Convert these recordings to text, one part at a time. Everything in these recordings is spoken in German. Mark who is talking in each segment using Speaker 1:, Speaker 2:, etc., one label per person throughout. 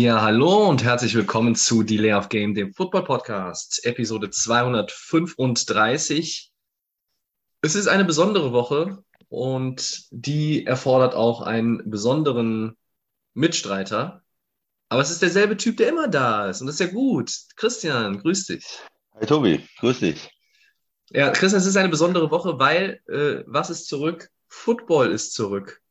Speaker 1: Ja, hallo und herzlich willkommen zu Delay of Game, dem Football Podcast, Episode 235. Es ist eine besondere Woche und die erfordert auch einen besonderen Mitstreiter. Aber es ist derselbe Typ, der immer da ist und das ist ja gut. Christian, grüß dich.
Speaker 2: Hi Tobi, grüß dich.
Speaker 1: Ja, Christian, es ist eine besondere Woche, weil äh, was ist zurück? Football ist zurück.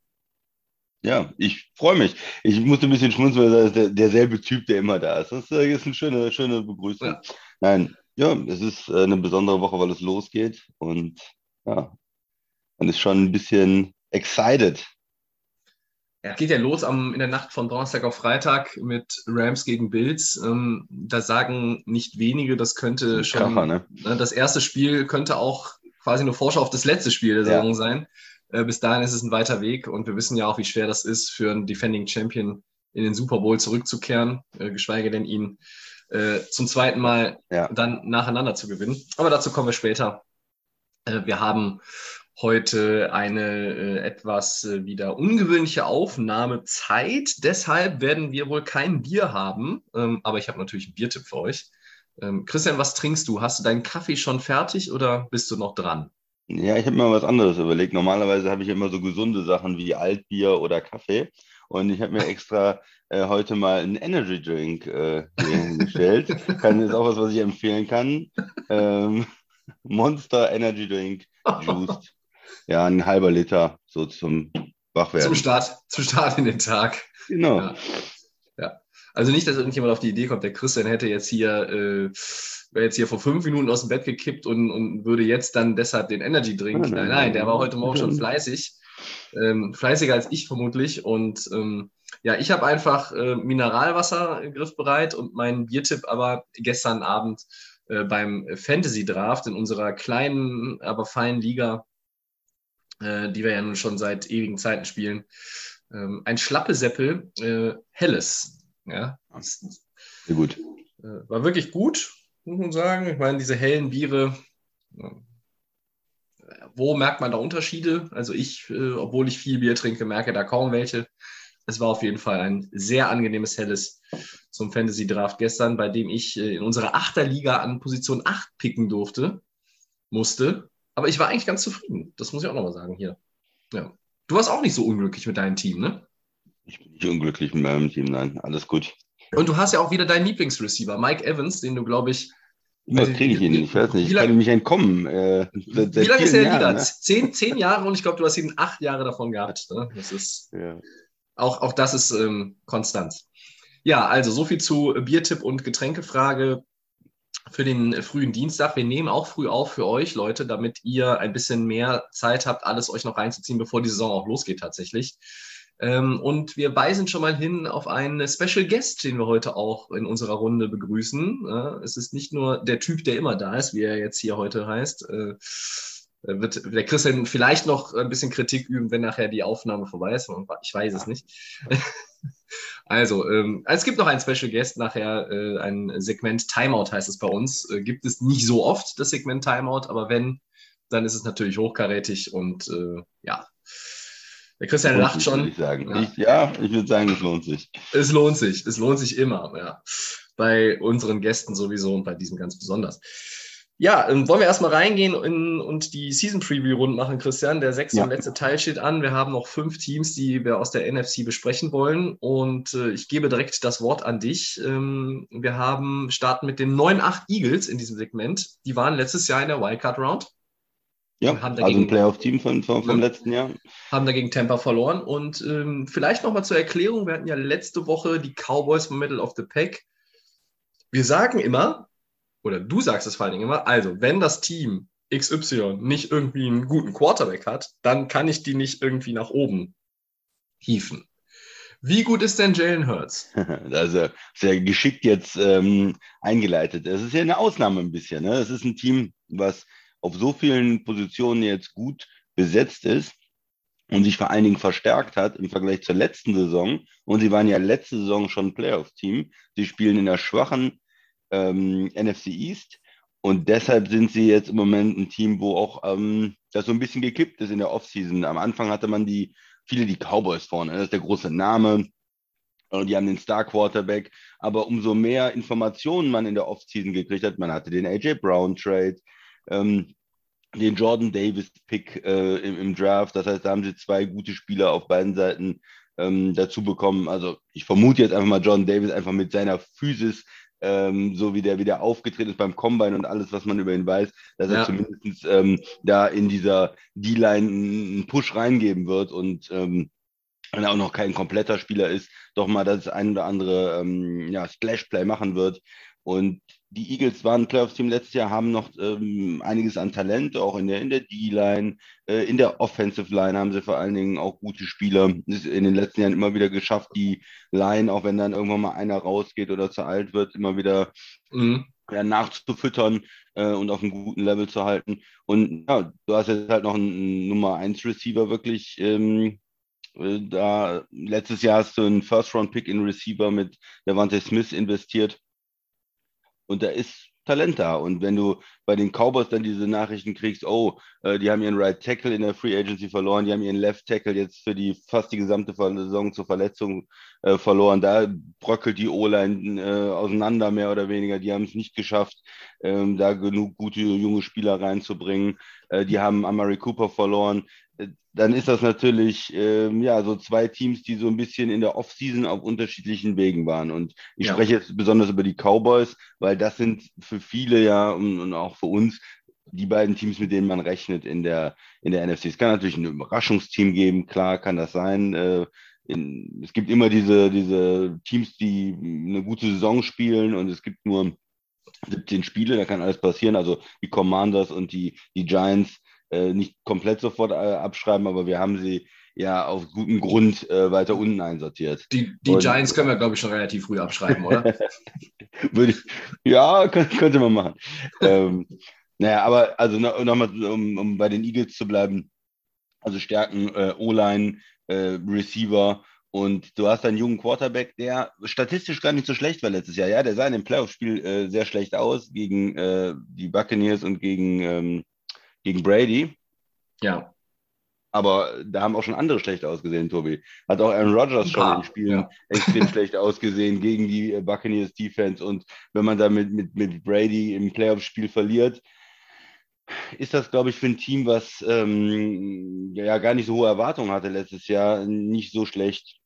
Speaker 2: Ja, ich freue mich. Ich musste ein bisschen schmunzeln, weil das ist der, derselbe Typ, der immer da ist. Das äh, ist eine schöne, schöne Begrüßung.
Speaker 1: Ja.
Speaker 2: Nein, ja, es ist äh, eine besondere Woche, weil es losgeht und ja, man ist schon ein bisschen excited.
Speaker 1: Ja, geht ja los am, in der Nacht von Donnerstag auf Freitag mit Rams gegen Bills. Ähm, da sagen nicht wenige, das könnte schon.
Speaker 2: Kracher, ne?
Speaker 1: ne, Das erste Spiel könnte auch quasi eine Vorschau auf das letzte Spiel der
Speaker 2: Ja.
Speaker 1: Saison sein. Äh, bis dahin ist es ein weiter Weg und wir wissen ja auch, wie schwer das ist, für einen Defending Champion in den Super Bowl zurückzukehren, äh, geschweige denn ihn äh, zum zweiten Mal
Speaker 2: Ja.
Speaker 1: dann nacheinander zu gewinnen. Aber dazu kommen wir später. Äh, wir haben heute eine äh, etwas äh, wieder ungewöhnliche Aufnahmezeit. Deshalb werden wir wohl kein Bier haben. Ähm, aber ich habe natürlich einen Biertipp für euch. Ähm, Christian, was trinkst du? Hast du deinen Kaffee schon fertig oder bist du noch dran?
Speaker 2: Ja, ich habe mir was anderes überlegt. Normalerweise habe ich immer so gesunde Sachen wie Altbier oder Kaffee. Und ich habe mir extra äh, heute mal einen Energy Drink äh, hier hingestellt. Kann, ist auch was, was ich empfehlen kann. Ähm, Monster Energy Drink Juiced. Ja, ein halber Liter, so zum Wachwerden.
Speaker 1: Zum Start, zum Start in den Tag.
Speaker 2: Genau.
Speaker 1: Ja. Also nicht, dass irgendjemand auf die Idee kommt, der Christian hätte jetzt hier, äh, wäre jetzt hier vor fünf Minuten aus dem Bett gekippt und, und würde jetzt dann deshalb den Energy Drink.
Speaker 2: Nein,
Speaker 1: Nein, der war heute Morgen schon fleißig. Ähm, fleißiger als ich vermutlich. Und ähm, ja, ich habe einfach äh, Mineralwasser griffbereit und meinen Biertipp aber gestern Abend äh, beim Fantasy Draft in unserer kleinen, aber feinen Liga, äh, die wir ja nun schon seit ewigen Zeiten spielen. Ähm, ein schlappe Seppel, äh, helles. Ja,
Speaker 2: Sehr gut.
Speaker 1: äh, war wirklich gut, muss man sagen. Ich meine, diese hellen Biere, wo merkt man da Unterschiede? Also ich, äh, obwohl ich viel Bier trinke, merke da kaum welche. Es war auf jeden Fall ein sehr angenehmes helles zum Fantasy Draft gestern, bei dem ich äh, in unserer Achterliga an Position 8 picken durfte, musste. Aber ich war eigentlich ganz zufrieden. Das muss ich auch nochmal sagen hier. Ja. Du warst auch nicht so unglücklich mit deinem Team, ne?
Speaker 2: Ich bin nicht unglücklich mit meinem Team, nein. Alles gut.
Speaker 1: Und du hast ja auch wieder deinen Lieblingsreceiver, Mike Evans, den du, glaube ich,
Speaker 2: Was kriege ich ihn? Ich weiß nicht. Ich
Speaker 1: lang-
Speaker 2: kann ihm nicht entkommen. Äh, seit- seit
Speaker 1: Wie lange ist er in der Liga?
Speaker 2: Jahren, ne?
Speaker 1: Zehn, zehn Jahre und ich glaube, du hast ihn acht Jahre davon gehabt. Ne? Das ist,
Speaker 2: Ja.
Speaker 1: auch, auch das ist ähm, konstant. Ja, also so viel zu Biertipp und Getränkefrage für den frühen Dienstag. Wir nehmen auch früh auf für euch, Leute, damit ihr ein bisschen mehr Zeit habt, alles euch noch reinzuziehen, bevor die Saison auch losgeht tatsächlich. Ähm, und wir weisen schon mal hin auf einen Special Guest, den wir heute auch in unserer Runde begrüßen. Äh, es ist nicht nur der Typ, der immer da ist, wie er jetzt hier heute heißt. Äh, äh, wird der Christian vielleicht noch ein bisschen Kritik üben, wenn nachher die Aufnahme vorbei ist. Ich weiß es nicht. Also, ähm, es gibt noch einen Special Guest nachher, äh, ein Segment Timeout heißt es bei uns. Äh, gibt es nicht so oft, das Segment Timeout, aber wenn, dann ist es natürlich hochkarätig und äh, ja. Der Christian
Speaker 2: Lohnt
Speaker 1: lacht
Speaker 2: sich,
Speaker 1: schon.
Speaker 2: Ich sagen.
Speaker 1: Ja.
Speaker 2: Ich, ja, ich würde sagen, es lohnt sich.
Speaker 1: Es lohnt sich, es lohnt sich immer, ja. Bei unseren Gästen sowieso und bei diesem ganz besonders. Ja, wollen wir erstmal reingehen in, und die Season Preview rund machen, Christian. Der sechste
Speaker 2: Ja.
Speaker 1: und letzte Teil steht an. Wir haben noch fünf Teams, die wir aus der NFC besprechen wollen. Und äh, ich gebe direkt das Wort an dich. Ähm, wir haben starten mit den 9-8 Eagles in diesem Segment. Die waren letztes Jahr in der Wildcard Round.
Speaker 2: Ja,
Speaker 1: haben
Speaker 2: also
Speaker 1: dagegen-
Speaker 2: ein Playoff-Team von, vom
Speaker 1: Ja.
Speaker 2: letzten Jahr.
Speaker 1: haben dagegen Tampa verloren. Und ähm, vielleicht nochmal zur Erklärung, wir hatten ja letzte Woche die Cowboys vom Middle of the Pack. Wir sagen immer, oder du sagst es vor allen Dingen immer, also wenn das Team XY nicht irgendwie einen guten Quarterback hat, dann kann ich die nicht irgendwie nach oben hieven. Wie gut ist denn Jalen Hurts?
Speaker 2: Also sehr geschickt jetzt ähm, eingeleitet. Es ist ja eine Ausnahme ein bisschen. Ne? Es ist ein Team, was auf so vielen Positionen jetzt gut besetzt ist und sich vor allen Dingen verstärkt hat im Vergleich zur letzten Saison. Und sie waren ja letzte Saison schon Playoff-Team. Sie spielen in der schwachen ähm, NFC East. Und deshalb sind sie jetzt im Moment ein Team, wo auch ähm, das so ein bisschen gekippt ist in der Offseason. Am Anfang hatte man die viele die Cowboys vorne. Das ist der große Name. Die haben den Star Quarterback. Aber umso mehr Informationen man in der Offseason gekriegt hat, man hatte den AJ Brown Trade, ähm, den Jordan Davis Pick äh, im, im, Draft. Das heißt, da haben sie zwei gute Spieler auf beiden Seiten ähm, dazu bekommen. Also ich vermute jetzt einfach mal Jordan Davis einfach mit seiner Physis ähm, so wie der wieder aufgetreten ist beim Combine und alles, was man über ihn weiß, dass ja. er zumindest ähm, da in dieser D-Line einen Push reingeben wird und ähm, wenn er auch noch kein kompletter Spieler ist, doch mal das ein oder andere ähm, ja, Splash-Play machen wird. Und die Eagles waren Playoffs-Team letztes Jahr, haben noch ähm, einiges an Talent, auch in der, in der D-Line, äh, in der Offensive Line haben sie vor allen Dingen auch gute Spieler. Ist in den letzten Jahren immer wieder geschafft, die Line, auch wenn dann irgendwann mal einer rausgeht oder zu alt wird, immer wieder mhm. ja, nachzufüttern äh, und auf einem guten Level zu halten. Und ja, du hast jetzt halt noch einen, Nummer 1 Receiver wirklich. Ähm, äh, da letztes Jahr hast du einen First-Round-Pick in Receiver mit Devante Smith investiert und da ist Talent da. Und wenn du bei den Cowboys dann diese Nachrichten kriegst, oh, äh, die haben ihren Right Tackle in der Free Agency verloren, die haben ihren Left Tackle jetzt für die fast die gesamte Saison zur Verletzung äh, verloren, da bröckelt die O-Line äh, auseinander mehr oder weniger, die haben es nicht geschafft, ähm, da genug gute junge Spieler reinzubringen. Äh, die haben Amari Cooper verloren dann ist das natürlich ähm, ja so zwei Teams, die so ein bisschen in der Offseason auf unterschiedlichen Wegen waren. Und ich ja. spreche jetzt besonders über die Cowboys, weil das sind für viele ja und, und, auch für uns die beiden Teams, mit denen man rechnet in der, in der NFC. Es kann natürlich ein Überraschungsteam geben, klar kann das sein. Äh, in, es gibt immer diese, diese Teams, die eine gute Saison spielen und es gibt nur 17 Spiele, da kann alles passieren. Also die Commanders und die, die Giants äh, nicht komplett sofort äh, abschreiben, aber wir haben sie ja auf gutem Grund äh, weiter unten einsortiert.
Speaker 1: Die, die Und, Giants können wir, glaube ich, schon relativ früh abschreiben, oder?
Speaker 2: Würde ich, ja, könnte, könnte man machen. ähm, naja, aber also nochmal, noch um, um bei den Eagles zu bleiben, also Stärken, äh, O-Line, äh, Receiver und du hast einen jungen Quarterback, der statistisch gar nicht so schlecht war letztes Jahr. Ja, der sah in dem Playoff-Spiel äh, sehr schlecht aus gegen die Buccaneers und gegen ähm, gegen Brady.
Speaker 1: Ja.
Speaker 2: Aber da haben auch schon andere schlecht ausgesehen, Tobi. Hat auch Aaron Rodgers schon in Spielen ja. extrem schlecht ausgesehen gegen die äh, Buccaneers Defense. Und wenn man da mit, mit, mit Brady im Playoff-Spiel verliert, ist das, glaube ich, für ein Team, was ähm, ja gar nicht so hohe Erwartungen hatte letztes Jahr, nicht so schlecht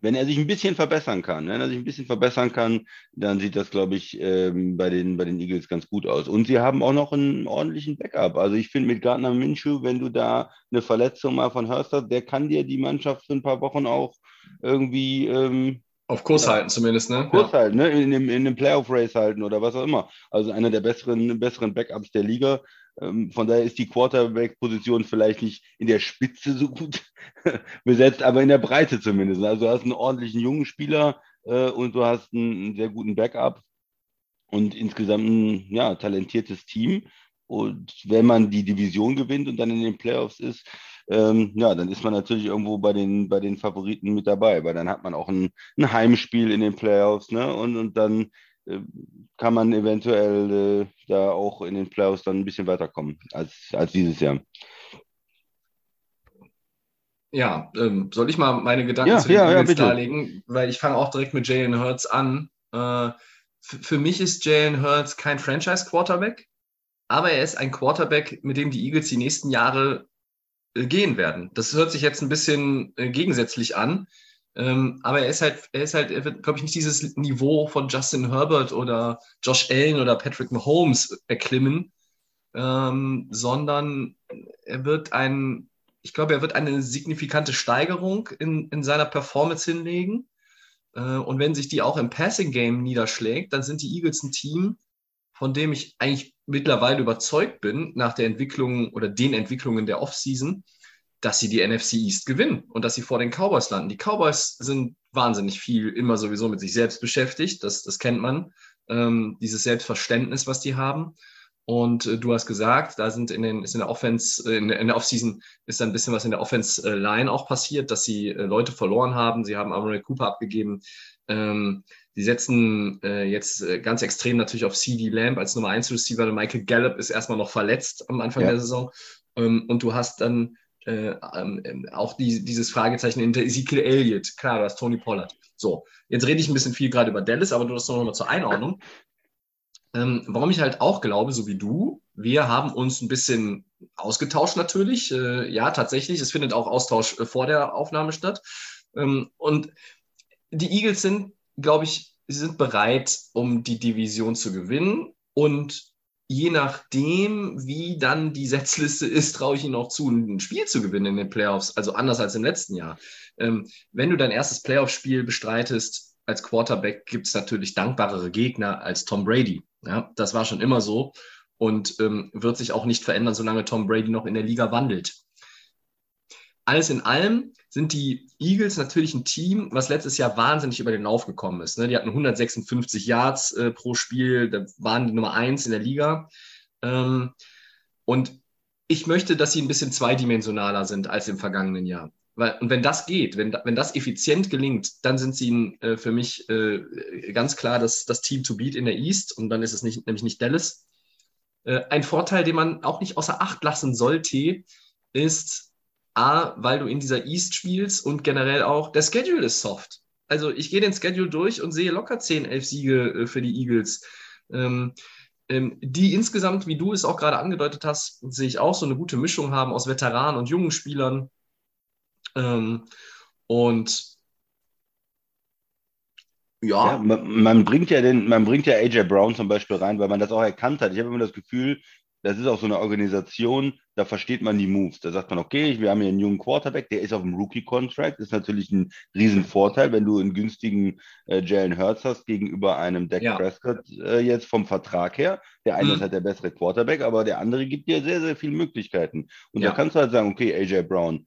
Speaker 2: wenn er sich ein bisschen verbessern kann, wenn er sich ein bisschen verbessern kann, dann sieht das, glaube ich, ähm, bei, den, bei den Eagles ganz gut aus. Und sie haben auch noch einen ordentlichen Backup. Also ich finde mit Gardner Minshew, wenn du da eine Verletzung mal von hörst, der kann dir die Mannschaft für ein paar Wochen auch irgendwie ähm,
Speaker 1: auf Kurs ja, halten zumindest, ne?
Speaker 2: Kurs ja. halten, ne? In dem, in dem Playoff-Race halten oder was auch immer. Also einer der besseren, besseren Backups der Liga. Ähm, von daher ist die Quarterback-Position vielleicht nicht in der Spitze so gut besetzt, aber in der Breite zumindest. Also du hast einen ordentlichen jungen Spieler äh, und du hast einen, sehr guten Backup und insgesamt ein ja, talentiertes Team. Und wenn man die Division gewinnt und dann in den Playoffs ist, ähm, ja, dann ist man natürlich irgendwo bei den, bei den Favoriten mit dabei, weil dann hat man auch ein, ein Heimspiel in den Playoffs, ne? Und, und dann kann man eventuell äh, da auch in den Playoffs dann ein bisschen weiterkommen als, als dieses Jahr.
Speaker 1: Ja, ähm, soll ich mal meine Gedanken
Speaker 2: ja,
Speaker 1: zu den
Speaker 2: ja,
Speaker 1: Eagles
Speaker 2: ja,
Speaker 1: darlegen? Weil ich fange auch direkt mit Jalen Hurts an. Äh, für mich ist Jalen Hurts kein Franchise-Quarterback, aber er ist ein Quarterback, mit dem die Eagles die nächsten Jahre äh, gehen werden. Das hört sich jetzt ein bisschen äh, gegensätzlich an, ähm, aber er ist halt, er ist halt, er wird, glaube ich, nicht dieses Niveau von Justin Herbert oder Josh Allen oder Patrick Mahomes erklimmen, ähm, sondern er wird ein, ich glaube, er wird eine signifikante Steigerung in, in seiner Performance hinlegen. Äh, und wenn sich die auch im Passing Game niederschlägt, dann sind die Eagles ein Team, von dem ich eigentlich mittlerweile überzeugt bin, nach der Entwicklung oder den Entwicklungen der Offseason, dass sie die NFC East gewinnen und dass sie vor den Cowboys landen. Die Cowboys sind wahnsinnig viel immer sowieso mit sich selbst beschäftigt, das, das kennt man, ähm, dieses Selbstverständnis, was die haben. Und äh, du hast gesagt, da sind in den, ist in der Offense, äh, in, der, in der Offseason ist da ein bisschen was in der Offense-Line auch passiert, dass sie äh, Leute verloren haben. Sie haben Amore Cooper abgegeben. Ähm, die setzen äh, jetzt äh, ganz extrem natürlich auf CD Lamb als Nummer 1 Receiver. Michael Gallup ist erstmal noch verletzt am Anfang ja. der Saison. Ähm, und du hast dann äh, ähm, auch die, dieses Fragezeichen hinter Ezekiel Elliott. Klar, du hast Tony Pollard. So, jetzt rede ich ein bisschen viel gerade über Dallas, aber du hast noch mal zur Einordnung. Ähm, warum ich halt auch glaube, so wie du, wir haben uns ein bisschen ausgetauscht natürlich. Äh, ja, tatsächlich. Es findet auch Austausch äh, vor der Aufnahme statt. Ähm, und die Eagles sind, glaube ich, sie sind bereit, um die Division zu gewinnen. Und je nachdem, wie dann die Setzliste ist, traue ich ihnen auch zu, ein Spiel zu gewinnen in den Playoffs. Also anders als im letzten Jahr. Ähm, wenn du dein erstes Playoff-Spiel bestreitest, als Quarterback gibt es natürlich dankbarere Gegner als Tom Brady. Ja, das war schon immer so und ähm, wird sich auch nicht verändern, solange Tom Brady noch in der Liga wandelt. Alles in allem sind die Eagles natürlich ein Team, was letztes Jahr wahnsinnig über den Lauf gekommen ist. Ne? Die hatten 156 Yards äh, pro Spiel, da waren die Nummer eins in der Liga. Ähm, und ich möchte, dass sie ein bisschen zweidimensionaler sind als im vergangenen Jahr. Weil, und wenn das geht, wenn, wenn das effizient gelingt, dann sind sie äh, für mich äh, ganz klar das, das Team to beat in der East und dann ist es nicht, nämlich nicht Dallas. Äh, ein Vorteil, den man auch nicht außer Acht lassen sollte, ist A, weil du in dieser East spielst und generell auch, der Schedule ist soft. Also ich gehe den Schedule durch und sehe locker 10, 11 Siege äh, für die Eagles. Ähm, ähm, die insgesamt, wie du es auch gerade angedeutet hast, sehe ich auch so eine gute Mischung haben aus Veteranen und jungen Spielern. Ähm, und
Speaker 2: ja. ja man, man, bringt ja den, man bringt ja AJ Brown zum Beispiel rein, weil man das auch erkannt hat. Ich habe immer das Gefühl, das ist auch so eine Organisation, da versteht man die Moves. Da sagt man, okay, wir haben hier einen jungen Quarterback, der ist auf dem Rookie-Contract, ist natürlich ein Riesenvorteil, wenn du einen günstigen äh, Jalen Hurts hast gegenüber einem Dak ja. Prescott äh, jetzt vom Vertrag her. Der eine mhm. ist halt der bessere Quarterback, aber der andere gibt dir sehr, sehr viele Möglichkeiten. Und ja. da kannst du halt sagen, okay, AJ Brown,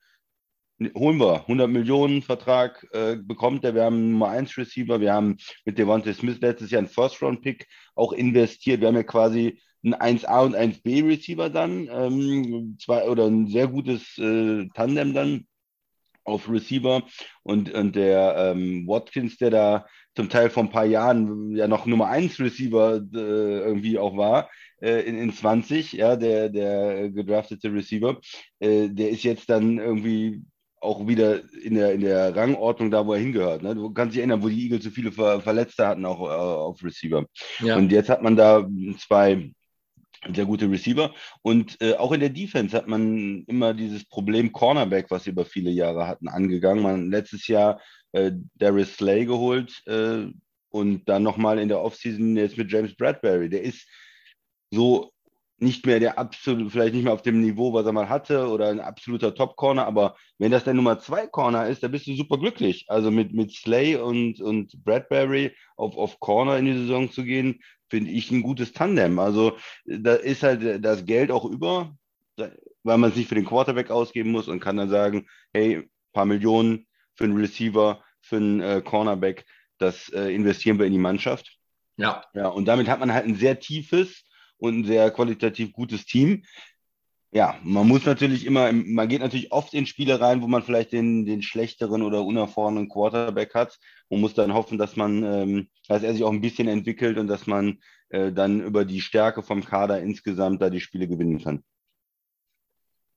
Speaker 2: holen wir 100 Millionen Vertrag äh, bekommt er. Wir haben einen Nummer 1 Receiver. Wir haben mit Devontae Smith letztes Jahr einen First Round Pick auch investiert. Wir haben ja quasi ein 1A und 1B Receiver dann, ähm, zwei oder ein sehr gutes äh, Tandem dann auf Receiver und, und der ähm, Watkins, der da zum Teil vor ein paar Jahren ja noch Nummer 1 Receiver äh, irgendwie auch war, äh, in, in 20, ja, der, der gedraftete Receiver, äh, der ist jetzt dann irgendwie auch wieder in der, in der Rangordnung da, wo er hingehört. Ne? Du kannst dich erinnern, wo die Eagles so viele Ver Verletzte hatten, auch äh, auf Receiver. Ja. Und jetzt hat man da zwei sehr gute Receiver. Und äh, auch in der Defense hat man immer dieses Problem Cornerback, was sie über viele Jahre hatten, angegangen. Man hat letztes Jahr äh, Darius Slay geholt äh, und dann nochmal in der Offseason jetzt mit James Bradbury. Der ist so nicht mehr der absolute, vielleicht nicht mehr auf dem Niveau, was er mal hatte, oder ein absoluter Top-Corner, aber wenn das der Nummer zwei Corner ist, dann bist du super glücklich. Also mit, mit Slay und, und Bradbury auf, auf Corner in die Saison zu gehen, finde ich ein gutes Tandem. Also da ist halt das Geld auch über, weil man es nicht für den Quarterback ausgeben muss und kann dann sagen, hey, paar Millionen für einen Receiver, für einen äh, Cornerback, das äh, investieren wir in die Mannschaft. Ja. Ja, und damit hat man halt ein sehr tiefes, und ein sehr qualitativ gutes Team. Ja, man muss natürlich immer, man geht natürlich oft in Spiele rein, wo man vielleicht den, den schlechteren oder unerfahrenen Quarterback hat und muss dann hoffen, dass man, ähm, dass er sich auch ein bisschen entwickelt und dass man äh, dann über die Stärke vom Kader insgesamt da die Spiele gewinnen kann.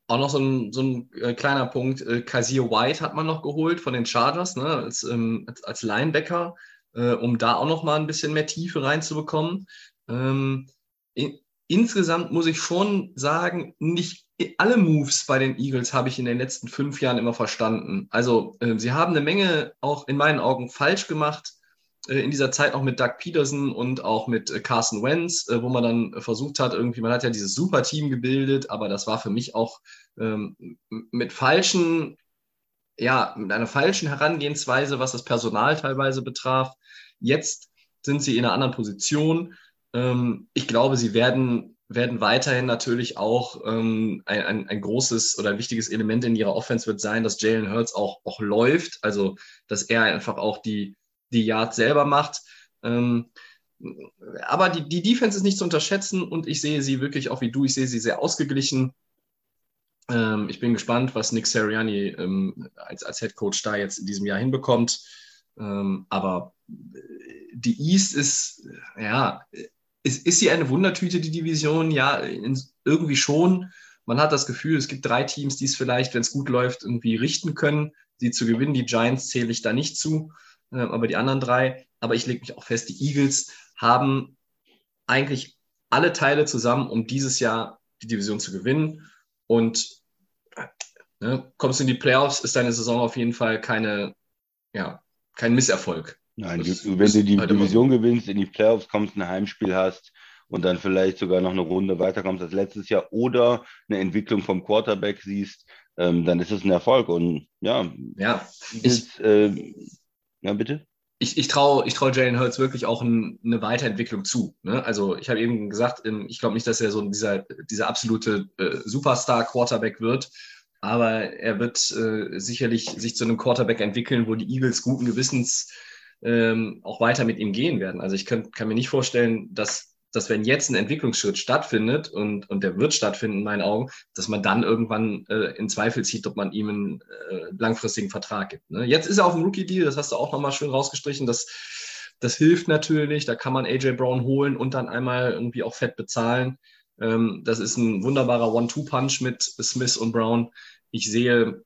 Speaker 1: Auch noch so ein, so ein äh, kleiner Punkt, äh, White hat man noch geholt von den Chargers, ne, als, ähm, als, als Linebacker, äh, um da auch noch mal ein bisschen mehr Tiefe reinzubekommen. Ähm, insgesamt muss ich schon sagen, nicht alle Moves bei den Eagles habe ich in den letzten fünf Jahren immer verstanden. Also äh, sie haben eine Menge auch in meinen Augen falsch gemacht. Äh, in dieser Zeit auch mit Doug Peterson und auch mit äh, Carson Wentz, äh, wo man dann versucht hat, irgendwie, man hat ja dieses Superteam gebildet, aber das war für mich auch ähm, mit falschen, ja, mit einer falschen Herangehensweise, was das Personal teilweise betraf. Jetzt sind sie in einer anderen Position ähm, ich glaube, sie werden werden weiterhin natürlich auch ähm, ein, ein, ein großes oder ein wichtiges Element in ihrer Offense wird sein, dass Jalen Hurts auch, auch läuft, also dass er einfach auch die, die Yards selber macht. Ähm, aber die, die Defense ist nicht zu unterschätzen und ich sehe sie wirklich auch wie du, ich sehe sie sehr ausgeglichen. Ähm, ich bin gespannt, was Nick Seriani ähm, als, als Head Coach da jetzt in diesem Jahr hinbekommt. Ähm, aber die East ist, ja, ist, ist sie eine Wundertüte, die Division? Ja, in, irgendwie schon. Man hat das Gefühl, es gibt drei Teams, die es vielleicht, wenn es gut läuft, irgendwie richten können, sie zu gewinnen. Die Giants zähle ich da nicht zu, äh, aber die anderen drei. Aber ich lege mich auch fest, die Eagles haben eigentlich alle Teile zusammen, um dieses Jahr die Division zu gewinnen. Und ne, kommst du in die Playoffs, ist deine Saison auf jeden Fall keine, ja, kein Misserfolg.
Speaker 2: Nein, das, du, wenn du die halt Division gewinnst, in die Playoffs kommst, ein Heimspiel hast und dann vielleicht sogar noch eine Runde weiterkommst als letztes Jahr oder eine Entwicklung vom Quarterback siehst, ähm, dann ist es ein Erfolg. Und ja,
Speaker 1: ja
Speaker 2: ist, äh, ja bitte
Speaker 1: ich, ich traue ich trau Jalen Hurts wirklich auch ein, eine Weiterentwicklung zu. Ne? Also ich habe eben gesagt, ich glaube nicht, dass er so dieser, dieser absolute äh, Superstar-Quarterback wird, aber er wird äh, sicherlich sich zu einem Quarterback entwickeln, wo die Eagles guten Gewissens ähm, auch weiter mit ihm gehen werden. Also ich kann, kann mir nicht vorstellen, dass dass wenn jetzt ein Entwicklungsschritt stattfindet und, und der wird stattfinden in meinen Augen, dass man dann irgendwann äh, in Zweifel zieht, ob man ihm einen äh, langfristigen Vertrag gibt. Ne? Jetzt ist er auf dem Rookie-Deal, das hast du auch nochmal schön rausgestrichen. Das, das hilft natürlich, da kann man AJ Brown holen und dann einmal irgendwie auch fett bezahlen. Ähm, das ist ein wunderbarer One-Two-Punch mit Smith und Brown. Ich sehe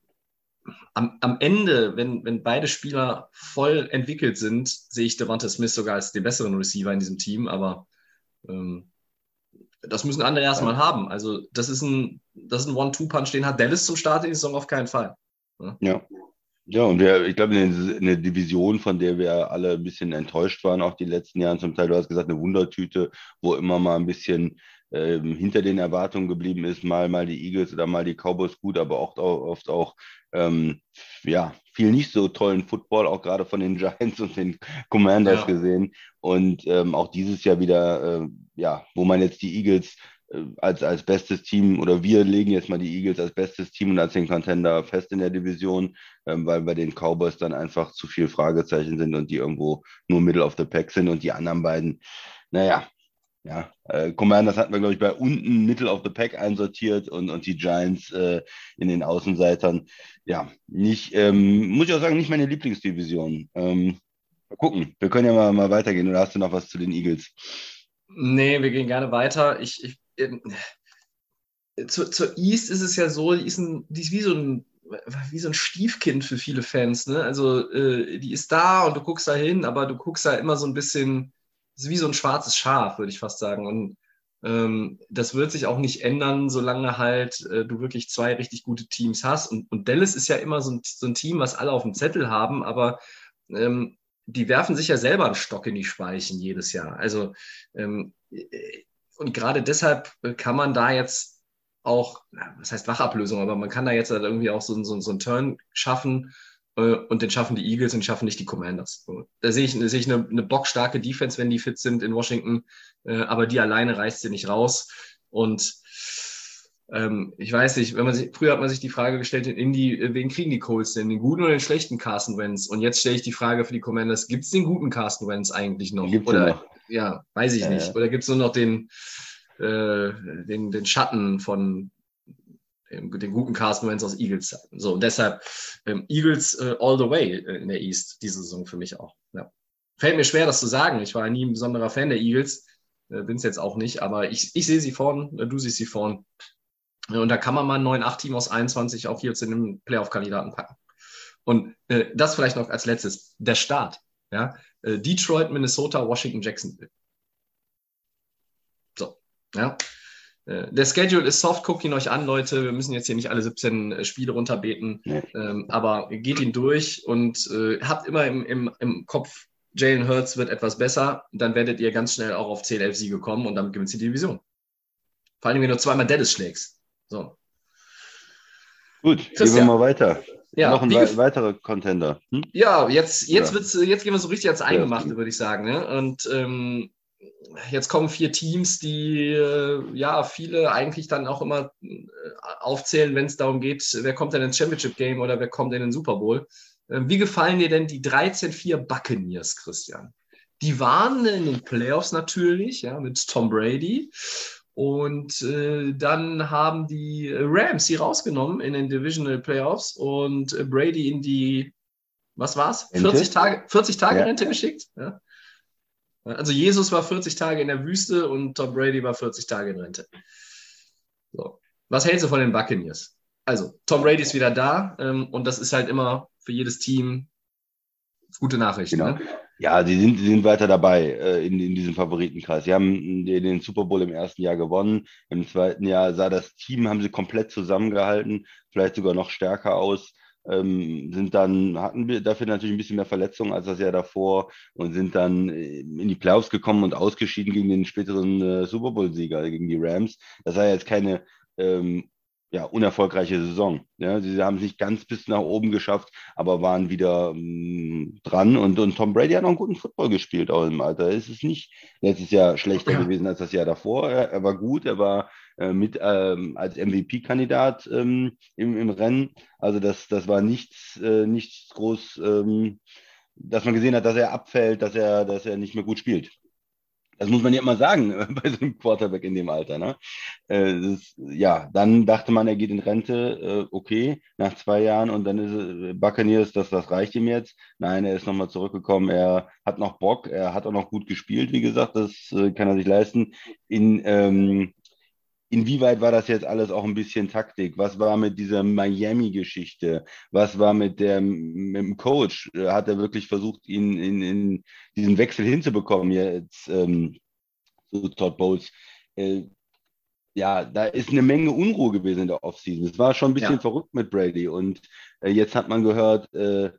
Speaker 1: am, am Ende, wenn, wenn beide Spieler voll entwickelt sind, sehe ich Devonta Smith sogar als den besseren Receiver in diesem Team, aber ähm, das müssen andere erstmal haben. Also, das ist ein, das ist ein One-Two-Punch, den hat Dallas zum Start in die Saison auf keinen Fall.
Speaker 2: Ja. ja. Ja, und wir, ich glaube, eine, eine Division, von der wir alle ein bisschen enttäuscht waren, auch die letzten Jahre zum Teil, du hast gesagt, eine Wundertüte, wo immer mal ein bisschen ähm, hinter den Erwartungen geblieben ist, mal, mal die Eagles oder mal die Cowboys gut, aber oft auch, oft auch ähm, ja, viel nicht so tollen Football, auch gerade von den Giants und den Commanders ja. gesehen. Und ähm, auch dieses Jahr wieder, äh, ja, wo man jetzt die Eagles äh, als, als bestes Team oder wir legen jetzt mal die Eagles als bestes Team und als den Contender fest in der Division, ähm, weil bei den Cowboys dann einfach zu viel Fragezeichen sind und die irgendwo nur Middle of the Pack sind und die anderen beiden, naja, ja, äh, Commanders hatten wir, glaube ich, bei unten Middle of the Pack einsortiert und, und die Giants äh, in den Außenseitern. Ja, nicht, ähm, muss ich auch sagen, nicht meine Lieblingsdivision. Ähm, mal gucken, wir können ja mal, mal weitergehen. Oder hast du noch was zu den Eagles?
Speaker 1: Nee, wir gehen gerne weiter. Ich, ich, äh, zu, zur East ist es ja so, die ist, ein, die ist wie so ein wie so ein Stiefkind für viele Fans. Ne? Also äh, die ist da und du guckst da hin, aber du guckst da immer so ein bisschen ist wie so ein schwarzes Schaf, würde ich fast sagen. Und ähm, das wird sich auch nicht ändern, solange halt äh, du wirklich zwei richtig gute Teams hast. Und, und Dallas ist ja immer so ein, so ein, Team, was alle auf dem Zettel haben, aber ähm, die werfen sich ja selber einen Stock in die Speichen jedes Jahr. Also ähm, und gerade deshalb kann man da jetzt auch, was heißt Wachablösung, aber man kann da jetzt halt irgendwie auch so, so, so einen Turn schaffen, äh, und den schaffen die Eagles und schaffen nicht die Commanders. Da sehe ich, da sehe ich eine, eine bockstarke Defense, wenn die fit sind in Washington, äh, aber die alleine reißt sie nicht raus. Und ähm, ich weiß nicht, wenn man sich, früher hat man sich die Frage gestellt in Indy, äh, wen kriegen die Colts denn, den guten oder den schlechten Carson Wentz? Und jetzt stelle ich die Frage für die Commanders, gibt es den guten Carson Wentz eigentlich noch?
Speaker 2: Gibt's
Speaker 1: oder
Speaker 2: noch.
Speaker 1: ja, weiß ich ja, nicht. Ja. Oder gibt es nur noch den, äh, den, den Schatten von den guten Carsten Wentz aus Eagles Zeiten. So, und deshalb ähm, Eagles äh, all the way äh, in der East diese Saison für mich auch. Ja. Fällt mir schwer, das zu sagen. Ich war nie ein besonderer Fan der Eagles, äh, bin es jetzt auch nicht, aber ich, ich sehe sie vorn, äh, du siehst sie vorn. Und da kann man mal ein 9-8-Team aus 21 auch hier zu einem Playoff-Kandidaten packen. Und äh, das vielleicht noch als letztes, der Start. Ja? Äh, Detroit, Minnesota, Washington, Jacksonville. So, ja. Äh, der Schedule ist soft, guckt ihn euch an, Leute. Wir müssen jetzt hier nicht alle 17 äh, Spiele runterbeten, nee. ähm, aber geht ihn durch und äh, habt immer im, im, im Kopf, Jalen Hurts wird etwas besser. Dann werdet ihr ganz schnell auch auf 10, 11 Siege kommen und dann gewinnt die Division. Vor allem, wenn du zweimal Dennis schlägst. So.
Speaker 2: Gut, Christian. gehen wir mal weiter. Ja, noch ein we weiterer Contender.
Speaker 1: Hm? Ja, jetzt, jetzt, ja. Wird's, jetzt gehen wir so richtig ans Eingemachte, würde ich sagen. Ne? Und ähm, jetzt kommen vier Teams, die äh, ja viele eigentlich dann auch immer äh, aufzählen, wenn es darum geht, wer kommt denn ins Championship Game oder wer kommt in den Super Bowl. Äh, wie gefallen dir denn die 13-4 Buccaneers, Christian? Die waren in den Playoffs natürlich, ja, mit Tom Brady. Und äh, dann haben die Rams sie rausgenommen in den Divisional Playoffs und Brady in die, was war's? 40 Tage, 40 Tage ja. Rente geschickt. Ja. Also Jesus war 40 Tage in der Wüste und Tom Brady war 40 Tage in Rente. So. Was hältst du von den Buccaneers? Also, Tom Brady ist wieder da ähm, und das ist halt immer für jedes Team gute Nachricht. Genau. Ne?
Speaker 2: Ja, die sind, die sind weiter dabei äh, in, in diesem Favoritenkreis. Sie haben den, den, Super Bowl im ersten Jahr gewonnen. Im zweiten Jahr sah das Team, haben sie komplett zusammengehalten, vielleicht sogar noch stärker aus. Ähm, sind dann, hatten wir dafür natürlich ein bisschen mehr Verletzungen als das Jahr davor und sind dann äh, in die Playoffs gekommen und ausgeschieden gegen den späteren äh, Super Bowl-Sieger, gegen die Rams. Das war jetzt keine ähm, ja, unerfolgreiche Saison. Ja, sie haben es nicht ganz bis nach oben geschafft, aber waren wieder ähm, dran. Und, und Tom Brady hat noch einen guten Football gespielt, auch im Alter. Es ist nicht letztes Jahr schlechter ja. gewesen als das Jahr davor. Er, er war gut, er war äh, mit ähm, als MVP-Kandidat ähm, im, im Rennen. Also das, das war nichts, äh, nichts groß, ähm, dass man gesehen hat, dass er abfällt, dass er, dass er nicht mehr gut spielt. Das muss man ja immer sagen bei so einem Quarterback in dem Alter. Ne? Äh, das, ja, dann dachte man, er geht in Rente, äh, okay, nach zwei Jahren und dann ist äh, Buccaneers, das, das reicht ihm jetzt. Nein, er ist nochmal zurückgekommen, er hat noch Bock, er hat auch noch gut gespielt, wie gesagt, das äh, kann er sich leisten. In, ähm, Inwieweit war das jetzt alles auch ein bisschen Taktik? Was war mit dieser Miami-Geschichte? Was war mit, der, mit dem Coach? Hat er wirklich versucht, ihn in, in diesen Wechsel hinzubekommen jetzt ähm, zu Todd Bowles? Äh, ja, da ist eine Menge Unruhe gewesen in der Offseason. Es war schon ein bisschen ja. verrückt mit Brady und äh, jetzt hat man gehört, äh,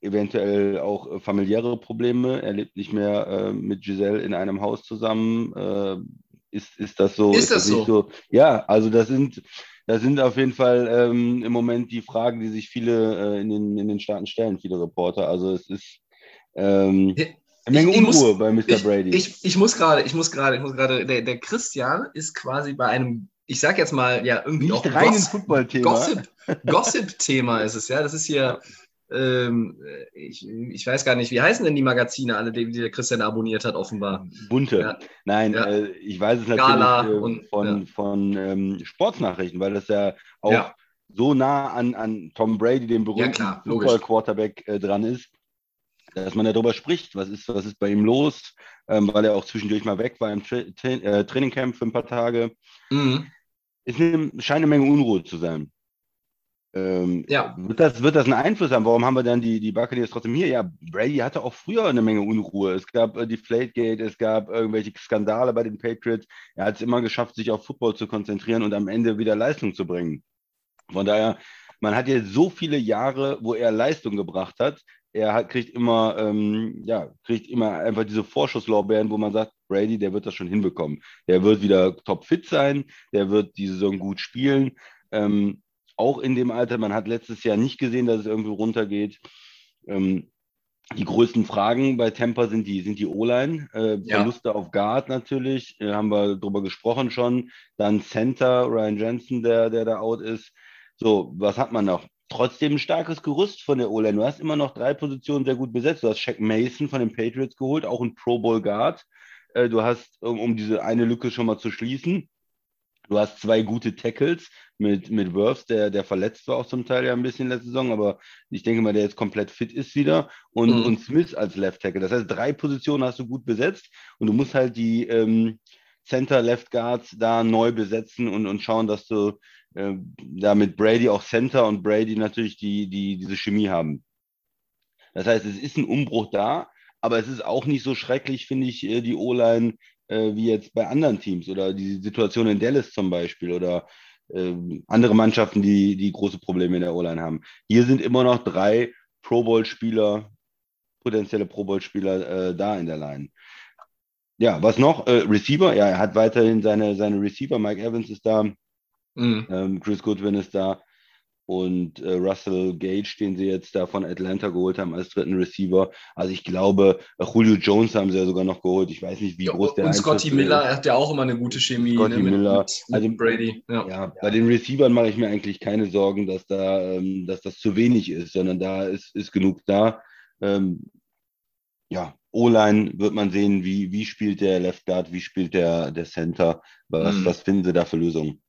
Speaker 2: eventuell auch familiäre Probleme. Er lebt nicht mehr äh, mit Giselle in einem Haus zusammen äh, ist, ist das so?
Speaker 1: Ist, ist das,
Speaker 2: so?
Speaker 1: so?
Speaker 2: Ja, also das sind, das sind auf jeden Fall ähm, im Moment die Fragen, die sich viele äh, in, den, in den Staaten stellen, viele Reporter. Also es ist ähm, eine Menge ich, ich Unruhe muss, bei Mr.
Speaker 1: Ich,
Speaker 2: Brady.
Speaker 1: Ich, ich muss gerade, ich muss gerade, ich muss gerade, der, der Christian ist quasi bei einem, ich sag jetzt mal, ja, irgendwie
Speaker 2: Nicht auch rein Gossip,
Speaker 1: Football-Thema. Gossip, Gossip-Thema ist es, ja. Das ist hier ähm, ich, ich, weiß gar nicht, wie heißen denn die Magazine, alle, die, die der Christian abonniert hat, offenbar?
Speaker 2: Bunte. Ja. Nein, ja. Äh, ich weiß es natürlich äh, und, von, ja. von ähm, Sportsnachrichten, weil das ja auch so nah an, an Tom Brady, dem berühmten Football-Quarterback, äh, dran ist, dass man darüber spricht, was ist, was ist bei ihm los, ähm, weil er auch zwischendurch mal weg war im Tra Tra äh, Trainingcamp für ein paar Tage. Mhm. Es scheint eine Menge Unruhe zu sein. Ähm, ja. wird, das, wird das einen Einfluss haben? Warum haben wir dann die, die Buccaneers trotzdem hier? Ja, Brady hatte auch früher eine Menge Unruhe. Es gab äh, die Flategate, es gab irgendwelche Skandale bei den Patriots. Er hat es immer geschafft, sich auf Football zu konzentrieren und am Ende wieder Leistung zu bringen. Von daher, man hat jetzt so viele Jahre, wo er Leistung gebracht hat. Er hat, kriegt immer, ähm, ja, kriegt immer einfach diese Vorschusslorbeeren, wo man sagt, Brady, der wird das schon hinbekommen. Der wird wieder topfit sein, der wird die Saison gut spielen. Ähm, auch in dem Alter. Man hat letztes Jahr nicht gesehen, dass es irgendwie runtergeht. Ähm, die größten Fragen bei Tampa sind die, sind die O-Line. Äh, ja. Verluste auf Guard natürlich, äh, haben wir drüber gesprochen schon. Dann Center, Ryan Jensen, der, der da out ist. So, was hat man noch? Trotzdem ein starkes Gerüst von der O-Line. Du hast immer noch drei Positionen sehr gut besetzt. Du hast Shaq Mason von den Patriots geholt, auch ein Pro Bowl Guard. Äh, du hast, um, um diese eine Lücke schon mal zu schließen, Du hast zwei gute Tackles mit, mit Wirfs, der, der verletzt war auch zum Teil ja ein bisschen letzte Saison, aber ich denke mal, der jetzt komplett fit ist wieder. Und, mhm. und Smith als Left Tackle. Das heißt, drei Positionen hast du gut besetzt und du musst halt die ähm, Center, Left Guards da neu besetzen und, und schauen, dass du äh, da mit Brady auch Center und Brady natürlich die, die, diese Chemie haben. Das heißt, es ist ein Umbruch da, aber es ist auch nicht so schrecklich, finde ich, äh, die O-Line äh, wie jetzt bei anderen Teams oder die Situation in Dallas zum Beispiel oder äh, andere Mannschaften, die, die große Probleme in der O-Line haben. Hier sind immer noch drei Pro Bowl-Spieler, potenzielle Pro Bowl-Spieler äh, da in der Line. Ja, was noch? Äh, Receiver, ja, er hat weiterhin seine, seine Receiver. Mike Evans ist da, mhm. ähm, Chris Goodwin ist da. Und äh, Russell Gage, den sie jetzt da von Atlanta geholt haben als dritten Receiver. Also ich glaube, äh, Julio Jones haben sie ja sogar noch geholt. Ich weiß nicht, wie ja, groß der
Speaker 1: ist. Und Scotty Miller ist. hat ja auch immer eine gute Chemie.
Speaker 2: Scotty ne, Miller. Mit, mit also Brady. Ja. ja. bei den Receivern mache ich mir eigentlich keine Sorgen, dass da, ähm, dass das zu wenig ist, sondern da ist, ist genug da. Ähm, ja, O-Line wird man sehen, wie, wie spielt der Left Guard, wie spielt der, der Center, was, mhm. was finden sie da für Lösungen?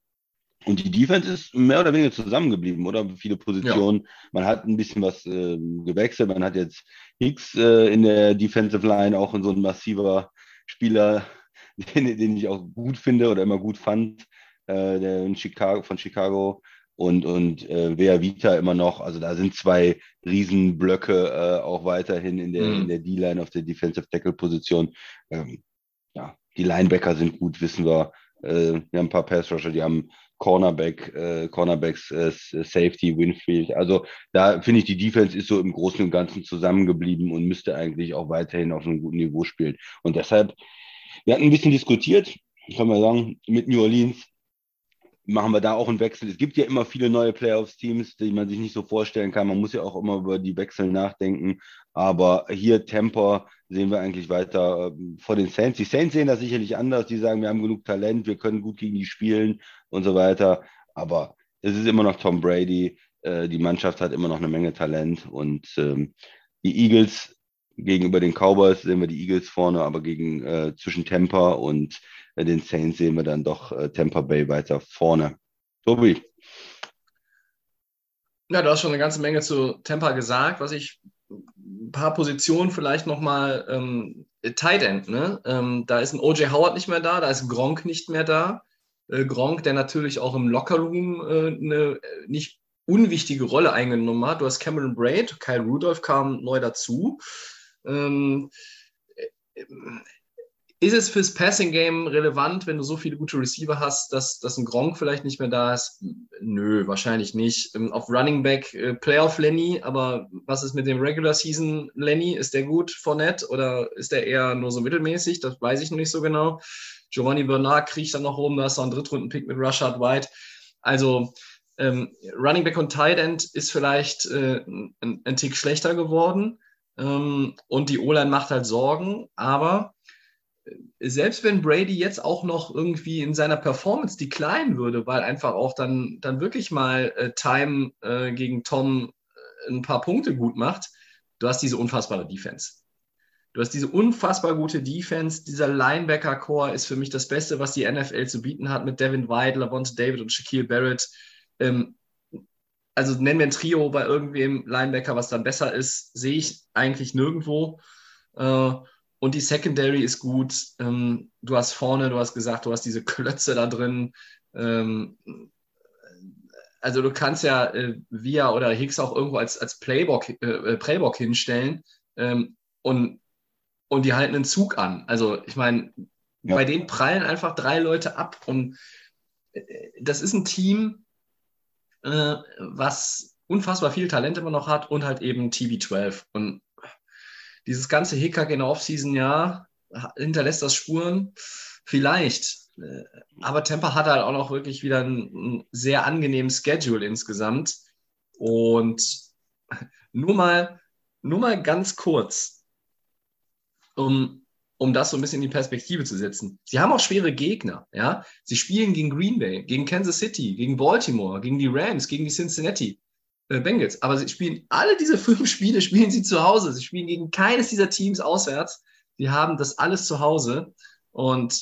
Speaker 2: Und die Defense ist mehr oder weniger zusammengeblieben, oder? Viele Positionen. Ja. Man hat ein bisschen was äh, gewechselt. Man hat jetzt Hicks äh, in der Defensive Line, auch in so ein massiver Spieler, den, den, ich auch gut finde oder immer gut fand, äh, der in Chicago, von Chicago. Und, und äh, Vea Vita immer noch. Also da sind zwei Riesenblöcke äh, auch weiterhin in der, mhm. in der D-Line auf der Defensive Tackle-Position. Ähm, ja, die Linebacker sind gut, wissen wir. Äh, wir haben ein paar Pass-Rusher, die haben Cornerback, äh, Cornerbacks, äh, Safety, Winfield. Also da finde ich, die Defense ist so im Großen und Ganzen zusammengeblieben und müsste eigentlich auch weiterhin auf einem guten Niveau spielen. Und deshalb, wir hatten ein bisschen diskutiert, kann man sagen, mit New Orleans machen wir da auch einen Wechsel. Es gibt ja immer viele neue Playoffs-Teams, die man sich nicht so vorstellen kann. Man muss ja auch immer über die Wechsel nachdenken. Aber hier Temper sehen wir eigentlich weiter äh, vor den Saints. Die Saints sehen das sicherlich anders. Die sagen, wir haben genug Talent, wir können gut gegen die spielen und so weiter. Aber es ist immer noch Tom Brady. Äh, die Mannschaft hat immer noch eine Menge Talent. Und ähm, die Eagles gegenüber den Cowboys sehen wir die Eagles vorne, aber gegen äh, zwischen Tampa und bei den Saints sehen wir dann doch äh, Tampa Bay weiter vorne. Tobi.
Speaker 1: Ja, du hast schon eine ganze Menge zu Tampa gesagt. Was ich ein paar Positionen vielleicht nochmal ähm, Tight End, ne? Ähm, da ist ein OJ Howard nicht mehr da, da ist Gronk nicht mehr da. Äh, Gronk, der natürlich auch im Lockerroom äh, eine nicht unwichtige Rolle eingenommen hat. Du hast Cameron Braid, Kyle Rudolph kam neu dazu. Ähm, äh, ist es fürs Passing Game relevant, wenn du so viele gute Receiver hast, dass, dass ein Gronk vielleicht nicht mehr da ist? Nö, wahrscheinlich nicht. Ähm, auf Running Back äh, Playoff Lenny, aber was ist mit dem Regular Season Lenny? Ist der gut, Fournette, oder ist der eher nur so mittelmäßig? Das weiß ich noch nicht so genau. Giovanni Bernard kriegt dann noch rum, da ist noch ein Drittrunden-Pick mit Rashad White. Also ähm, Running Back und Tight End ist vielleicht äh, ein, ein, Tick schlechter geworden. Ähm, und die O-Line macht halt Sorgen, aber selbst wenn Brady jetzt auch noch irgendwie in seiner Performance decline würde, weil einfach auch dann, dann wirklich mal äh, Time äh, gegen Tom äh, ein paar Punkte gut macht, du hast diese unfassbare Defense. Du hast diese unfassbar gute Defense. Dieser Linebacker-Core ist für mich das Beste, was die NFL zu bieten hat mit Devin White, Lavonte David und Shaquille Barrett. Ähm, also nennen wir ein Trio bei irgendwem Linebacker, was dann besser ist, sehe ich eigentlich nirgendwo. Äh, und die Secondary ist gut. Ähm, du hast vorne, du hast gesagt, du hast diese Klötze da drin. Ähm, also du kannst ja äh, Via oder Hicks auch irgendwo als, als Playbook, äh, äh, Playbook hinstellen ähm, und, und die halten einen Zug an. Also ich meine, ja. bei denen prallen einfach drei Leute ab und äh, das ist ein Team, äh, was unfassbar viel Talent immer noch hat und halt eben TB12. Und dieses ganze Hickhack in der Offseason, ja, hinterlässt das Spuren? Vielleicht. Äh, aber Tampa hat halt auch noch wirklich wieder einen, sehr angenehmen Schedule insgesamt. Und nur mal, nur mal ganz kurz, um, um das so ein bisschen in die Perspektive zu setzen. Sie haben auch schwere Gegner, ja. Sie spielen gegen Green Bay, gegen Kansas City, gegen Baltimore, gegen die Rams, gegen die Cincinnati. Äh, Bengals. Aber sie spielen alle diese fünf Spiele, spielen sie zu Hause. Sie spielen gegen keines dieser Teams auswärts. Sie haben das alles zu Hause. Und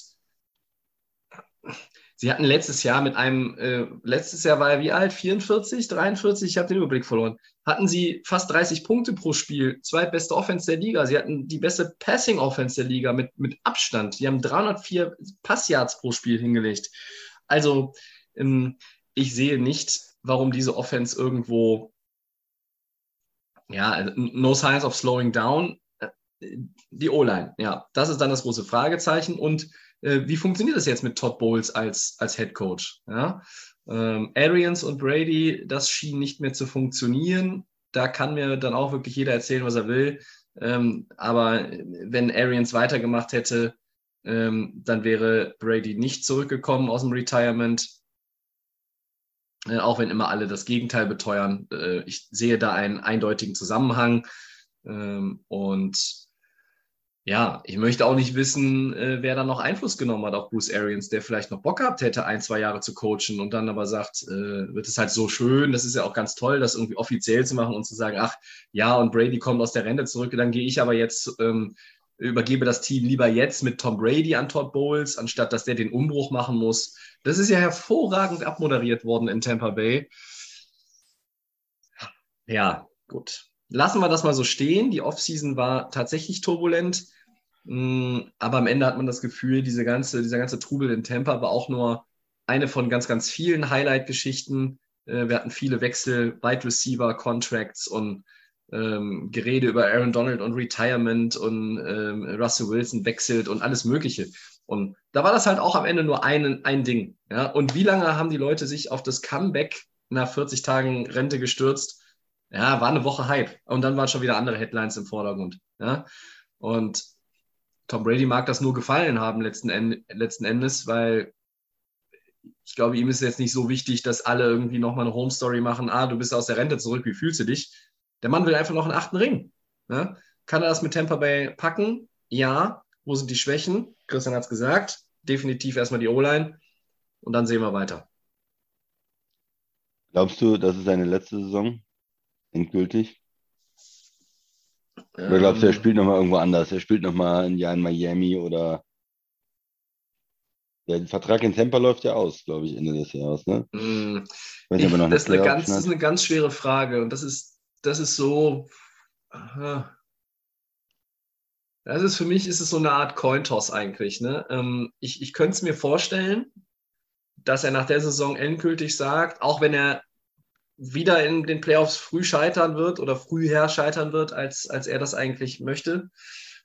Speaker 1: sie hatten letztes Jahr mit einem, äh, letztes Jahr war er wie alt? 44, 43? Ich habe den Überblick verloren. Hatten sie fast 30 Punkte pro Spiel, zweitbeste Offense der Liga. Sie hatten die beste Passing Offense der Liga mit, mit Abstand. Die haben 304 Passyards pro Spiel hingelegt. Also, ähm, ich sehe nicht, warum diese Offense irgendwo, ja, also, no signs of slowing down. Äh, die O-Line, ja, das ist dann das große Fragezeichen. Und äh, wie funktioniert das jetzt mit Todd Bowles als, als Head Coach? Ja? Ähm, Arians und Brady, das schien nicht mehr zu funktionieren. Da kann mir dann auch wirklich jeder erzählen, was er will. Ähm, aber wenn Arians weitergemacht hätte, ähm, dann wäre Brady nicht zurückgekommen aus dem Retirement. Äh, auch wenn immer alle das Gegenteil beteuern. Äh, ich sehe da einen eindeutigen Zusammenhang. Ähm, und ja, ich möchte auch nicht wissen, äh, wer da noch Einfluss genommen hat auf Bruce Arians, der vielleicht noch Bock gehabt hätte, ein, zwei Jahre zu coachen und dann aber sagt, äh, wird es halt so schön, das ist ja auch ganz toll, das irgendwie offiziell zu machen und zu sagen, ach ja, und Brady kommt aus der Rente zurück, dann gehe ich aber jetzt, ähm, übergebe das Team lieber jetzt mit Tom Brady an Todd Bowles, anstatt dass der den Umbruch machen muss. Das ist ja hervorragend abmoderiert worden in Tampa Bay. Ja, gut lassen wir das mal so stehen. Die Offseason war tatsächlich turbulent. Mm, aber am Ende hat man das Gefühl, diese ganze, dieser ganze Trubel in Tampa war auch nur eine von ganz, ganz vielen Highlight-Geschichten. Äh, wir hatten viele Wechsel, Wide Receiver, Contracts und ähm, Gerede über Aaron Donald und Retirement und ähm, Russell Wilson wechselt und alles Mögliche. Und da war das halt auch am Ende nur ein, ein Ding. Ja? Und wie lange haben die Leute sich auf das Comeback nach 40 Tagen Rente gestürzt? Ja, war eine Woche Hype. Und dann waren schon wieder andere Headlines im Vordergrund. Ja? Und Tom Brady mag das nur gefallen haben letzten, End letzten Endes, weil ich glaube, ihm ist jetzt nicht so wichtig, dass alle irgendwie nochmal eine Home Story machen. Ah, du bist aus der Rente zurück, wie fühlst du dich? Der Mann will einfach noch einen achten Ring. Ja? Kann er das mit Tampa Bay packen? Ja. Wo sind die Schwächen? Christian hat es gesagt. Definitiv erstmal die O-Line. Und dann sehen wir weiter.
Speaker 2: Glaubst du, das ist seine letzte Saison? Endgültig? Oder glaubst du, er ähm. spielt nochmal irgendwo anders? Er spielt nochmal ein Jahr in Miami oder. Der Vertrag in Tampa läuft ja aus, glaube ich, Ende des Jahres. Ne?
Speaker 1: Mm. Ich, das, ist eine ganz, das ist eine ganz schwere Frage. Und das ist, das ist so. Das ist für mich ist es so eine Art Cointoss eigentlich. Ne? Ähm, ich ich könnte es mir vorstellen, dass er nach der Saison endgültig sagt, auch wenn er wieder in den Playoffs früh scheitern wird oder früher scheitern wird, als, als er das eigentlich möchte,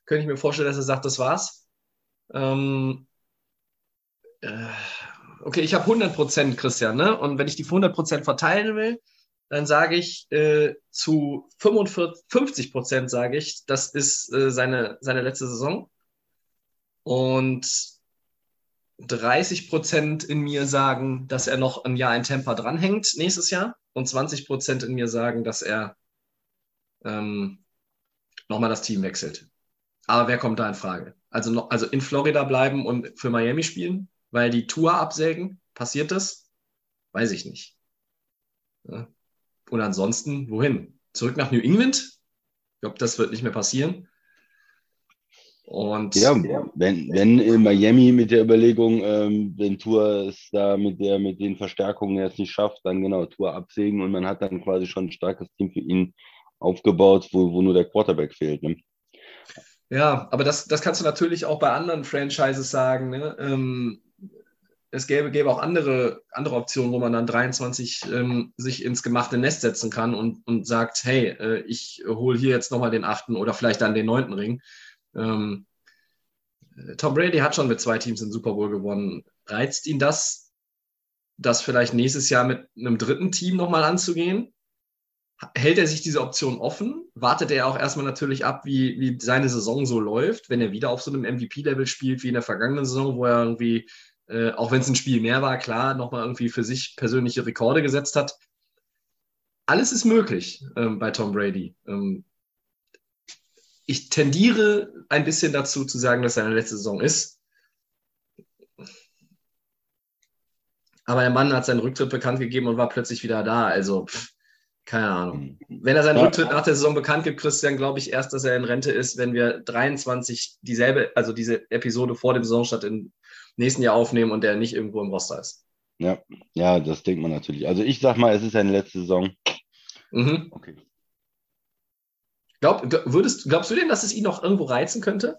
Speaker 1: könnte ich mir vorstellen, dass er sagt, das war's. Ähm, äh, okay, ich habe 100 Prozent, Christian, ne? Und wenn ich die 100 Prozent verteilen will, dann sage ich äh, zu 45, 50 Prozent sage ich, das ist äh, seine, seine letzte Saison. Und 30 Prozent in mir sagen, dass er noch ein Jahr in Temper dranhängt nächstes Jahr und 20 Prozent in mir sagen, dass er ähm, nochmal das Team wechselt. Aber wer kommt da in Frage? Also, noch, also in Florida bleiben und für Miami spielen, weil die Tour absägen? Passiert das? Weiß ich nicht. Ja. Und ansonsten, wohin? Zurück nach New England? Ich glaube, das wird nicht mehr passieren.
Speaker 2: Und ja, wenn, wenn in Miami mit der Überlegung, ähm, wenn Tour es da mit der mit den Verstärkungen jetzt nicht schafft, dann genau Tour absägen und man hat dann quasi schon ein starkes Team für ihn aufgebaut, wo, wo nur der Quarterback fehlt. Ne?
Speaker 1: Ja, aber das, das kannst du natürlich auch bei anderen Franchises sagen. Ne? Ähm, es gäbe, gäbe auch andere, andere Optionen, wo man dann 23 ähm, sich ins gemachte Nest setzen kann und, und sagt, hey, äh, ich hole hier jetzt nochmal den achten oder vielleicht dann den neunten Ring. Ähm, Tom Brady hat schon mit zwei Teams den Super Bowl gewonnen. Reizt ihn das, das vielleicht nächstes Jahr mit einem dritten Team nochmal anzugehen? Hält er sich diese Option offen? Wartet er auch erstmal natürlich ab, wie, wie seine Saison so läuft, wenn er wieder auf so einem MVP-Level spielt wie in der vergangenen Saison, wo er irgendwie, äh, auch wenn es ein Spiel mehr war, klar, nochmal irgendwie für sich persönliche Rekorde gesetzt hat. Alles ist möglich ähm, bei Tom Brady. Ähm, ich tendiere ein bisschen dazu zu sagen, dass seine letzte Saison ist. Aber der Mann hat seinen Rücktritt bekannt gegeben und war plötzlich wieder da. Also, pff, keine Ahnung. Wenn er seinen ja. Rücktritt nach der Saison bekannt gibt, Christian, glaube ich erst, dass er in Rente ist, wenn wir 23 dieselbe, also diese Episode vor dem Saisonstart im nächsten Jahr aufnehmen und der nicht irgendwo im Roster ist.
Speaker 2: Ja, ja, das denkt man natürlich. Also ich sag mal, es ist seine letzte Saison.
Speaker 1: Mhm. Okay. Glaub, würdest, glaubst du denn, dass es ihn noch irgendwo reizen könnte?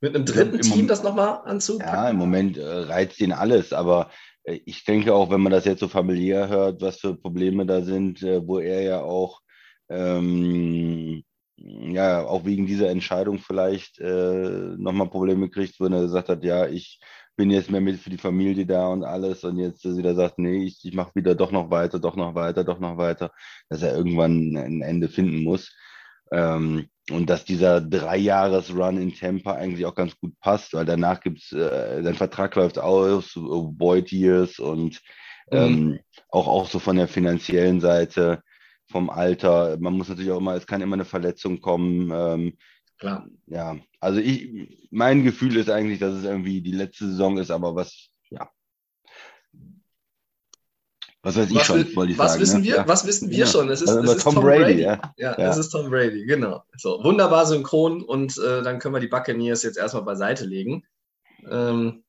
Speaker 1: Mit einem dritten Team Moment, das nochmal anzupacken?
Speaker 2: Ja, im Moment äh, reizt ihn alles, aber äh, ich denke auch, wenn man das jetzt so familiär hört, was für Probleme da sind, äh, wo er ja auch, ähm, ja, auch wegen dieser Entscheidung vielleicht äh, nochmal Probleme kriegt, wenn er gesagt hat, ja, ich bin jetzt mehr mit für die Familie da und alles und jetzt wieder sagt, nee, ich, ich mache wieder doch noch weiter, doch noch weiter, doch noch weiter, dass er irgendwann ein Ende finden muss. Ähm, und dass dieser Dreijahres-Run in Tampa eigentlich auch ganz gut passt, weil danach gibt es, äh, sein Vertrag läuft aus, Boyd Years und Mhm. Ähm, auch, auch so von der finanziellen Seite, vom Alter. Man muss natürlich auch immer, es kann immer eine Verletzung kommen. Ähm,
Speaker 1: Klar.
Speaker 2: Ja, also ich, mein Gefühl ist eigentlich, dass es irgendwie die letzte Saison ist, aber was, ja. Was weiß ich
Speaker 1: Was,
Speaker 2: schon, wollte ich
Speaker 1: was
Speaker 2: sagen.
Speaker 1: wissen
Speaker 2: ne?
Speaker 1: wir?
Speaker 2: Ja.
Speaker 1: Was wissen wir
Speaker 2: Ja.
Speaker 1: schon? Es ist,
Speaker 2: Also
Speaker 1: es ist
Speaker 2: Tom
Speaker 1: Tom,
Speaker 2: Brady,
Speaker 1: Brady.
Speaker 2: ja.
Speaker 1: Ja,
Speaker 2: Ja.
Speaker 1: es ist Tom Brady, genau. So, wunderbar synchron und äh, dann können wir die Buccaneers jetzt erstmal beiseite legen. Ähm,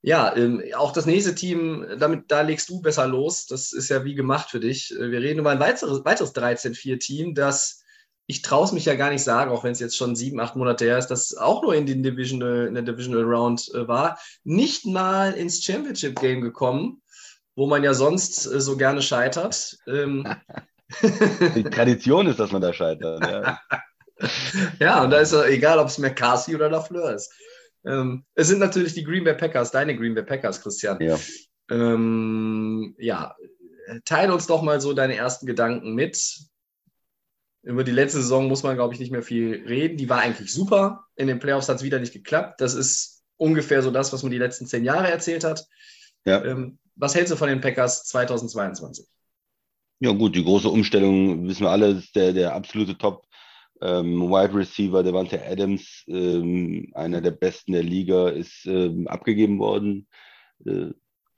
Speaker 1: ja, ähm, auch das nächste Team, damit, da legst du besser los. Das ist ja wie gemacht für dich. Äh, Wir reden über ein weiteres, weiteres 13-4-Team, das ich traue es mich ja gar nicht sagen, auch wenn es jetzt schon sieben, acht Monate her ist, das auch nur in, den Divisional, in der Divisional Round äh, war, nicht mal ins Championship Game gekommen, wo man ja sonst äh, so gerne scheitert. Ähm,
Speaker 2: Die Tradition ist, dass man da scheitert. Ja.
Speaker 1: ja, und da ist ja egal, ob es McCarthy oder Lafleur ist. Ähm, es sind natürlich die Green Bay Packers, deine Green Bay Packers, Christian.
Speaker 2: Ja.
Speaker 1: Ähm, ja, teile uns doch mal so deine ersten Gedanken mit. Über die letzte Saison muss man, glaube ich, nicht mehr viel reden. Die war eigentlich super. In den Playoffs hat es wieder nicht geklappt. Das ist ungefähr so das, was man die letzten zehn Jahre erzählt hat.
Speaker 2: Ja.
Speaker 1: Ähm, was hältst du von den Packers 2022?
Speaker 2: Ja, gut, die große Umstellung, wissen wir alle, ist der, der absolute Top ähm, Wide Receiver, Devante Adams, ähm, einer der besten der Liga, ist ähm, abgegeben worden äh,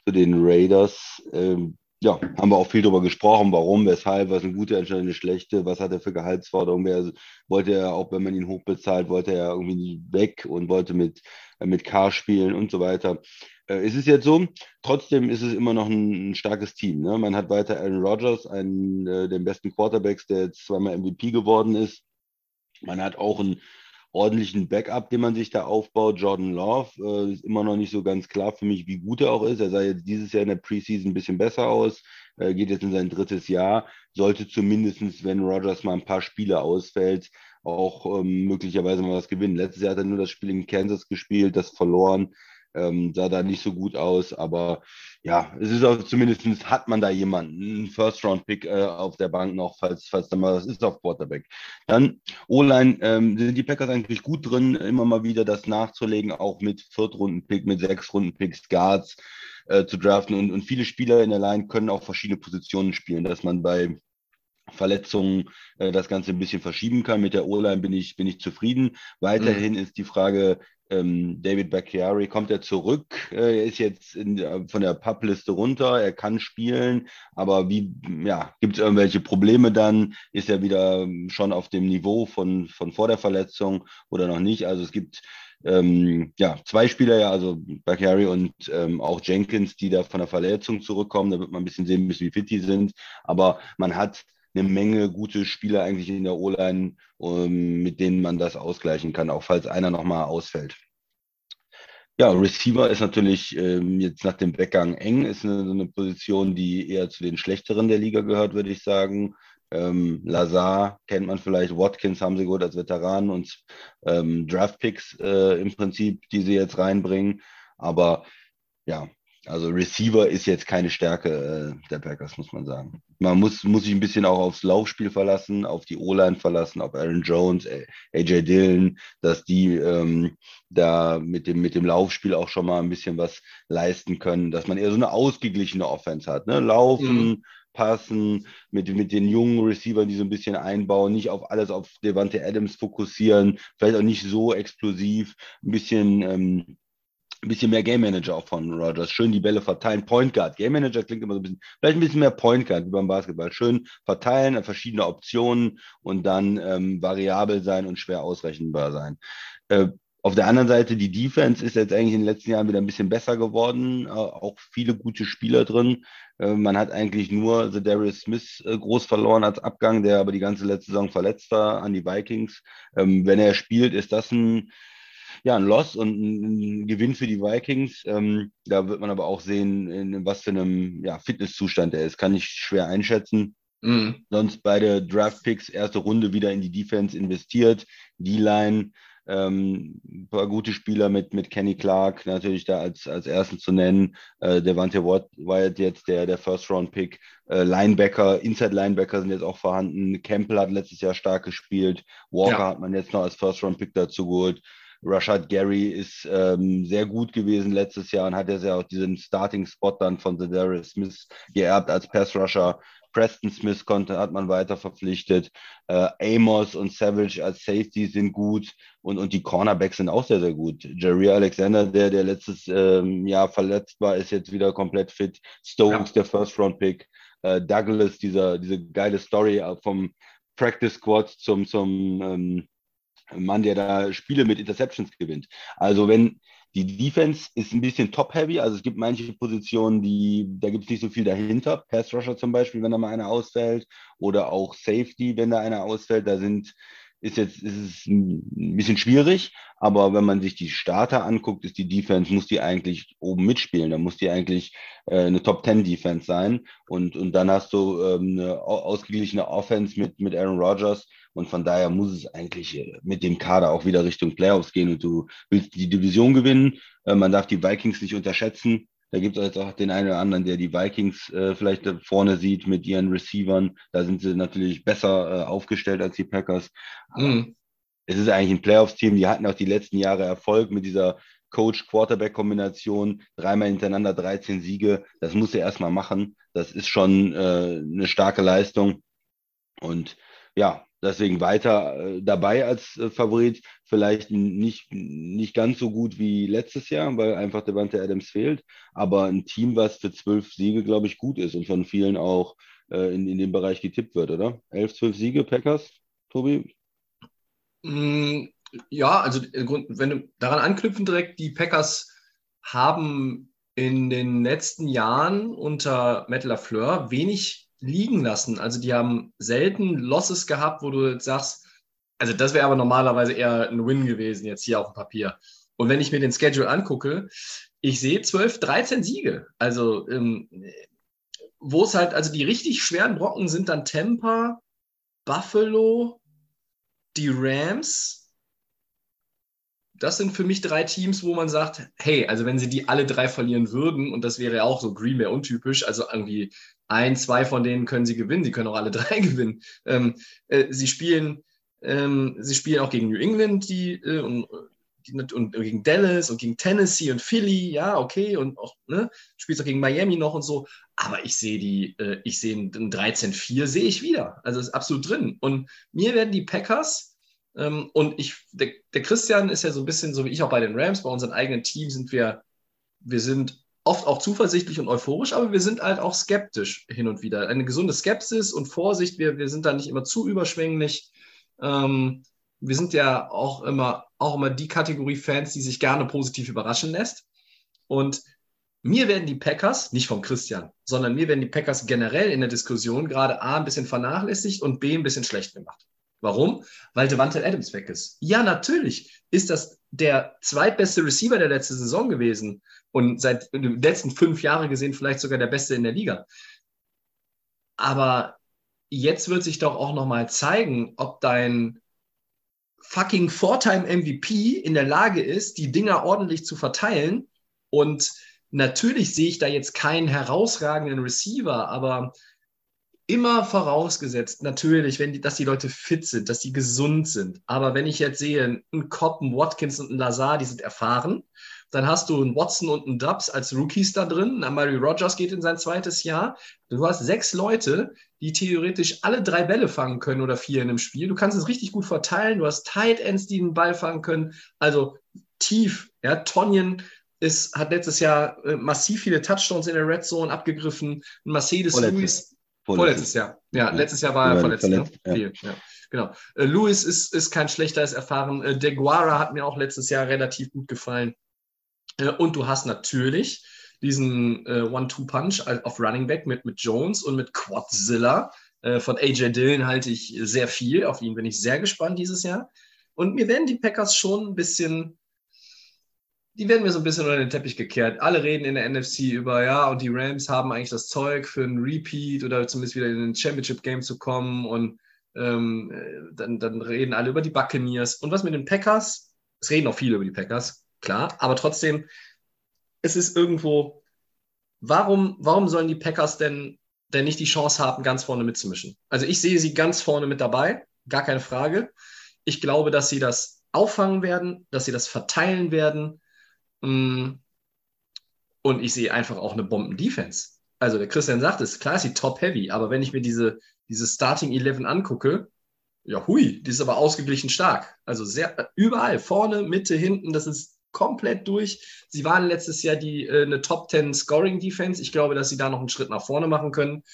Speaker 2: zu den Raiders. Ähm, ja, haben wir auch viel darüber gesprochen, warum, weshalb, was eine gute Entscheidung, eine schlechte, was hat er für Gehaltsforderungen, wer, wollte er, auch wenn man ihn hochbezahlt, wollte er irgendwie weg und wollte mit, äh, mit K spielen und so weiter. Äh, es jetzt so, trotzdem ist es immer noch ein, ein starkes Team. Ne? Man hat weiter Aaron Rodgers, einen äh, der besten Quarterbacks, der jetzt zweimal MVP geworden ist. Man hat auch einen ordentlichen Backup, den man sich da aufbaut. Jordan Love äh, ist immer noch nicht so ganz klar für mich, wie gut er auch ist. Er sah jetzt dieses Jahr in der Preseason ein bisschen besser aus, äh, geht jetzt in sein drittes Jahr, sollte zumindestens, wenn Rodgers mal ein paar Spiele ausfällt, auch ähm, möglicherweise mal was gewinnen. Letztes Jahr hat er nur das Spiel in Kansas gespielt, das verloren. Ähm, sah da nicht so gut aus, aber ja, es ist auch zumindest hat man da jemanden, einen First-Round-Pick äh, auf der Bank noch, falls, falls da mal was ist auf Quarterback. Dann O-Line ähm, sind die Packers eigentlich gut drin, immer mal wieder das nachzulegen, auch mit Viertrunden-Pick, mit Sechs-Runden-Picks, Guards äh, zu draften und, und viele Spieler in der Line können auch verschiedene Positionen spielen, dass man bei Verletzungen äh, das Ganze ein bisschen verschieben kann. Mit der O-Line bin ich, bin ich zufrieden. Weiterhin ist die Frage, ähm, David Bacchiari, kommt er zurück? Äh, er ist jetzt in, der- von der Pub-Liste runter, er kann spielen, aber wie, ja, gibt es irgendwelche Probleme dann? Ist er wieder ähm, schon auf dem Niveau von, von vor der Verletzung oder noch nicht? Also es gibt ähm, ja, zwei Spieler, ja, also Bacchiari und ähm, auch Jenkins, die da von der Verletzung zurückkommen. Da wird man ein bisschen sehen müssen, wie fit die sind. Aber man hat eine Menge gute Spieler eigentlich in der O-Line, ähm, mit denen man das ausgleichen kann, auch falls einer nochmal ausfällt. Ja, Receiver ist natürlich ähm, jetzt nach dem Weggang eng, ist eine, eine Position, die eher zu den schlechteren der Liga gehört, würde ich sagen. Ähm, Lazar kennt man vielleicht, Watkins haben sie gut als Veteranen und ähm, Draftpicks äh, im Prinzip, die sie jetzt reinbringen. Aber ja, also Receiver ist jetzt keine Stärke äh, der Packers, muss man sagen. Man muss, muss sich ein bisschen auch aufs Laufspiel verlassen, auf die O-Line verlassen, auf Aaron Jones, AJ Dillon, dass die ähm, da mit dem, mit dem Laufspiel auch schon mal ein bisschen was leisten können, dass man eher so eine ausgeglichene Offense hat. Ne? Laufen,
Speaker 1: Mhm.
Speaker 2: passen, mit, mit den jungen Receivern, die so ein bisschen einbauen, nicht auf alles auf Devante Adams fokussieren, vielleicht auch nicht so explosiv, ein bisschen ähm, ein bisschen mehr Game Manager auch von Rogers. Schön die Bälle verteilen. Point Guard. Game Manager klingt immer so ein bisschen, vielleicht ein bisschen mehr Point Guard wie beim Basketball. Schön verteilen, verschiedene Optionen und dann ähm, variabel sein und schwer ausrechenbar sein. Äh, auf der anderen Seite, die Defense ist jetzt eigentlich in den letzten Jahren wieder ein bisschen besser geworden. Äh, auch viele gute Spieler drin. Äh, man hat eigentlich nur The Darius Smith äh, groß verloren als Abgang, der aber die ganze letzte Saison verletzt war an die Vikings. Ähm, wenn er spielt, ist das ein ja, ein Loss und ein Gewinn für die Vikings. Ähm, da wird man aber auch sehen, in was für einem ja, Fitnesszustand er ist. Kann ich schwer einschätzen.
Speaker 1: Mhm.
Speaker 2: Sonst beide Draft-Picks, erste Runde wieder in die Defense investiert. Die Line, ähm, ein paar gute Spieler mit, mit Kenny Clark natürlich da als, als ersten zu nennen. Äh, Devante Wyatt jetzt der, der First-Round-Pick. Äh, Linebacker, Inside-Linebacker sind jetzt auch vorhanden. Campbell hat letztes Jahr stark gespielt. Walker
Speaker 1: Ja.
Speaker 2: hat man jetzt noch als First-Round-Pick dazu geholt. Rashad Gary ist ähm, sehr gut gewesen letztes Jahr und hat ja auch diesen Starting-Spot dann von The Darius Smith geerbt als Pass-Rusher. Preston Smith konnte, hat man weiter verpflichtet. Äh, Amos und Savage als Safety sind gut und, und die Cornerbacks sind auch sehr, sehr gut. Jerry Alexander, der, der letztes ähm, Jahr verletzt war, ist jetzt wieder komplett fit. Stokes, ja. der First-Round-Pick. Äh, Douglas, dieser, diese geile Story vom Practice Squad zum, zum ähm, Mann, der da Spiele mit Interceptions gewinnt. Also wenn die Defense ist ein bisschen top-heavy, also es gibt manche Positionen, die, da gibt es nicht so viel dahinter. Pass Rusher zum Beispiel, wenn da mal einer ausfällt, oder auch Safety, wenn da einer ausfällt, da sind, ist jetzt, ist es ein bisschen schwierig, aber wenn man sich die Starter anguckt, ist die Defense, muss die eigentlich oben mitspielen, da muss die eigentlich äh, eine Top-10-Defense sein und, und dann hast du ähm, eine ausgeglichene Offense mit, mit Aaron Rodgers, und von daher muss es eigentlich äh, mit dem Kader auch wieder Richtung Playoffs gehen und du willst die Division gewinnen. Äh, man darf die Vikings nicht unterschätzen. Da gibt es jetzt auch den einen oder anderen, der die Vikings äh, vielleicht vorne sieht mit ihren Receivern. Da sind sie natürlich besser äh, aufgestellt als die Packers. Mhm. Es ist eigentlich ein Playoffs-Team. Die hatten auch die letzten Jahre Erfolg mit dieser Coach-Quarterback-Kombination. Dreimal hintereinander 13 Siege. Das muss er erstmal machen. Das ist schon äh, eine starke Leistung. Und ja, deswegen weiter äh, dabei als äh, Favorit. Vielleicht nicht, nicht ganz so gut wie letztes Jahr, weil einfach Devante Adams fehlt. Aber ein Team, was für zwölf Siege, glaube ich, gut ist und von vielen auch äh, in, in dem Bereich getippt wird, oder? Elf, zwölf Siege, Packers, Tobi?
Speaker 1: Mm, ja, also wenn du daran anknüpfen direkt, die Packers haben in den letzten Jahren unter Matt LaFleur wenig liegen lassen. Also die haben selten Losses gehabt, wo du sagst, also das wäre aber normalerweise eher ein Win gewesen jetzt hier auf dem Papier. Und wenn ich mir den Schedule angucke, ich sehe 12, 13 Siege. Also ähm, wo es halt, also die richtig schweren Brocken sind dann Tampa, Buffalo, die Rams, das sind für mich drei Teams, wo man sagt, hey, also wenn sie die alle drei verlieren würden, und das wäre ja auch so Green Bay untypisch, also irgendwie ein, zwei von denen können sie gewinnen, sie können auch alle drei gewinnen. Ähm, äh, sie spielen, ähm, sie spielen auch gegen New England, die, äh, und, die, und, gegen Dallas und gegen Tennessee und Philly, ja, okay, und auch, ne, spielst auch gegen Miami noch und so. Aber ich sehe die, äh, ich sehe ein 13-4 sehe ich wieder. Also ist absolut drin. Und mir werden die Packers ähm, und ich, der, der, Christian ist ja so ein bisschen so wie ich auch bei den Rams, bei unserem eigenen Team sind wir, wir sind oft auch zuversichtlich und euphorisch, aber wir sind halt auch skeptisch hin und wieder. Eine gesunde Skepsis und Vorsicht, wir, wir sind da nicht immer zu überschwänglich. Ähm, wir sind ja auch immer, auch immer die Kategorie Fans, die sich gerne positiv überraschen lässt. Und mir werden die Packers, nicht vom Christian, sondern mir werden die Packers generell in der Diskussion gerade A ein bisschen vernachlässigt und B ein bisschen schlecht gemacht. Warum? Weil Devante Adams weg ist. Ja, natürlich ist das der zweitbeste Receiver der letzten Saison gewesen und seit den letzten fünf Jahren gesehen vielleicht sogar der beste in der Liga. Aber jetzt wird sich doch auch nochmal zeigen, ob dein fucking Four-Time-MVP in der Lage ist, die Dinger ordentlich zu verteilen. Und natürlich sehe ich da jetzt keinen herausragenden Receiver, aber immer vorausgesetzt, natürlich, wenn die, dass die Leute fit sind, dass die gesund sind. Aber wenn ich jetzt sehe, ein Cobb, ein Watkins und ein Lazar, die sind erfahren, dann hast du einen Watson und einen Dubs als Rookies da drin. Amari Rogers geht in sein zweites Jahr. Du hast sechs Leute, die theoretisch alle drei Bälle fangen können oder vier in einem Spiel. Du kannst es richtig gut verteilen. Du hast Tight Ends, die einen Ball fangen können. Also tief. Ja, Tonjen ist, hat letztes Jahr äh, massiv viele Touchdowns in der Red Zone abgegriffen. Mercedes Lewis Vorletztes Jahr. Ja, letztes Jahr war er verletzt. Ne? verletzt ne? ja. ja. Genau. Äh, Lewis ist, ist kein schlechter, ist erfahren. Äh, Deguara hat mir auch letztes Jahr relativ gut gefallen. Äh, und du hast natürlich diesen äh, One-Two-Punch auf Running Back mit, mit Jones und mit Quadzilla. Äh, von AJ Dillon halte ich sehr viel. Auf ihn bin ich sehr gespannt dieses Jahr. Und mir werden die Packers schon ein bisschen die werden mir so ein bisschen unter den Teppich gekehrt. Alle reden in der NFC über, ja, und die Rams haben eigentlich das Zeug für einen Repeat oder zumindest wieder in den Championship-Game zu kommen. Und ähm, dann, dann reden alle über die Buccaneers. Und was mit den Packers? Es reden auch viele über die Packers, klar, aber trotzdem, es ist irgendwo, warum, warum sollen die Packers denn, denn nicht die Chance haben, ganz vorne mitzumischen? Also ich sehe sie ganz vorne mit dabei, gar keine Frage. Ich glaube, dass sie das auffangen werden, dass sie das verteilen werden. Mm. Und ich sehe einfach auch eine Bomben-Defense. Also der Christian sagt es, klar ist sie top-heavy, aber wenn ich mir diese, diese Starting 11 angucke, ja hui, die ist aber ausgeglichen stark. Also sehr überall, vorne, Mitte, hinten, das ist komplett durch. Sie waren letztes Jahr die, äh, eine Top 10 Scoring Defense. Ich glaube, dass sie da noch einen Schritt nach vorne machen können.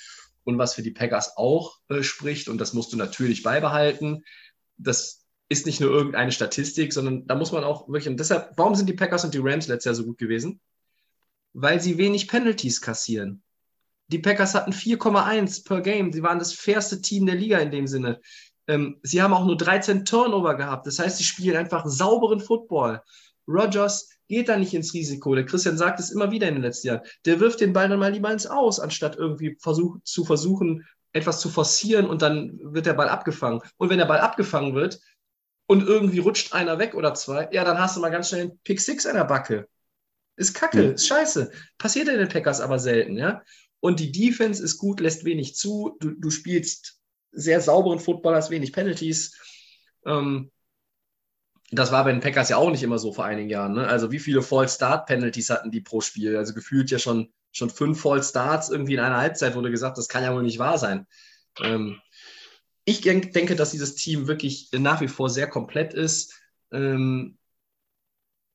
Speaker 1: Und was für die Packers auch äh, spricht, und das musst du natürlich beibehalten, das ist nicht nur irgendeine Statistik, sondern da muss man auch wirklich, und deshalb, warum sind die Packers und die Rams letztes Jahr so gut gewesen? Weil sie wenig Penalties kassieren. Die Packers hatten 4,1 per Game. Sie waren das fairste Team der Liga in dem Sinne. Ähm, sie haben auch nur 13 Turnover gehabt. Das heißt, sie spielen einfach sauberen Football. Rogers geht da nicht ins Risiko. Der Christian sagt es immer wieder in den letzten Jahren. Der wirft den Ball dann mal lieber ins Aus, anstatt irgendwie versuch, zu versuchen, etwas zu forcieren und dann wird der Ball abgefangen. Und wenn der Ball abgefangen wird und irgendwie rutscht einer weg oder zwei, ja, dann hast du mal ganz schnell einen Pick Six an der Backe. Ist kacke, mhm. ist scheiße. Passiert in den Packers aber selten, ja. Und die Defense ist gut, lässt wenig zu. Du, du spielst sehr sauberen Football, hast wenig Penalties. Ähm, das war bei den Packers ja auch nicht immer so vor einigen Jahren. Ne? Also wie viele Fall Start Penalties hatten die pro Spiel? Also gefühlt ja schon, schon fünf Fall Starts irgendwie in einer Halbzeit wurde gesagt, das kann ja wohl nicht wahr sein. Ähm, ich denke, dass dieses Team wirklich nach wie vor sehr komplett ist. Ähm,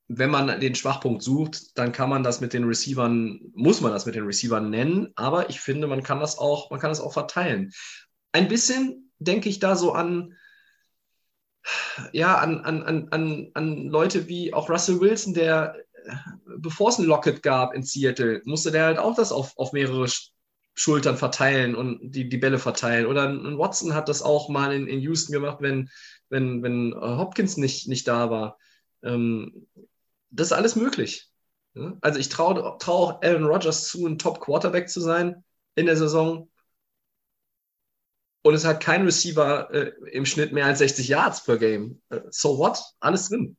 Speaker 1: wenn man den Schwachpunkt sucht, dann kann man das mit den Receivern, muss man das mit den Receivern nennen, aber ich finde, man kann das auch, man kann das auch verteilen. Ein bisschen denke ich da so an, ja, an, an, an, an Leute wie auch Russell Wilson, der, bevor es ein Locket gab in Seattle, musste der halt auch das auf, auf mehrere Schultern verteilen und die, die Bälle verteilen. Oder ein Watson hat das auch mal in, in Houston gemacht, wenn, wenn, wenn Hopkins nicht, nicht da war. Ähm, das ist alles möglich. Also ich traue trau auch Aaron Rodgers zu, ein Top-Quarterback zu sein in der Saison und es hat kein Receiver äh, im Schnitt mehr als 60 Yards per Game. Äh, so what? Alles drin.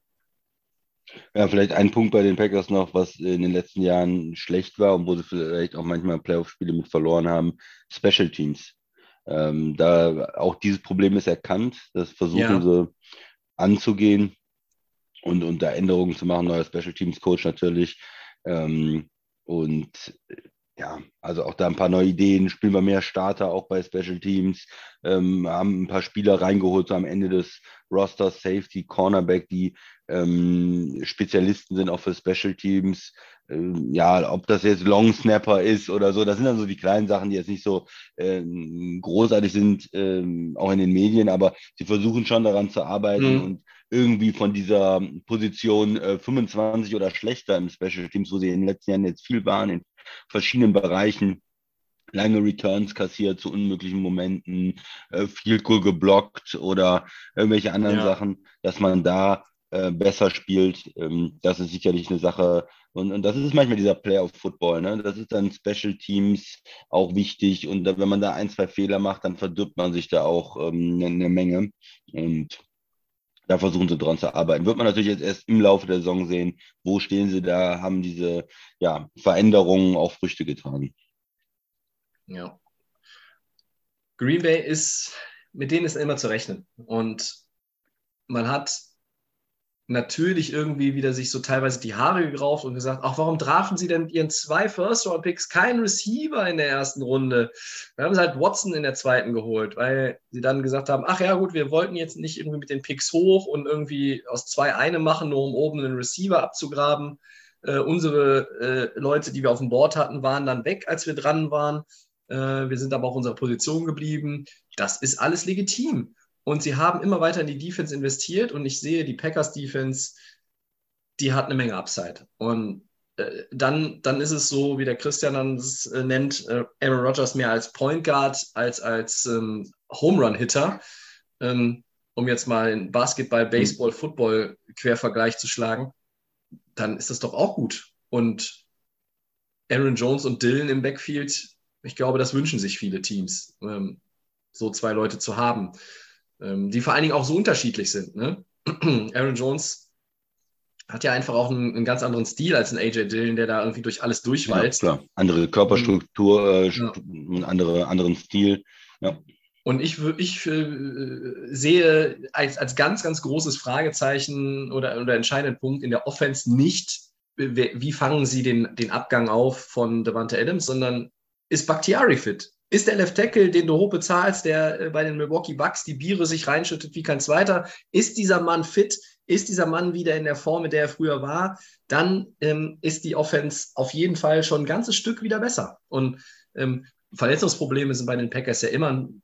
Speaker 2: Ja, vielleicht ein Punkt bei den Packers noch, was in den letzten Jahren schlecht war und wo sie vielleicht auch manchmal Playoff-Spiele mit verloren haben, Special Teams. Ähm, da auch dieses Problem ist erkannt, das versuchen ja. sie anzugehen und, und da Änderungen zu machen, neuer Special Teams Coach natürlich. Ähm, und ja, also auch da ein paar neue Ideen, spielen wir mehr Starter auch bei Special Teams, ähm, haben ein paar Spieler reingeholt so am Ende des Rosters, Safety, Cornerback, die ähm, Spezialisten sind auch für Special Teams. Ähm, ja, ob das jetzt Long Snapper ist oder so, das sind dann so die kleinen Sachen, die jetzt nicht so ähm, großartig sind, ähm, auch in den Medien, aber sie versuchen schon daran zu arbeiten mhm. und irgendwie von dieser Position äh, 25 oder schlechter im Special Teams, wo sie in den letzten Jahren jetzt viel waren, in verschiedenen Bereichen, lange Returns kassiert zu unmöglichen Momenten, äh, Field Goal geblockt oder irgendwelche anderen ja. Sachen, dass man da äh, besser spielt. Ähm, das ist sicherlich eine Sache. Und, und das ist manchmal dieser Playoff-Football. Ne? Das ist dann Special Teams auch wichtig. Und da, wenn man da ein, zwei Fehler macht, dann verdirbt man sich da auch ähm, eine, eine Menge. Und da versuchen sie dran zu arbeiten. Wird man natürlich jetzt erst im Laufe der Saison sehen, wo stehen sie da, haben diese ja, Veränderungen auch Früchte getragen.
Speaker 1: Ja. Green Bay ist, mit denen ist immer zu rechnen. Und man hat natürlich irgendwie wieder sich so teilweise die Haare gerauft und gesagt, ach, warum trafen sie denn ihren zwei First-Round-Picks keinen Receiver in der ersten Runde? Wir haben halt Watson in der zweiten geholt, weil sie dann gesagt haben, ach ja gut, wir wollten jetzt nicht irgendwie mit den Picks hoch und irgendwie aus zwei eine machen, nur um oben einen Receiver abzugraben. Äh, unsere äh, Leute, die wir auf dem Board hatten, waren dann weg, als wir dran waren. Äh, wir sind aber auch unserer Position geblieben. Das ist alles legitim. Und sie haben immer weiter in die Defense investiert und ich sehe, die Packers Defense, die hat eine Menge Upside. Und äh, dann, dann ist es so, wie der Christian dann es äh, nennt, äh, Aaron Rodgers mehr als Point Guard als als ähm, Home Run Hitter. Ähm, um jetzt mal einen Basketball, Baseball, Football Quervergleich zu schlagen, dann ist das doch auch gut. Und Aaron Jones und Dylan im Backfield, ich glaube, das wünschen sich viele Teams, ähm, so zwei Leute zu haben die vor allen Dingen auch so unterschiedlich sind. Ne? Aaron Jones hat ja einfach auch einen, einen, ganz anderen Stil als ein AJ Dillon, der da irgendwie durch alles durchwalzt.
Speaker 2: Ja, klar. Andere Körperstruktur, äh, ja. andere, anderen Stil. Ja.
Speaker 1: Und ich, ich äh, sehe als, als ganz, ganz großes Fragezeichen oder, oder entscheidenden Punkt in der Offense nicht, wie fangen sie den, den Abgang auf von Devante Adams, sondern ist Bakhtiari fit? Ist der Left Tackle, den du hoch bezahlst, der äh, bei den Milwaukee Bucks die Biere sich reinschüttet wie kein zweiter, ist dieser Mann fit? Ist dieser Mann wieder in der Form, in der er früher war? Dann ähm, ist die Offense auf jeden Fall schon ein ganzes Stück wieder besser. Und ähm, Verletzungsprobleme sind bei den Packers ja immer ein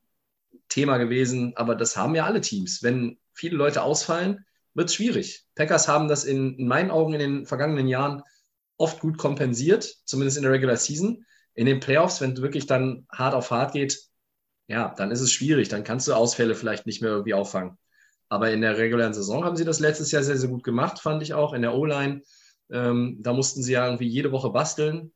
Speaker 1: Thema gewesen, aber das haben ja alle Teams. Wenn viele Leute ausfallen, wird es schwierig. Packers haben das in, in meinen Augen in den vergangenen Jahren oft gut kompensiert, zumindest in der Regular Season. In den Playoffs, wenn es wirklich dann hart auf hart geht, ja, dann ist es schwierig. Dann kannst du Ausfälle vielleicht nicht mehr irgendwie auffangen. Aber in der regulären Saison haben sie das letztes Jahr sehr, sehr gut gemacht, fand ich auch. In der O-Line, ähm, da mussten sie ja irgendwie jede Woche basteln.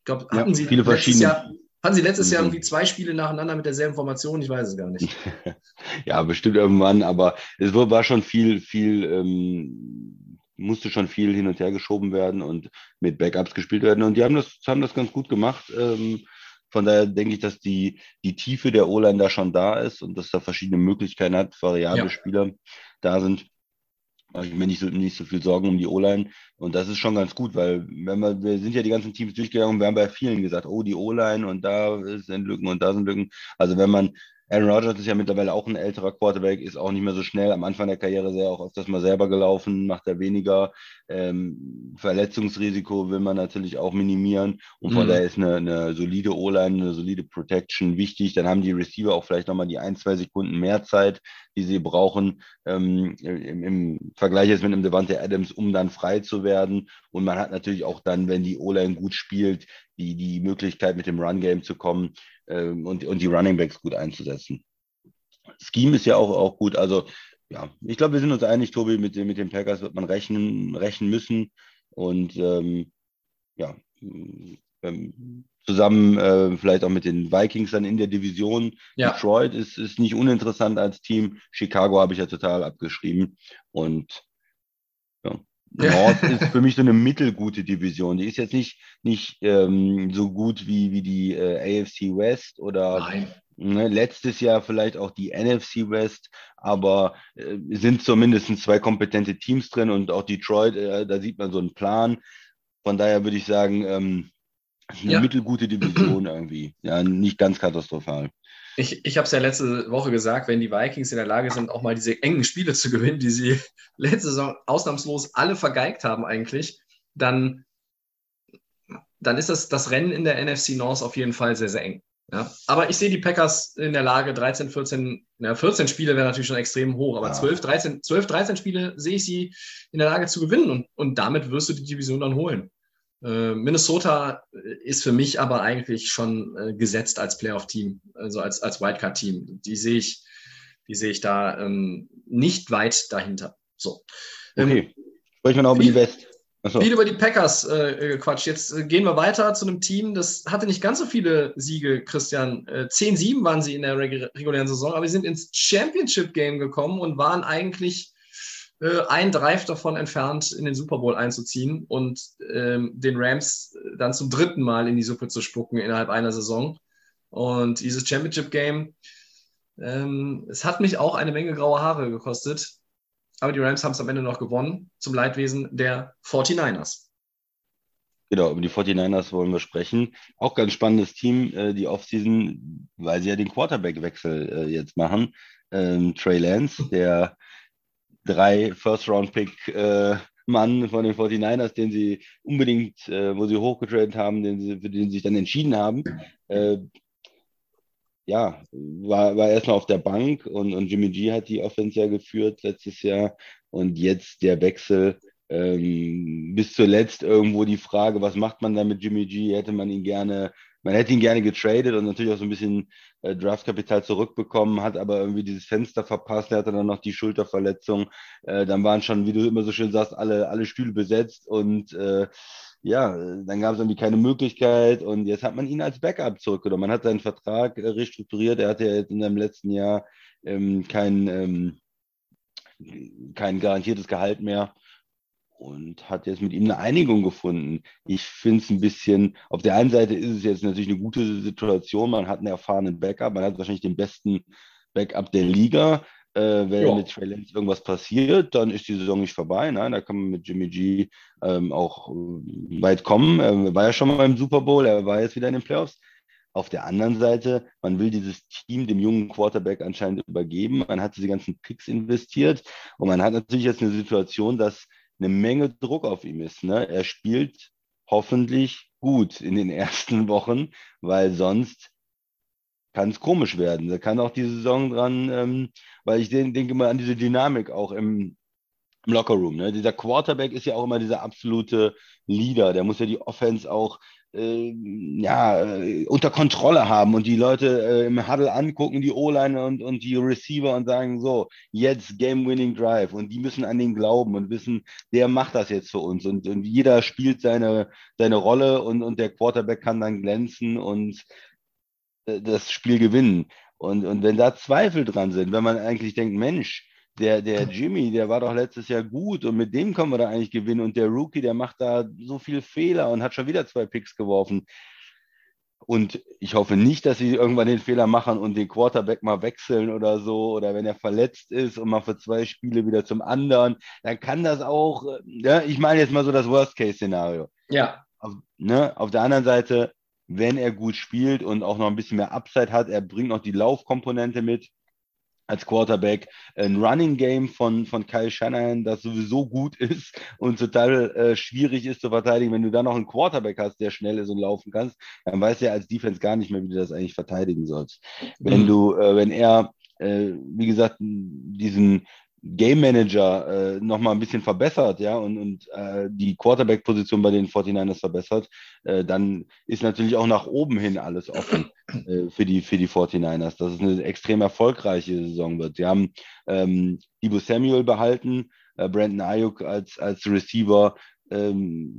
Speaker 1: Ich glaube, hatten ja, sie
Speaker 2: viele verschiedene.
Speaker 1: Jahr, hatten Sie letztes Jahr irgendwie zwei Spiele nacheinander mit derselben Formation? Ich weiß es gar nicht.
Speaker 2: ja, bestimmt irgendwann, aber es war schon viel, viel, ähm, musste schon viel hin und her geschoben werden und mit Backups gespielt werden. Und die haben das, haben das ganz gut gemacht. Ähm, von daher denke ich, dass die, die Tiefe der O-Line da schon da ist und dass da verschiedene Möglichkeiten hat, variable ja. Spieler da sind mache ich mir nicht so, nicht so viel Sorgen um die O-Line. Und das ist schon ganz gut, weil wenn wir, wir sind ja die ganzen Teams durchgegangen und wir haben bei vielen gesagt, oh, die O-Line und da sind Lücken und da sind Lücken. Also wenn man Aaron Rodgers ist ja mittlerweile auch ein älterer Quarterback, ist auch nicht mehr so schnell. Am Anfang der Karriere sehr auch öfters mal selber gelaufen, macht er weniger. Ähm, Verletzungsrisiko will man natürlich auch minimieren. Und von mhm. daher ist eine, eine solide O-Line, eine solide Protection wichtig. Dann haben die Receiver auch vielleicht nochmal die ein, zwei Sekunden mehr Zeit, die sie brauchen ähm, im, im, Vergleich jetzt mit einem Devante Adams, um dann frei zu werden. Und man hat natürlich auch dann, wenn die O-Line gut spielt, die, die Möglichkeit mit dem Run-Game zu kommen ähm, und, und die Running Backs gut einzusetzen. Scheme ist ja auch, auch gut. Also ja, ich glaube, wir sind uns einig, Tobi, mit, mit den Packers wird man rechnen, rechnen müssen. Und ähm, ja, ähm, zusammen äh, vielleicht auch mit den Vikings dann in der Division. Ja. Detroit ist, ist nicht uninteressant als Team. Chicago habe ich ja total abgeschrieben. Und ja, Nord ist für mich so eine mittelgute Division. Die ist jetzt nicht, nicht ähm, so gut wie, wie die äh, AFC West oder ne, letztes Jahr vielleicht auch die NFC West, aber äh, sind zumindest zwei kompetente Teams drin und auch Detroit, äh, da sieht man so einen Plan. Von daher würde ich sagen, ähm, eine ja. mittelgute Division irgendwie. Ja, nicht ganz katastrophal.
Speaker 1: Ich, ich habe es ja letzte Woche gesagt, wenn die Vikings in der Lage sind, auch mal diese engen Spiele zu gewinnen, die sie letzte Saison ausnahmslos alle vergeigt haben eigentlich, dann, dann ist das, das Rennen in der NFC North auf jeden Fall sehr, sehr eng. Ja, aber ich sehe die Packers in der Lage, 13, 14, na, 14 Spiele wäre natürlich schon extrem hoch, aber ja. 12, 13, 12, 13 Spiele sehe ich sie in der Lage zu gewinnen und, und damit wirst du die Division dann holen. Äh, Minnesota ist für mich aber eigentlich schon äh, gesetzt als Playoff-Team, also als, als Wildcard-Team. Die sehe ich, die sehe ich da ähm, nicht weit dahinter. So.
Speaker 2: Ähm, okay. Sprechen wir noch über die West.
Speaker 1: Achso. Viel über die Packers äh, Quatsch. Jetzt äh, gehen wir weiter zu einem Team, das hatte nicht ganz so viele Siege, Christian. Äh, 10-7 waren sie in der regulären Saison, aber sie sind ins Championship-Game gekommen und waren eigentlich äh, ein Drive davon entfernt, in den Super Bowl einzuziehen und ähm, den Rams dann zum dritten Mal in die Suppe zu spucken innerhalb einer Saison. Und dieses Championship Game, ähm, es hat mich auch eine Menge graue Haare gekostet, aber die Rams haben es am Ende noch gewonnen, zum Leidwesen der 49ers.
Speaker 2: Genau, über die 49ers wollen wir sprechen. Auch ganz spannendes Team, äh, die Offseason, weil sie ja den Quarterback-Wechsel äh, jetzt machen. Ähm, Trey Lance, der drei First-Round-Pick äh, von den 49ers, den sie unbedingt, äh, wo sie hochgetradet haben, den sie, für den sie sich dann entschieden haben. Ja, war, war erstmal auf der Bank und, und Jimmy G hat die Offense ja geführt letztes Jahr. Und jetzt der Wechsel ähm, bis zuletzt irgendwo die Frage, was macht man da mit Jimmy G? Hätte man ihn gerne man hätte ihn gerne getradet und natürlich auch so ein bisschen äh, Draftkapital zurückbekommen, hat aber irgendwie dieses Fenster verpasst. Er hatte dann noch die Schulterverletzung. Äh, dann waren schon, wie du immer so schön sagst, alle, alle Stühle besetzt und äh, ja, dann gab es irgendwie keine Möglichkeit und jetzt hat man ihn als Backup zurückgenommen. Man hat seinen Vertrag äh, restrukturiert. Er hatte ja jetzt in seinem letzten Jahr ähm, kein, ähm, kein garantiertes Gehalt mehr und hat jetzt mit ihm eine Einigung gefunden. Ich finde es ein bisschen, auf der einen Seite ist es jetzt natürlich eine gute Situation, man hat einen erfahrenen Backup, man hat wahrscheinlich den besten Backup der Liga. Äh, wenn ja. mit Trey Lance irgendwas passiert, dann ist die Saison nicht vorbei. Nein, da kann man mit Jimmy G ähm, auch äh, weit kommen. Er war ja schon mal im Super Bowl, er war jetzt wieder in den Playoffs. Auf der anderen Seite, man will dieses Team dem jungen Quarterback anscheinend übergeben. Man hat diese ganzen Picks investiert und man hat natürlich jetzt eine Situation, dass eine Menge Druck auf ihm ist. Ne? Er spielt hoffentlich gut in den ersten Wochen, weil sonst kann es komisch werden. Da kann auch die Saison dran, ähm, weil ich denke mal an diese Dynamik auch im, im Lockerroom. Ne? Dieser Quarterback ist ja auch immer dieser absolute Leader. Der muss ja die Offense auch äh, ja, äh, unter Kontrolle haben und die Leute äh, im Huddle angucken, die O-Line und, und die Receiver und sagen so, jetzt Game-Winning Drive und die müssen an den glauben und wissen, der macht das jetzt für uns und, und jeder spielt seine, seine Rolle und, und der Quarterback kann dann glänzen und das Spiel gewinnen. Und, und wenn da Zweifel dran sind, wenn man eigentlich denkt, Mensch, der, der Jimmy, der war doch letztes Jahr gut und mit dem können wir da eigentlich gewinnen. Und der Rookie, der macht da so viel Fehler und hat schon wieder zwei Picks geworfen. Und ich hoffe nicht, dass sie irgendwann den Fehler machen und den Quarterback mal wechseln oder so. Oder wenn er verletzt ist und mal für zwei Spiele wieder zum anderen, dann kann das auch, ja, ich meine jetzt mal so das Worst-Case-Szenario.
Speaker 1: Ja.
Speaker 2: Auf, ne, auf der anderen Seite, wenn er gut spielt und auch noch ein bisschen mehr Upside hat, er bringt noch die Laufkomponente mit als Quarterback ein Running Game von, von Kyle Shanahan, das sowieso gut ist und total äh, schwierig ist zu verteidigen. Wenn du dann noch einen Quarterback hast, der schnell ist und laufen kannst, dann weißt du ja als Defense gar nicht mehr, wie du das eigentlich verteidigen sollst. Wenn mhm. du, äh, wenn er, äh, wie gesagt, diesen Game Manager äh, nochmal ein bisschen verbessert, ja, und, und äh, die Quarterback-Position bei den 49ers verbessert, äh, dann ist natürlich auch nach oben hin alles offen äh, für, die, für die 49ers, dass es eine extrem erfolgreiche Saison wird. Sie haben ähm, Debo Samuel behalten, äh, Brandon Ayuk als, als Receiver, ähm,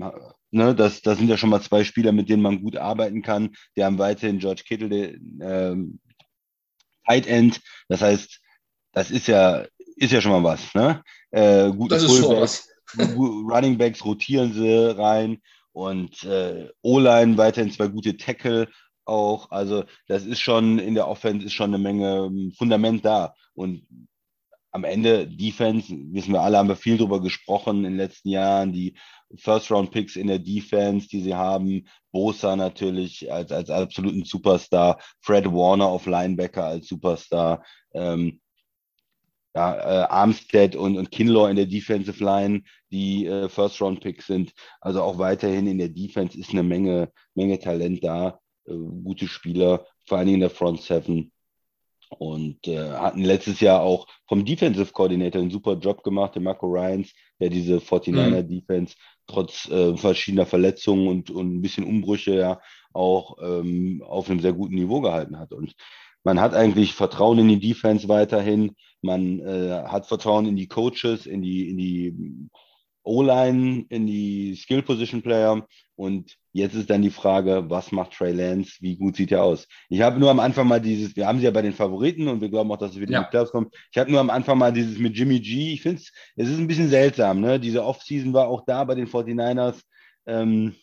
Speaker 2: ne, das, das sind ja schon mal zwei Spieler, mit denen man gut arbeiten kann. Die haben weiterhin George Kittle, den ähm, Tight End. Das heißt, das ist ja ist ja schon mal was. Ne? Äh, gute
Speaker 1: das was.
Speaker 2: Running Backs rotieren sie rein und äh, O-Line weiterhin zwei gute Tackle auch. Also das ist schon in der Offense ist schon eine Menge ähm, Fundament da. Und am Ende Defense, wissen wir alle, haben wir viel drüber gesprochen in den letzten Jahren, die First-Round-Picks in der Defense, die sie haben, Bosa natürlich als, als absoluten Superstar, Fred Warner auf Linebacker als Superstar, ähm, ja, äh, Armstead und, und Kinlaw in der Defensive Line, die äh, First-Round-Picks sind. Also auch weiterhin in der Defense ist eine Menge, Menge Talent da, äh, gute Spieler, vor allen Dingen in der Front Seven. Und äh, hatten letztes Jahr auch vom Defensive Coordinator einen super Job gemacht, der Marco Ryans, der diese 49er mhm. Defense trotz äh, verschiedener Verletzungen und, und ein bisschen Umbrüche ja auch ähm, auf einem sehr guten Niveau gehalten hat. Und man hat eigentlich Vertrauen in die Defense weiterhin. Man äh, hat Vertrauen in die Coaches, in die, in die O-Line, in die Skill Position Player. Und jetzt ist dann die Frage, was macht Trey Lance? Wie gut sieht er aus? Ich habe nur am Anfang mal dieses, wir haben sie ja bei den Favoriten und wir glauben auch, dass sie wieder ja. in die Playoffs kommen. Ich habe nur am Anfang mal dieses mit Jimmy G. Ich finde es, es ist ein bisschen seltsam. Ne? Diese Offseason war auch da bei den 49ers. Ähm,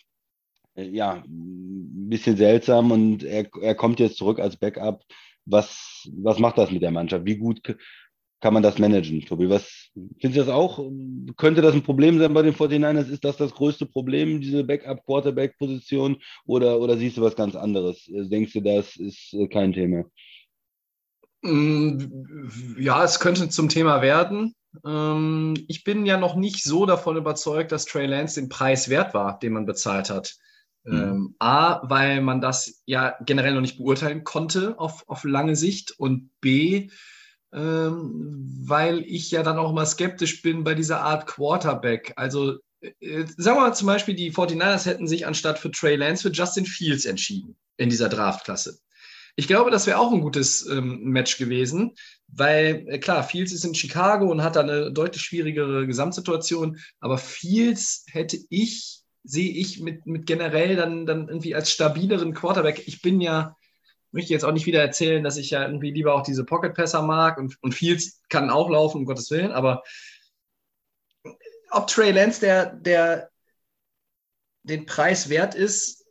Speaker 2: ja, ein bisschen seltsam und er, er kommt jetzt zurück als Backup was, was macht das mit der Mannschaft? Wie gut kann man das managen, Tobi? Was findest du das auch? Könnte das ein Problem sein bei den 49ers? Ist das das größte Problem, diese Backup-Quarterback-Position? Oder, oder siehst du was ganz anderes? Denkst du, das ist äh, kein Thema?
Speaker 1: Mm, ja, es könnte zum Thema werden. Ähm, ich bin ja noch nicht so davon überzeugt, dass Trey Lance den Preis wert war, den man bezahlt hat. Mhm. Ähm, A, weil man das ja generell noch nicht beurteilen konnte auf, auf lange Sicht und B, ähm, weil ich ja dann auch immer skeptisch bin bei dieser Art Quarterback. Also äh, sagen wir mal zum Beispiel, die 49ers hätten sich anstatt für Trey Lance für Justin Fields entschieden in dieser Draftklasse. Ich glaube, das wäre auch ein gutes ähm, Match gewesen, weil äh, klar, Fields ist in Chicago und hat da eine deutlich schwierigere Gesamtsituation, aber Fields hätte ich sehe ich mit, mit generell dann, dann irgendwie als stabileren Quarterback. Ich bin ja, möchte jetzt auch nicht wieder erzählen, dass ich ja irgendwie lieber auch diese Pocket-Passer mag und, und Fields kann auch laufen, um Gottes Willen, aber ob Trey Lance der, der den Preis wert ist,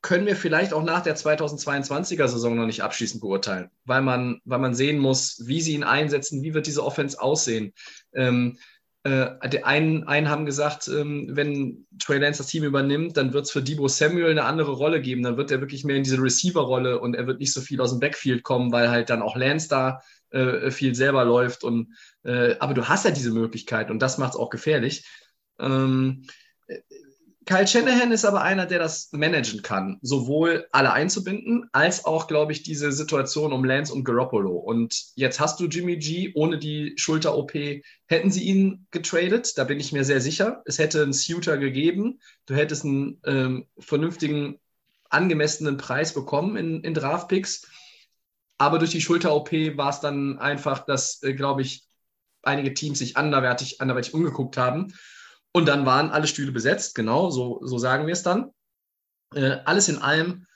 Speaker 1: können wir vielleicht auch nach der 2022er Saison noch nicht abschließend beurteilen, weil man, weil man sehen muss, wie sie ihn einsetzen, wie wird diese Offense aussehen. Ähm, äh, einen, einen haben gesagt, ähm, wenn Trey Lance das Team übernimmt, dann wird es für Debo Samuel eine andere Rolle geben. Dann wird er wirklich mehr in diese Receiver-Rolle und er wird nicht so viel aus dem Backfield kommen, weil halt dann auch Lance da äh, viel selber läuft. Und, äh, aber du hast ja diese Möglichkeit und das macht es auch gefährlich. Ähm, Kyle Shanahan ist aber einer, der das managen kann, sowohl alle einzubinden, als auch, glaube ich, diese Situation um Lance und Garoppolo. Und jetzt hast du Jimmy G ohne die Schulter-OP. Hätten sie ihn getradet? Da bin ich mir sehr sicher. Es hätte einen Suitor gegeben. Du hättest einen ähm, vernünftigen, angemessenen Preis bekommen in, in Draftpicks. Aber durch die Schulter-OP war es dann einfach, dass, äh, glaube ich, einige Teams sich anderweitig, anderweitig umgeguckt haben und dann waren alle Stühle besetzt, genau, so, so sagen wir es dann. Äh, alles in allem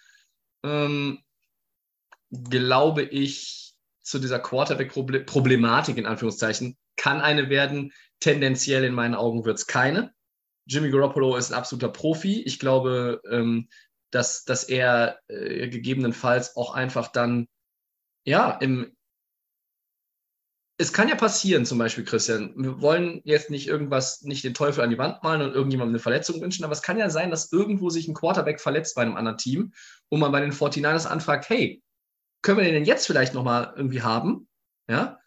Speaker 1: ähm, glaube ich, zu dieser Quarterback-Problematik in Anführungszeichen kann eine werden. Tendenziell in meinen Augen wird es keine. Jimmy Garoppolo ist ein absoluter Profi. Ich glaube, ähm, dass, dass er äh, gegebenenfalls auch einfach dann ja im, es kann ja passieren, zum Beispiel, Christian. Wir wollen jetzt nicht irgendwas, nicht den Teufel an die Wand malen und irgendjemandem eine Verletzung wünschen, aber es kann ja sein, dass irgendwo sich ein Quarterback verletzt bei einem anderen Team und man bei den 49ers anfragt, hey, können wir den denn jetzt vielleicht nochmal irgendwie haben? Ja.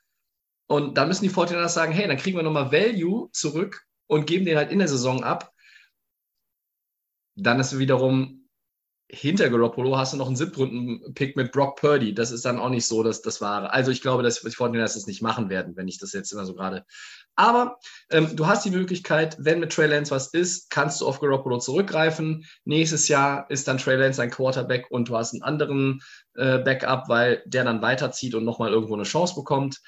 Speaker 1: Und dann müssen die 49ers sagen, hey, dann kriegen wir nochmal Value zurück und geben den halt in der Saison ab. Dann ist wiederum hinter Garoppolo hast du noch einen Siebtrunden-Pick mit Brock Purdy. Das ist dann auch nicht so, dass das wahre. Also ich glaube, dass die Fortinanders das nicht machen werden, wenn ich das jetzt immer so gerade. Aber ähm, du hast die Möglichkeit, wenn mit Trey Lance was ist, kannst du auf Garoppolo zurückgreifen. Nächstes Jahr ist dann Trey Lance ein Quarterback und du hast einen anderen äh, Backup, weil der dann weiterzieht und nochmal irgendwo eine Chance bekommt.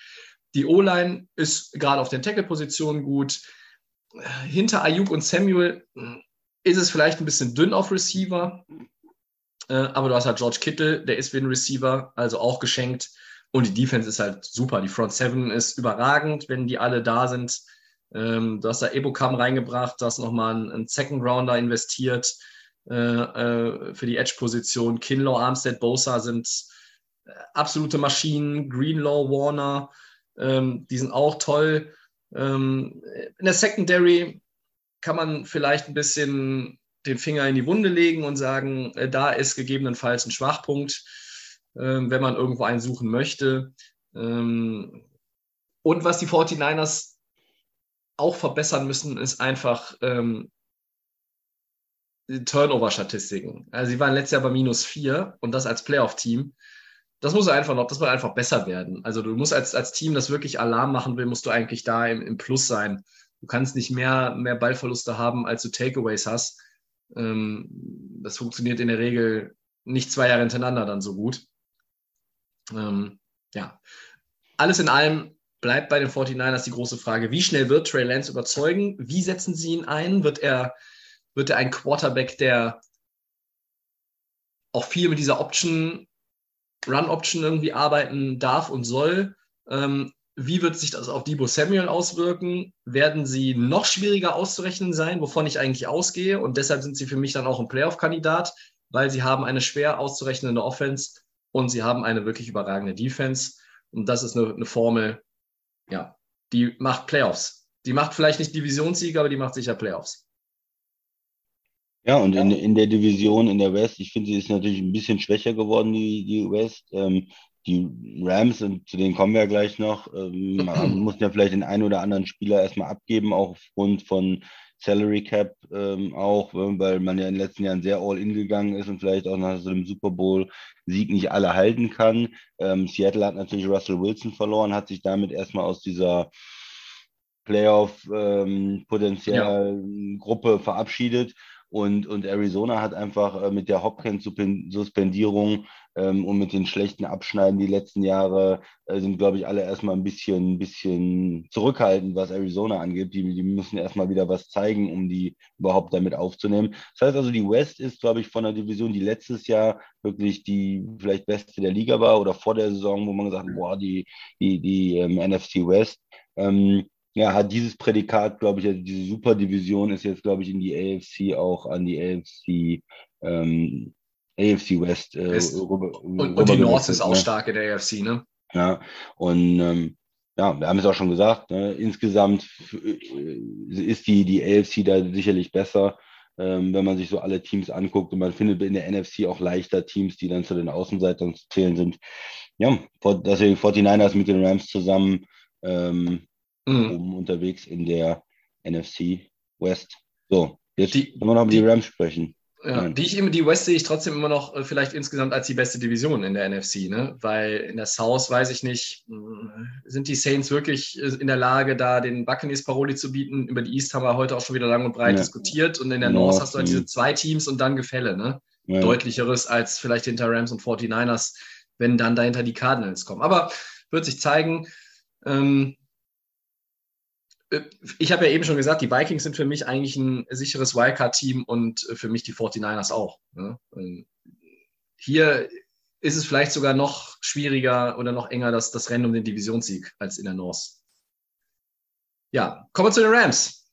Speaker 1: Die O-Line ist gerade auf den Tackle-Positionen gut. Hinter Ayuk und Samuel hm, ist es vielleicht ein bisschen dünn auf Receiver. Äh, aber du hast halt George Kittle, der ist wie ein Receiver, also auch geschenkt. Und die Defense ist halt super. Die Front Seven ist überragend, wenn die alle da sind. Ähm, du hast da Ebokam reingebracht, du hast nochmal einen, einen Second Rounder investiert äh, äh, für die Edge-Position. Kinlaw, Armstead, Bosa sind äh, absolute Maschinen. Greenlaw, Warner, ähm, die sind auch toll. Ähm, in der Secondary kann man vielleicht ein bisschen den Finger in die Wunde legen und sagen, äh, da ist gegebenenfalls ein Schwachpunkt, äh, wenn man irgendwo einen suchen möchte. Ähm, und was die 49ers auch verbessern müssen, ist einfach ähm, die Turnover-Statistiken. Also sie waren letztes Jahr bei minus vier und das als Playoff-Team. Das muss einfach noch, das muss einfach besser werden. Also du musst als, als Team, das wirklich Alarm machen will, musst du eigentlich da im, im Plus sein. Du kannst nicht mehr, mehr Ballverluste haben, als du Takeaways hast. Ähm, das funktioniert in der Regel nicht zwei Jahre hintereinander dann so gut. Ähm, ja, alles in allem bleibt bei den 49ers die große Frage, wie schnell wird Trey Lance überzeugen? Wie setzen sie ihn ein? Wird er, wird er ein Quarterback, der auch viel mit dieser Option, Run-Option irgendwie arbeiten darf und soll? Ähm, wie wird sich das auf Debo Samuel auswirken? Werden sie noch schwieriger auszurechnen sein, wovon ich eigentlich ausgehe? Und deshalb sind sie für mich dann auch ein Playoff-Kandidat, weil sie haben eine schwer auszurechnende Offense und sie haben eine wirklich überragende Defense. Und das ist eine, eine Formel, ja, die macht Playoffs. Die macht vielleicht nicht Divisionssieger, aber die macht sicher Playoffs.
Speaker 2: Ja, und in, in der Division in der West, ich finde, sie ist natürlich ein bisschen schwächer geworden, die, die West. Ähm, die Rams, und zu denen kommen wir ja gleich noch, ähm, mussten ja vielleicht den einen oder anderen Spieler erstmal abgeben, auch aufgrund von Salary Cap ähm, auch, äh, weil man ja in den letzten Jahren sehr all-in gegangen ist und vielleicht auch nach so einem Super Bowl-Sieg nicht alle halten kann. Ähm, Seattle hat natürlich Russell Wilson verloren, hat sich damit erstmal aus dieser Playoff-Potenzial-Gruppe ähm, verabschiedet. Und, und Arizona hat einfach äh, mit der Hopkins-Suspendierung ähm, und mit den schlechten Abschneiden die letzten Jahre äh, sind, glaube ich, alle erstmal ein bisschen, ein bisschen zurückhaltend, was Arizona angeht. Die, die müssen erstmal wieder was zeigen, um die überhaupt damit aufzunehmen. Das heißt also, die West ist, glaube ich, von der Division, die letztes Jahr wirklich die vielleicht beste der Liga war oder vor der Saison, wo man gesagt hat, boah, die, die, die ähm, NFC West. Ähm, ja, hat dieses Prädikat, glaube ich, also diese Superdivision ist jetzt, glaube ich, in die AFC auch an die AFC, ähm, AFC West. Äh,
Speaker 1: rüber, und, rüber und die North ist auch ne? stark in der AFC, ne?
Speaker 2: Ja, und ähm, ja, wir haben es auch schon gesagt, ne? insgesamt äh, ist die, die AFC da sicherlich besser, ähm, wenn man sich so alle Teams anguckt und man findet in der NFC auch leichter Teams, die dann zu den Außenseitern zu zählen sind. Ja, deswegen 49ers mit den Rams zusammen ähm, mhm. oben unterwegs in der NFC West. So, jetzt die, können wir noch über die, die Rams sprechen.
Speaker 1: Ja, die, ich, die West sehe ich trotzdem immer noch äh, vielleicht insgesamt als die beste Division in der NFC, ne? weil in der South weiß ich nicht, sind die Saints wirklich äh, in der Lage, da den Buccaneers Paroli zu bieten? Über die East haben wir heute auch schon wieder lang und breit ja. diskutiert und in der North, North hast du halt diese zwei Teams und dann Gefälle, ne? Ja. Deutlicheres als vielleicht hinter Rams und 49ers, wenn dann dahinter die Cardinals kommen. Aber wird sich zeigen. Ähm, äh, ich habe ja eben schon gesagt, die Vikings sind für mich eigentlich ein sicheres Wildcard-Team und äh, für mich die 49ers auch. Ne? Hier ist es vielleicht sogar noch schwieriger oder noch enger, das, das Rennen um den Divisionssieg als in der North. Ja, kommen wir zu den Rams.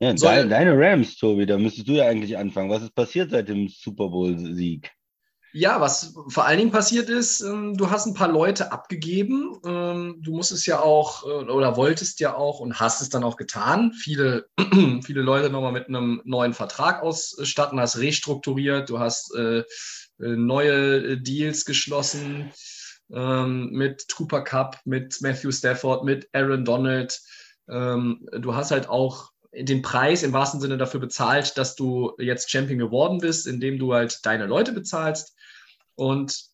Speaker 2: Ja, Soll, deine Rams, Tobi, da müsstest du ja eigentlich anfangen. Was ist passiert seit dem Super Bowl-Sieg?
Speaker 1: Ja, was vor allen Dingen passiert ist, ähm, du hast ein paar Leute abgegeben. Ähm, du musstest ja auch äh, oder wolltest ja auch und hast es dann auch getan, viele, viele Leute nochmal mit einem neuen Vertrag ausstatten, hast restrukturiert, du hast äh, äh, neue Deals geschlossen ähm, mit Trooper Cup, mit Matthew Stafford, mit Aaron Donald. Du hast halt auch den Preis im wahrsten Sinne dafür bezahlt, dass du jetzt Champion geworden bist, indem du halt deine Leute bezahlst. Und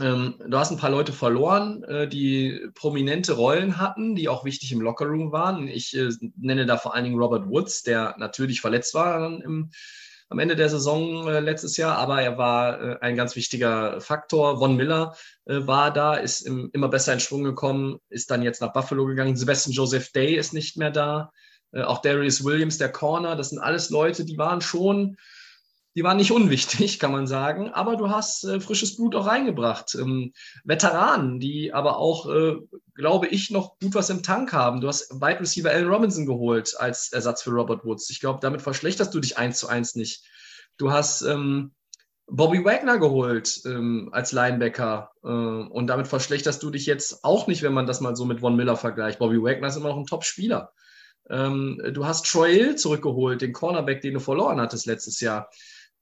Speaker 1: ähm, du hast ein paar Leute verloren, äh, die prominente Rollen hatten, die auch wichtig im Lockerroom waren. Ich äh, nenne da vor allen Dingen Robert Woods, der natürlich verletzt war im, am Ende der Saison äh, letztes Jahr, aber er war äh, ein ganz wichtiger Faktor. Von Miller äh, war da, ist im, immer besser in Schwung gekommen, ist dann jetzt nach Buffalo gegangen. Sebastian Joseph Day ist nicht mehr da. Äh, auch Darius Williams, der Corner, das sind alles Leute, die waren schon die waren nicht unwichtig, kann man sagen, aber du hast äh, frisches Blut auch reingebracht. Ähm, Veteranen, die aber auch, äh, glaube ich, noch gut was im Tank haben. Du hast Wide Receiver Allen Robinson geholt als Ersatz für Robert Woods. Ich glaube, damit verschlechterst du dich eins zu eins nicht. Du hast ähm, Bobby Wagner geholt ähm, als Linebacker äh, und damit verschlechterst du dich jetzt auch nicht, wenn man das mal so mit Von Miller vergleicht. Bobby Wagner ist immer noch ein Top-Spieler. Ähm, du hast Troy Hill zurückgeholt, den Cornerback, den du verloren hattest letztes Jahr.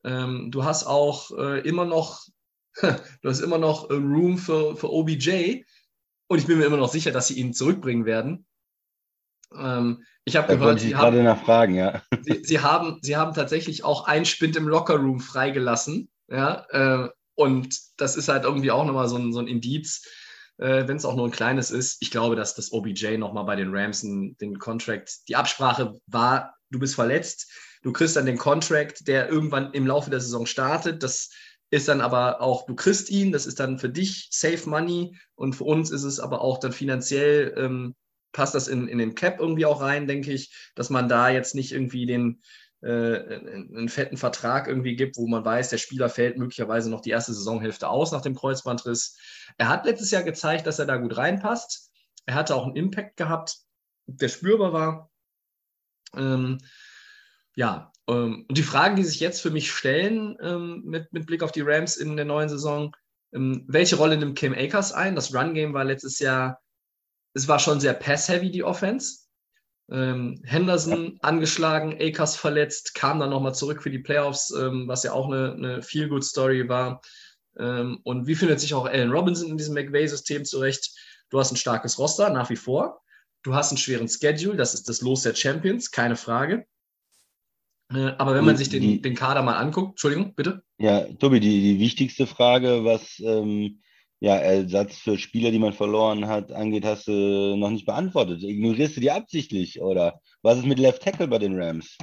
Speaker 1: Ähm, du hast auch äh, immer noch, du hast immer noch äh, Room für, für OBJ und ich bin mir immer noch sicher, dass sie ihn zurückbringen werden. Ähm, ich habe gehört,
Speaker 2: sie haben, nachfragen, ja.
Speaker 1: Sie, sie, haben, sie haben tatsächlich auch einen Spind im Lockerroom freigelassen. Ja, äh, und das ist halt irgendwie auch nochmal so ein, so ein Indiz, äh, wenn es auch nur ein kleines ist. Ich glaube, dass das OBJ nochmal bei den Rams den Contract, die Absprache war, du bist verletzt, Du kriegst dann den Contract, der irgendwann im Laufe der Saison startet. Das ist dann aber auch, du kriegst ihn, das ist dann für dich Safe Money und für uns ist es aber auch dann finanziell, ähm, passt das in, in den Cap irgendwie auch rein, denke ich, dass man da jetzt nicht irgendwie den, äh, einen fetten Vertrag irgendwie gibt, wo man weiß, der Spieler fällt möglicherweise noch die erste Saisonhälfte aus nach dem Kreuzbandriss. Er hat letztes Jahr gezeigt, dass er da gut reinpasst. Er hatte auch einen Impact gehabt, der spürbar war. Ähm, ja, ähm, und die Fragen, die sich jetzt für mich stellen ähm, mit, mit Blick auf die Rams in der neuen Saison, ähm, welche Rolle nimmt Cam Akers ein? Das Run-Game war letztes Jahr, es war schon sehr pass-heavy, die Offense. Ähm, Henderson angeschlagen, Akers verletzt, kam dann nochmal zurück für die Playoffs, ähm, was ja auch eine, eine Feel-Good-Story war. Und wie findet sich auch Allen Robinson in diesem McVay-System zurecht? Du hast ein starkes Roster, nach wie vor. Du hast einen schweren Schedule, das ist das Los der Champions, keine Frage. Äh, aber wenn man sich den, die, den Kader mal anguckt, Entschuldigung, bitte.
Speaker 2: Ja, Tobi, die, die wichtigste Frage, was ähm, ja, Ersatz für Spieler, die man verloren hat, angeht, hast du noch nicht beantwortet. Ignorierst du die absichtlich oder was ist mit Left Tackle bei den Rams?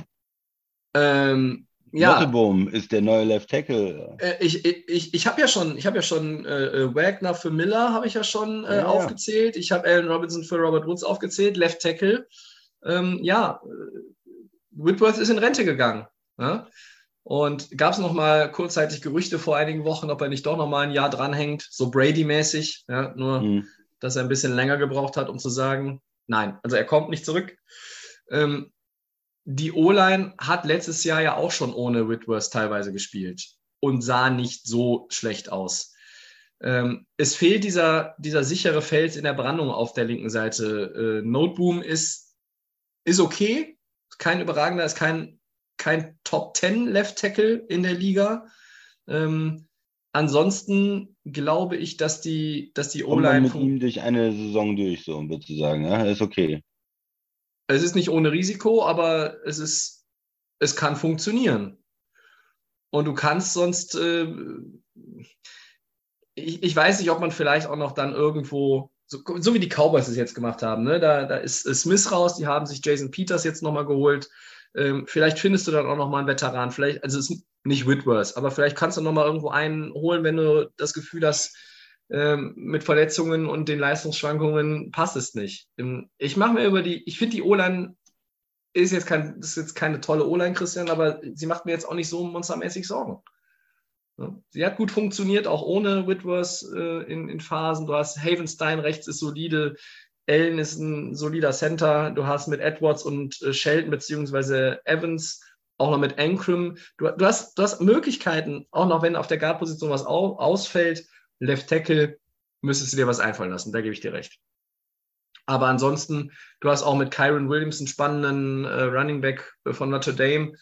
Speaker 1: Ähm, ja.
Speaker 2: Nottebohm ist der neue Left Tackle.
Speaker 1: Äh, ich ich, ich habe ja schon, ich habe ja schon äh, äh, Wagner für Miller habe ich ja schon äh, ja, aufgezählt. Ich habe Allen Robinson für Robert Woods aufgezählt. Left Tackle. Ähm, ja, Whitworth ist in Rente gegangen. Ja? Und gab es noch mal kurzzeitig Gerüchte vor einigen Wochen, ob er nicht doch noch mal ein Jahr dranhängt, so Brady-mäßig. Ja? Nur, mhm. dass er ein bisschen länger gebraucht hat, um zu sagen, Nein, also er kommt nicht zurück. Ähm, die O-Line hat letztes Jahr ja auch schon ohne Whitworth teilweise gespielt und sah nicht so schlecht aus. Ähm, es fehlt dieser, dieser sichere Fels in der Brandung auf der linken Seite. Äh, Noteboom ist, ist okay, kein überragender, ist kein, kein Top 10 Left Tackle in der Liga. Ähm, ansonsten glaube ich, dass die, dass die
Speaker 2: O-Line. mit ihm durch eine Saison durch, so würde ich sagen. Ja, ist okay.
Speaker 1: Es ist nicht ohne Risiko, aber es ist, es kann funktionieren. Und du kannst sonst, äh, ich, ich weiß nicht, ob man vielleicht auch noch dann irgendwo, so, so wie die Cowboys es jetzt gemacht haben, ne? da, da ist, Smith raus, die haben sich Jason Peters jetzt nochmal geholt. Ähm, vielleicht findest du dann auch nochmal einen Veteran, vielleicht, also es ist nicht Whitworth, aber vielleicht kannst du nochmal irgendwo einen holen, wenn du das Gefühl hast, ähm, mit Verletzungen und den Leistungsschwankungen passt es nicht. Ähm, ich mache mir über die, ich finde die O-Line ist jetzt kein, ist jetzt keine tolle O-Line, Christian, aber sie macht mir jetzt auch nicht so monstermäßig Sorgen. Sie hat gut funktioniert, auch ohne Whitworth äh, in, in, Phasen. Du hast Havenstein rechts ist solide, Allen ist ein solider Center. Du hast mit Edwards und äh, Shelton beziehungsweise Evans auch noch mit Ankrum. Du, du, hast, du hast Möglichkeiten, auch noch wenn auf der Guard-Position was au, ausfällt. Left Tackle müsstest du dir was einfallen lassen, da gebe ich dir recht. Aber ansonsten, du hast auch mit Kyron Williams einen spannenden äh, Running Back von Notre Dame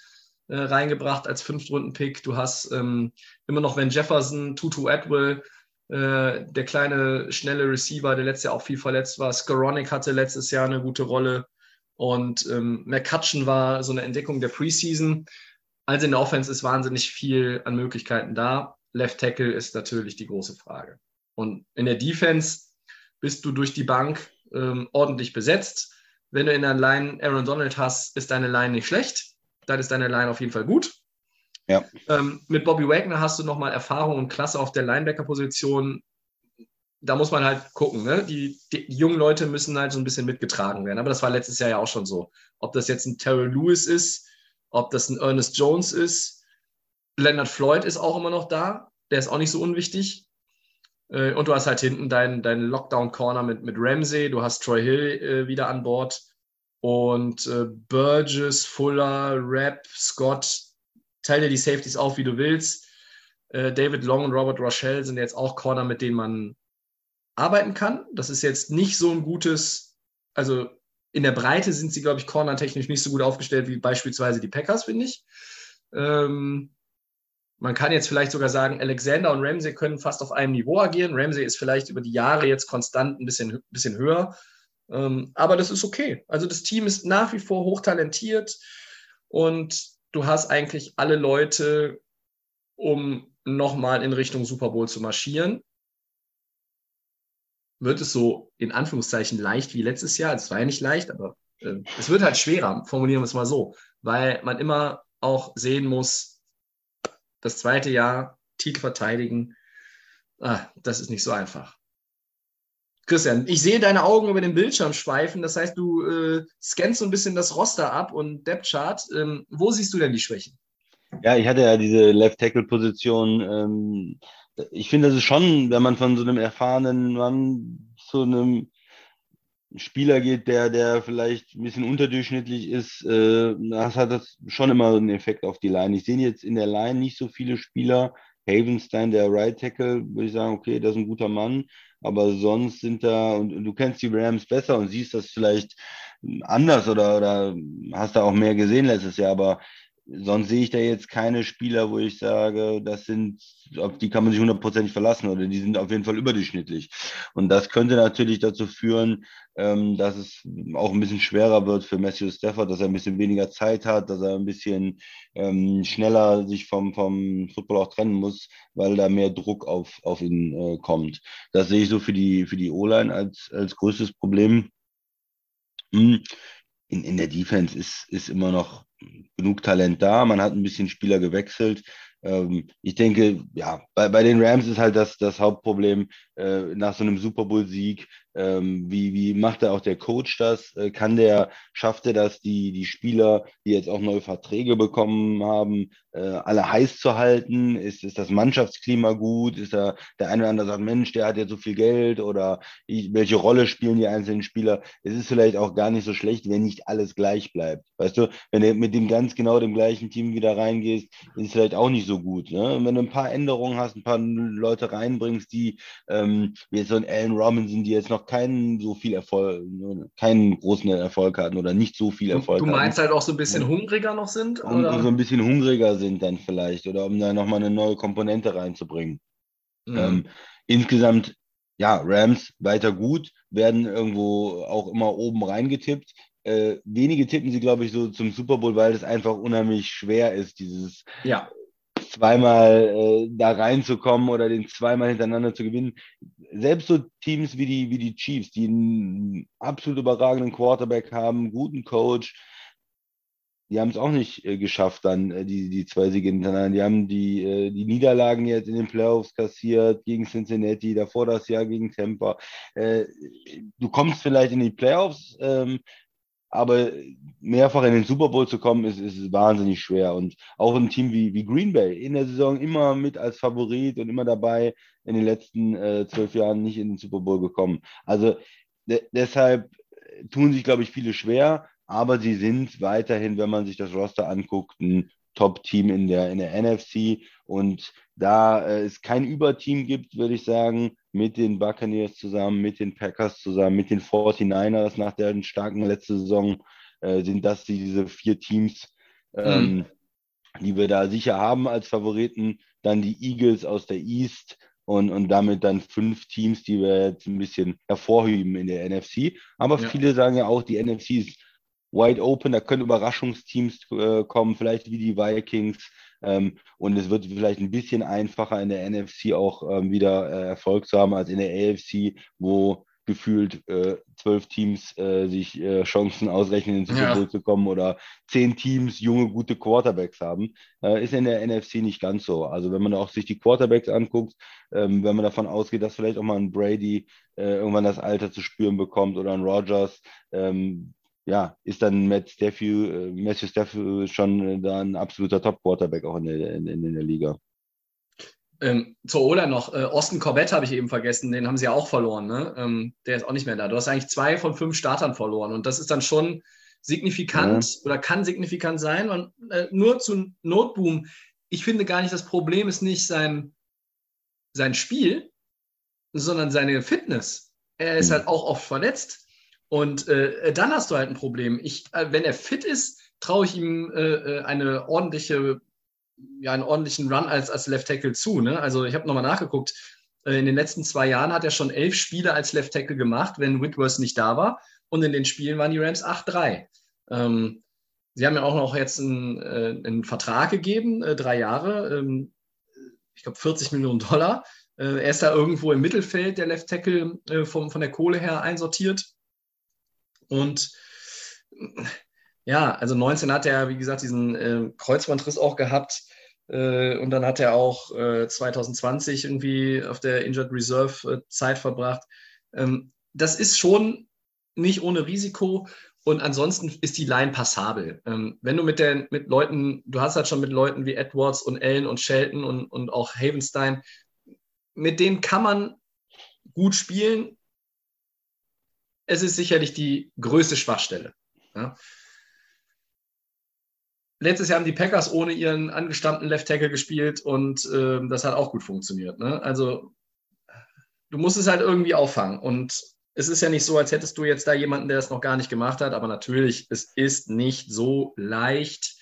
Speaker 1: äh, reingebracht als Fünftrunden-Pick. Du hast ähm, immer noch Van Jefferson, Tutu Atwell, äh, der kleine, schnelle Receiver, der letztes Jahr auch viel verletzt war. Skoronik hatte letztes Jahr eine gute Rolle. Und ähm, McCutcheon war so eine Entdeckung der Preseason. Also in der Offense ist wahnsinnig viel an Möglichkeiten da. Left Tackle ist natürlich die große Frage. Und in der Defense bist du durch die Bank ähm, ordentlich besetzt. Wenn du in der Line Aaron Donald hast, ist deine Line nicht schlecht dann ist deine Line auf jeden Fall gut.
Speaker 2: Ja.
Speaker 1: Ähm, mit Bobby Wagner hast du nochmal Erfahrung und Klasse auf der Linebacker-Position. Da muss man halt gucken. Ne? Die, die, jungen Leute müssen halt so ein bisschen mitgetragen werden. Aber das war letztes Jahr ja auch schon so. Ob das jetzt ein Terrell Lewis ist, ob das ein Ernest Jones ist. Leonard Floyd ist auch immer noch da. Der ist auch nicht so unwichtig. Äh, und du hast halt hinten deinen dein Lockdown-Corner mit, mit Ramsey. Du hast Troy Hill äh, wieder an Bord. Und äh, Burgess, Fuller, Rapp, Scott, teile die Safeties auf, wie du willst. Äh, David Long und Robert Rochelle sind jetzt auch Corner, mit denen man arbeiten kann. Das ist jetzt nicht so ein gutes, also in der Breite sind sie, glaube ich, cornertechnisch nicht so gut aufgestellt wie beispielsweise die Packers, finde ich. Ähm, man kann jetzt vielleicht sogar sagen, Alexander und Ramsey können fast auf einem Niveau agieren. Ramsey ist vielleicht über die Jahre jetzt konstant ein bisschen, bisschen höher. Ähm, aber das ist okay. Also das Team ist nach wie vor hochtalentiert und du hast eigentlich alle Leute, um nochmal in Richtung Super Bowl zu marschieren. Wird es so in Anführungszeichen leicht wie letztes Jahr? Es war ja nicht leicht, aber äh, es wird halt schwerer, formulieren wir es mal so, weil man immer auch sehen muss, das zweite Jahr Titel verteidigen, ah, das ist nicht so einfach. Christian, ich sehe deine Augen über den Bildschirm schweifen. Das heißt, du äh, scannst so ein bisschen das Roster ab und Depth Chart. Ähm, wo siehst du denn die Schwächen?
Speaker 2: Ja, ich hatte ja diese Left Tackle Position. Ähm, ich finde, das ist schon, wenn man von so einem erfahrenen Mann zu einem Spieler geht, der, der vielleicht ein bisschen unterdurchschnittlich ist, äh, das hat das schon immer einen Effekt auf die Line. Ich sehe jetzt in der Line nicht so viele Spieler. Havenstein, der Right Tackle, würde ich sagen, okay, das ist ein guter Mann. Aber sonst sind da, und, und, du kennst die Rams besser und siehst das vielleicht anders oder, oder hast da auch mehr gesehen letztes Jahr, aber sonst sehe ich da jetzt keine Spieler, wo ich sage, das sind, auf die kann man sich hundertprozentig verlassen oder die sind auf jeden Fall überdurchschnittlich. Und das könnte natürlich dazu führen, ähm, dass es auch ein bisschen schwerer wird für Matthew Stafford, dass er ein bisschen weniger Zeit hat, dass er ein bisschen ähm, schneller sich vom, vom Football auch trennen muss, weil da mehr Druck auf, auf ihn äh, kommt. Das sehe ich so für die, für die O-Line als, als größtes Problem. In, in der Defense ist, ist immer noch genug Talent da. Man hat ein bisschen Spieler gewechselt. Ähm, ich denke, ja, bei, bei den Rams ist halt das, das Hauptproblem äh, nach so einem Super Bowl-Sieg Ähm, wie, wie macht da auch der Coach das? Äh, kann der, schafft er das, die, die Spieler, die jetzt auch neue Verträge bekommen haben, äh, alle heiß zu halten? Ist, ist das Mannschaftsklima gut? Ist da der eine oder andere sagt, Mensch, der hat ja so viel Geld oder ich, welche Rolle spielen die einzelnen Spieler? Es ist vielleicht auch gar nicht so schlecht, wenn nicht alles gleich bleibt. Weißt du, wenn du mit dem ganz genau dem gleichen Team wieder reingehst, ist es vielleicht auch nicht so gut. Ne? Wenn du ein paar Änderungen hast, ein paar Leute reinbringst, die, ähm, wie jetzt so ein Alan Robinson, die jetzt noch keinen so viel Erfolg, keinen großen Erfolg hatten oder nicht so viel Erfolg
Speaker 1: hatten. Du meinst hatten. halt auch so ein bisschen hungriger noch sind?
Speaker 2: Und so ein bisschen hungriger sind dann vielleicht oder um da nochmal eine neue Komponente reinzubringen. Mhm. Ähm, insgesamt, ja, Rams weiter gut, werden irgendwo auch immer oben reingetippt. Äh, wenige tippen sie, glaube ich, so zum Super Bowl, weil es einfach unheimlich schwer ist, dieses
Speaker 1: ja
Speaker 2: zweimal äh, da reinzukommen oder den zweimal hintereinander zu gewinnen. Selbst so Teams wie die, wie die Chiefs, die einen absolut überragenden Quarterback haben, guten Coach, die haben es auch nicht äh, geschafft, dann äh, die, die zwei Siege hintereinander. Die haben die, äh, die Niederlagen jetzt in den Playoffs kassiert gegen Cincinnati, davor das Jahr gegen Tampa. Äh, du kommst vielleicht in die Playoffs, ähm, aber mehrfach in den Super Bowl zu kommen, ist, ist wahnsinnig schwer. Und auch ein Team wie, wie Green Bay in der Saison immer mit als Favorit und immer dabei in den letzten äh, zwölf Jahren nicht in den Super Bowl gekommen. Also de deshalb tun sich, glaube ich, viele schwer, aber sie sind weiterhin, wenn man sich das Roster anguckt, ein Top-Team in der, in der NFC. Und da äh, es kein Überteam gibt, würde ich sagen, mit den Buccaneers zusammen, mit den Packers zusammen, mit den 49ers nach der starken letzten Saison, äh, sind das diese vier Teams, ähm, mhm. die wir da sicher haben als Favoriten. Dann die Eagles aus der East und, und damit dann fünf Teams, die wir jetzt ein bisschen hervorheben in der NFC. Aber ja. viele sagen ja auch, die NFC ist wide open, da können Überraschungsteams äh, kommen, vielleicht wie die Vikings. Ähm, und es wird vielleicht ein bisschen einfacher in der NFC auch ähm, wieder äh, Erfolg zu haben als in der AFC, wo gefühlt äh, zwölf Teams äh, sich äh, Chancen ausrechnen, in den Super Bowl ja. zu kommen oder zehn Teams junge, gute Quarterbacks haben, äh, ist in der NFC nicht ganz so. Also wenn man auch sich die Quarterbacks anguckt, ähm, wenn man davon ausgeht, dass vielleicht auch mal ein Brady äh, irgendwann das Alter zu spüren bekommt oder ein Rogers, ähm, ja, ist dann Matt Stafford, äh, Matthew Stafford schon äh, da ein absoluter Top-Quarterback auch in der, in, in der Liga.
Speaker 1: Ähm, zur Ola noch, äh, Austin Corbett habe ich eben vergessen, den haben sie ja auch verloren. Ne? Ähm, der ist auch nicht mehr da. Du hast eigentlich zwei von fünf Startern verloren und das ist dann schon signifikant ja. oder kann signifikant sein. Und äh, nur zu Notboom, ich finde gar nicht, das Problem ist nicht sein, sein Spiel, sondern seine Fitness. Er ist mhm. halt auch oft verletzt. Und äh, dann hast du halt ein Problem. Ich, äh, wenn er fit ist, traue ich ihm äh, äh, eine ordentliche, ja, einen ordentlichen Run als, als Left Tackle zu. Ne? Also ich habe nochmal nachgeguckt. Äh, in den letzten zwei Jahren hat er schon elf Spiele als Left Tackle gemacht, wenn Whitworth nicht da war. Und in den Spielen waren die Rams 8-3. Ähm, sie haben ja auch noch jetzt einen, äh, einen Vertrag gegeben, drei Jahre, ähm, ich glaube 40 Millionen Dollar. er ist da irgendwo im Mittelfeld, der Left Tackle vom, von der Kohle her einsortiert. Und ja, also 19 hat er, wie gesagt, diesen äh, Kreuzbandriss auch gehabt. Äh, und dann hat er auch äh, 2020 irgendwie auf der Injured Reserve äh, Zeit verbracht. Ähm, das ist schon nicht ohne Risiko. Und ansonsten ist die Line passabel. Ähm, wenn du mit, den, mit Leuten, du hast halt schon mit Leuten wie Edwards und Allen und Shelton und, und auch Havenstein, mit denen kann man gut spielen es ist sicherlich die größte Schwachstelle. Ja. Letztes Jahr haben die Packers ohne ihren angestammten Left Tackle gespielt und äh, das hat auch gut funktioniert. Ne? Also du musst es halt irgendwie auffangen und es ist ja nicht so, als hättest du jetzt da jemanden, der es noch gar nicht gemacht hat, aber natürlich, es ist nicht so leicht,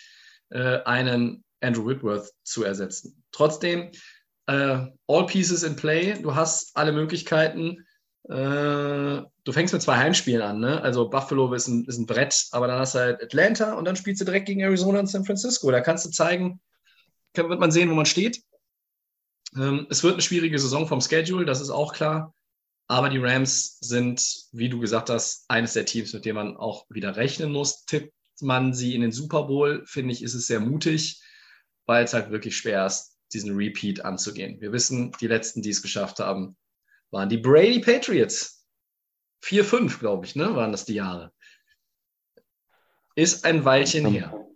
Speaker 1: äh, einen Andrew Whitworth zu ersetzen. Trotzdem, äh, all pieces in play, du hast alle Möglichkeiten. Äh, du fängst mit zwei Heimspielen an, ne? Also Buffalo ist ein, ist ein Brett, aber dann hast du halt Atlanta und dann spielst du direkt gegen Arizona und San Francisco. Da kannst du zeigen, kann, wird man sehen, wo man steht. Ähm, es wird eine schwierige Saison vom Schedule, das ist auch klar. Aber die Rams sind, wie du gesagt hast, eines der Teams, mit dem man auch wieder rechnen muss. Tippt man sie in den Super Bowl, finde ich, ist es sehr mutig, weil es halt wirklich schwer ist, diesen Repeat anzugehen. Wir wissen, die letzten, die es geschafft haben, waren die Brady Patriots. 4, 5, glaube ich, ne, waren das die Jahre. Ist ein Weilchen
Speaker 2: Tom,
Speaker 1: her.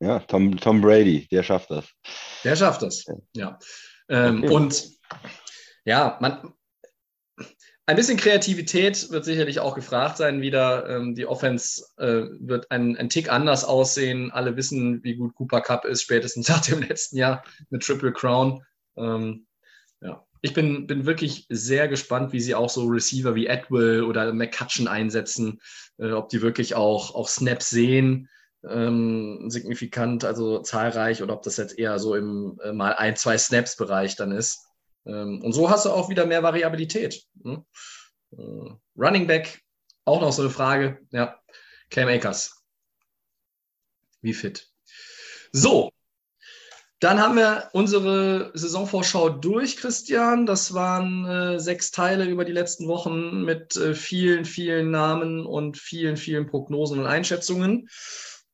Speaker 2: Ja, Tom, Tom Brady, der schafft das.
Speaker 1: Der schafft das, ja. Ähm. Und ja, man, ein bisschen Kreativität wird sicherlich auch gefragt sein wieder. Ähm, die Offense äh, wird ein, ein Tick anders aussehen. Alle wissen, wie gut Cooper Cup ist, spätestens nach dem letzten Jahr mit Triple Crown. Ähm. Ich bin, bin wirklich sehr gespannt, wie sie auch so Receiver wie Atwill oder McCutcheon einsetzen, äh, ob die wirklich auch, auch Snaps sehen, ähm, signifikant, also zahlreich, oder ob das jetzt eher so im äh, mal ein, zwei Snaps-Bereich dann ist. Ähm, und so hast du auch wieder mehr Variabilität. Ne? Äh, Running Back, auch noch so eine Frage. Ja, Cam Akers. Wie fit? So, dann haben wir unsere Saisonvorschau durch, Christian. Das waren äh, sechs Teile über die letzten Wochen mit äh, vielen, vielen Namen und vielen, vielen Prognosen und Einschätzungen.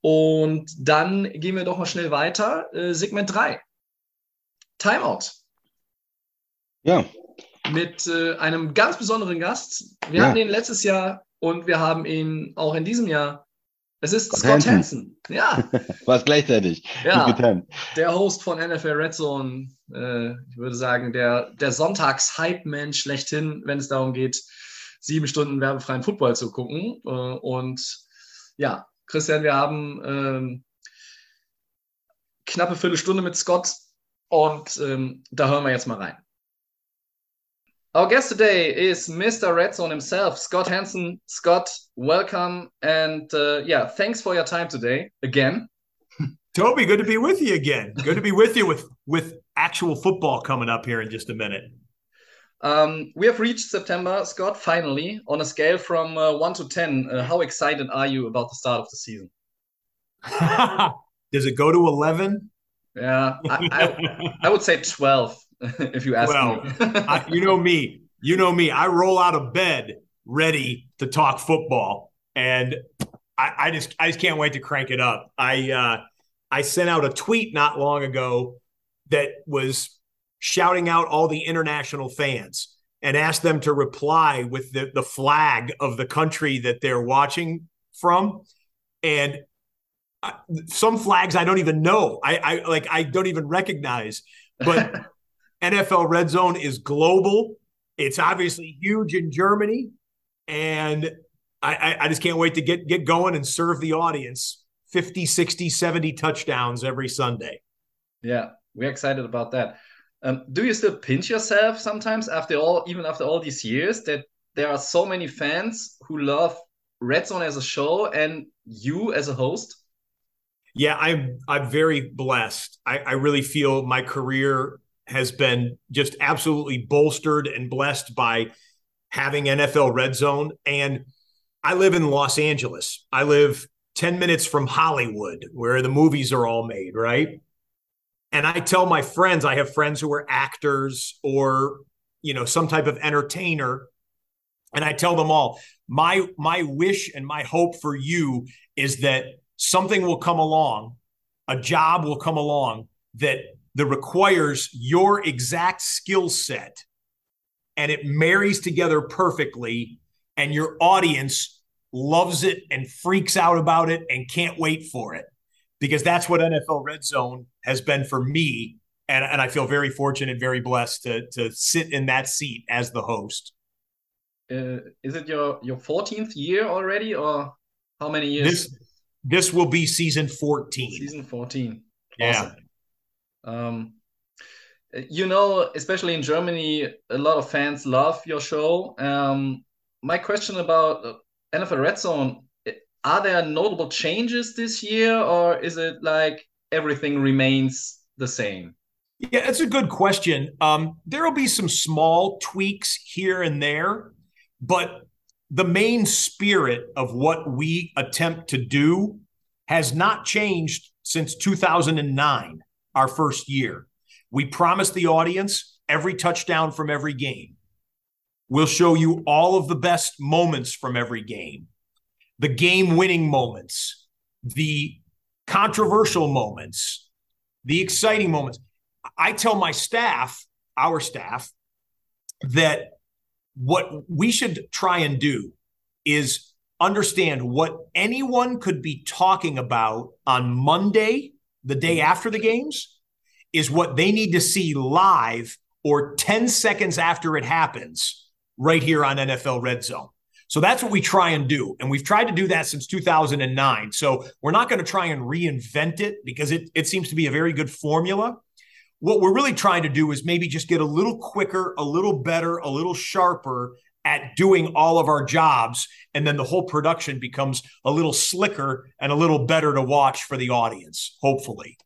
Speaker 1: Und dann gehen wir doch mal schnell weiter. Äh, Segment 3. Timeout
Speaker 2: Ja,
Speaker 1: mit äh, einem ganz besonderen Gast. Wir
Speaker 2: Ja.
Speaker 1: hatten ihn letztes Jahr und wir haben ihn auch in diesem Jahr. Es ist
Speaker 2: Scott
Speaker 1: Scott
Speaker 2: Hansen.
Speaker 1: Hansen. Ja,
Speaker 2: war es gleichzeitig.
Speaker 1: Ja. Der Host von NFL Red Zone. Äh, ich würde sagen, der, der Sonntags-Hype-Man schlechthin, wenn es darum geht, sieben Stunden werbefreien Football zu gucken. Äh, und ja, Christian, wir haben ähm, knappe Viertelstunde mit Scott und ähm, da hören wir jetzt mal rein. Our guest today is Mr. Red Zone himself, Scott Hansen. Scott, welcome and uh, yeah, thanks for your time today again.
Speaker 3: Toby, good to be with you again. Good to be with you with with actual football coming up here in just a minute.
Speaker 1: Um, we have reached September, Scott, finally, on a scale from uh, 1 to 10. Uh, how excited are you about the start of the season?
Speaker 3: Does it go to eleven?
Speaker 1: Yeah, I, I, I would say 12, if you ask
Speaker 3: Well,
Speaker 1: me.
Speaker 3: I, you know me. You know me. I roll out of bed ready to talk football, and I, I just I just can't wait to crank it up. I uh, I sent out a tweet not long ago that was shouting out all the international fans and asked them to reply with the, the flag of the country that they're watching from. And some flags I don't even know. I, I like I don't even recognize. But NFL Red Zone is global. It's obviously huge in Germany, and I, I, just can't wait to get get going and serve the audience 50, 60, 70 touchdowns every Sunday.
Speaker 1: yeah, we're excited about that. Um, do you still pinch yourself sometimes after all, even after all these years, that there are so many fans who love Red Zone as a show and you as a host?
Speaker 3: Yeah, I'm I'm very blessed. I, I really feel my career has been just absolutely bolstered and blessed by having NFL Red Zone. And I live in Los Angeles. I live 10 minutes from Hollywood, where the movies are all made, right? And I tell my friends, I have friends who are actors or, you know, some type of entertainer. And I tell them all, my my wish and my hope for you is that something will come along, a job will come along that that requires your exact skill set and it marries together perfectly and your audience loves it and freaks out about it and can't wait for it because that's what NFL Red Zone has been for me and, and I feel very fortunate very blessed to to sit in that seat as the host
Speaker 1: Uh, is it your, your 14th year already, or how many years?
Speaker 3: this this will be season 14
Speaker 1: Season 14.
Speaker 3: yeah
Speaker 1: Awesome. Um, you know, especially in Germany, a lot of fans love your show. Um, my question about uh, NFL Red Zone are there notable changes this year, or is it like everything remains the same?
Speaker 3: Yeah, that's a good question. Um, there will be some small tweaks here and there, but the main spirit of what we attempt to do has not changed since 2009, our first year. We promised the audience every touchdown from every game. We'll show you all of the best moments from every game, the game winning moments, the controversial moments, the exciting moments. I tell my staff, our staff, that what we should try and do is understand what anyone could be talking about on Monday, the day mm-hmm. after the games, is what they need to see live or 10 seconds after it happens right here on NFL Red Zone. So that's what we try and do. And we've tried to do that since 2009. So we're not going to try and reinvent it because it, it seems to be a very good formula. What we're really trying to do is maybe just get a little quicker, a little better, a little sharper at doing all of our jobs. And then the whole production becomes a little slicker and a little better to watch for the audience, hopefully.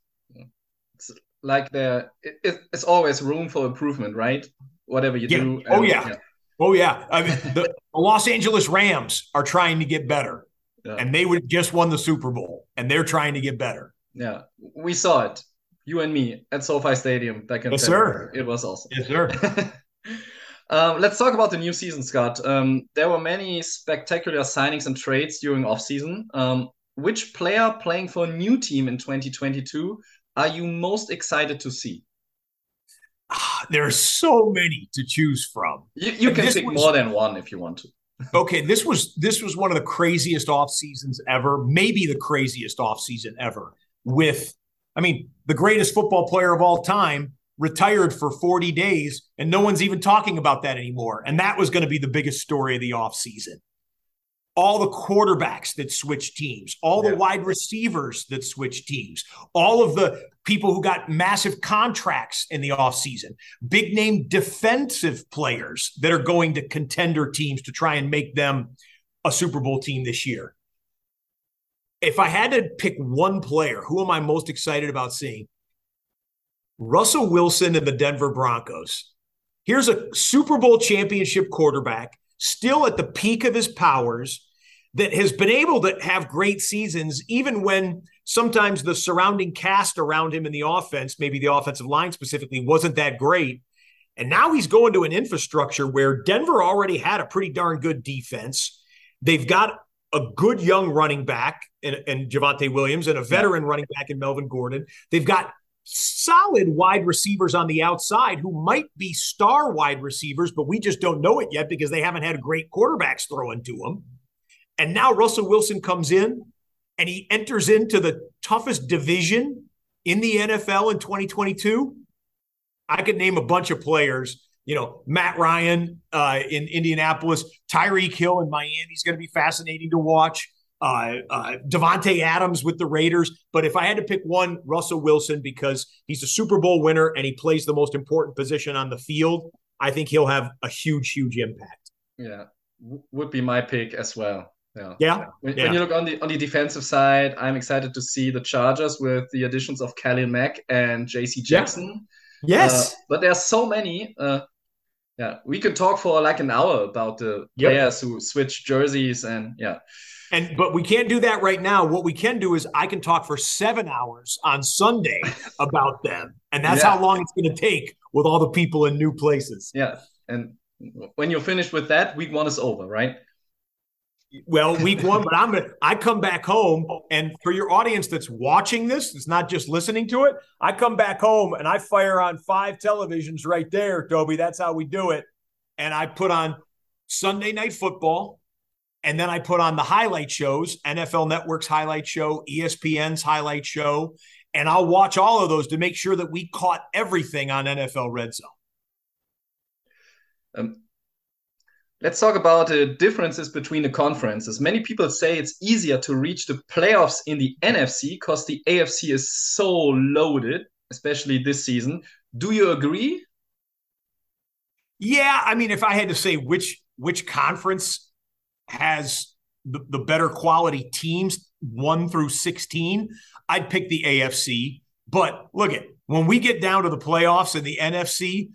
Speaker 1: It's like there, it, it's always room for improvement, right? Whatever you
Speaker 3: yeah.
Speaker 1: do.
Speaker 3: oh, yeah. yeah. Oh yeah, I mean the, the, Los Angeles Rams are trying to get better, yeah. and they would just won the Super Bowl, and they're trying to get better.
Speaker 1: Yeah, we saw it, you and me at SoFi Stadium back in
Speaker 3: yes, sir.
Speaker 1: It was awesome.
Speaker 3: Yes, sir.
Speaker 1: um, let's talk about the new season, Scott. Um, there were many spectacular signings and trades during offseason. Um, which player playing for a new team in 2022 are you most excited to see?
Speaker 3: there are so many to choose from.
Speaker 1: You, you can pick was, more than one if you want to.
Speaker 3: okay, this was this was one of the craziest off seasons ever, maybe the craziest off season ever. With, I mean, the greatest football player of all time retired for 40 days, and no one's even talking about that anymore. And that was going to be the biggest story of the off season all the quarterbacks that switch teams, all the wide receivers that switch teams, all of the people who got massive contracts in the offseason, big name defensive players that are going to contender teams to try and make them a Super Bowl team this year. If I had to pick one player, who am I most excited about seeing? Russell Wilson and the Denver Broncos. Here's a Super Bowl championship quarterback still at the peak of his powers, that has been able to have great seasons, even when sometimes the surrounding cast around him in the offense, maybe the offensive line specifically, wasn't that great. And now he's going to an infrastructure where Denver already had a pretty darn good defense. They've got a good young running back in, in Javonte Williams and a veteran running back in Melvin Gordon. They've got solid wide receivers on the outside who might be star wide receivers, but we just don't know it yet because they haven't had great quarterbacks throwing to them. And now Russell Wilson comes in and he enters into the toughest division in the NFL in 2022. I could name a bunch of players. You know, Matt Ryan uh, in Indianapolis, Tyreek Hill in Miami is going to be fascinating to watch uh, uh, Davante Adams with the Raiders. But if I had to pick one, Russell Wilson, because he's a Super Bowl winner and he plays the most important position on the field, I think he'll have a huge, huge impact.
Speaker 1: Yeah, w- would be my pick as well.
Speaker 3: Yeah. Yeah.
Speaker 1: When,
Speaker 3: yeah.
Speaker 1: when, you look on the on the defensive side, I'm excited to see the Chargers with the additions of Khalil Mack and J.C. Jackson.
Speaker 3: Yeah. Yes.
Speaker 1: Uh, but there's so many. Uh, yeah, we could talk for like an hour about the yep. players who switch jerseys and yeah.
Speaker 3: And but we can't do that right now. What we can do is I can talk for seven hours on Sunday about them, and that's yeah. how long it's going to take with all the people in new places.
Speaker 1: Yeah, and when you're finished with that, week one is over, right?
Speaker 3: Well, week one, but I'm gonna I come back home, and for your audience that's watching this, it's not just listening to it. I come back home and I fire on five televisions right there, Toby. That's how we do it. And I put on Sunday night football, and then I put on the highlight shows, NFL Network's highlight show, ESPN's highlight show, and I'll watch all of those to make sure that we caught everything on NFL Red Zone.
Speaker 1: Um, let's talk about the differences between the conferences. Many people say it's easier to reach the playoffs in the NFC because the AFC is so loaded, especially this season. Do you agree?
Speaker 3: Yeah, I mean, if I had to say which which conference has the, the better quality teams, one through 16, I'd pick the AFC. But look at when we get down to the playoffs in the NFC,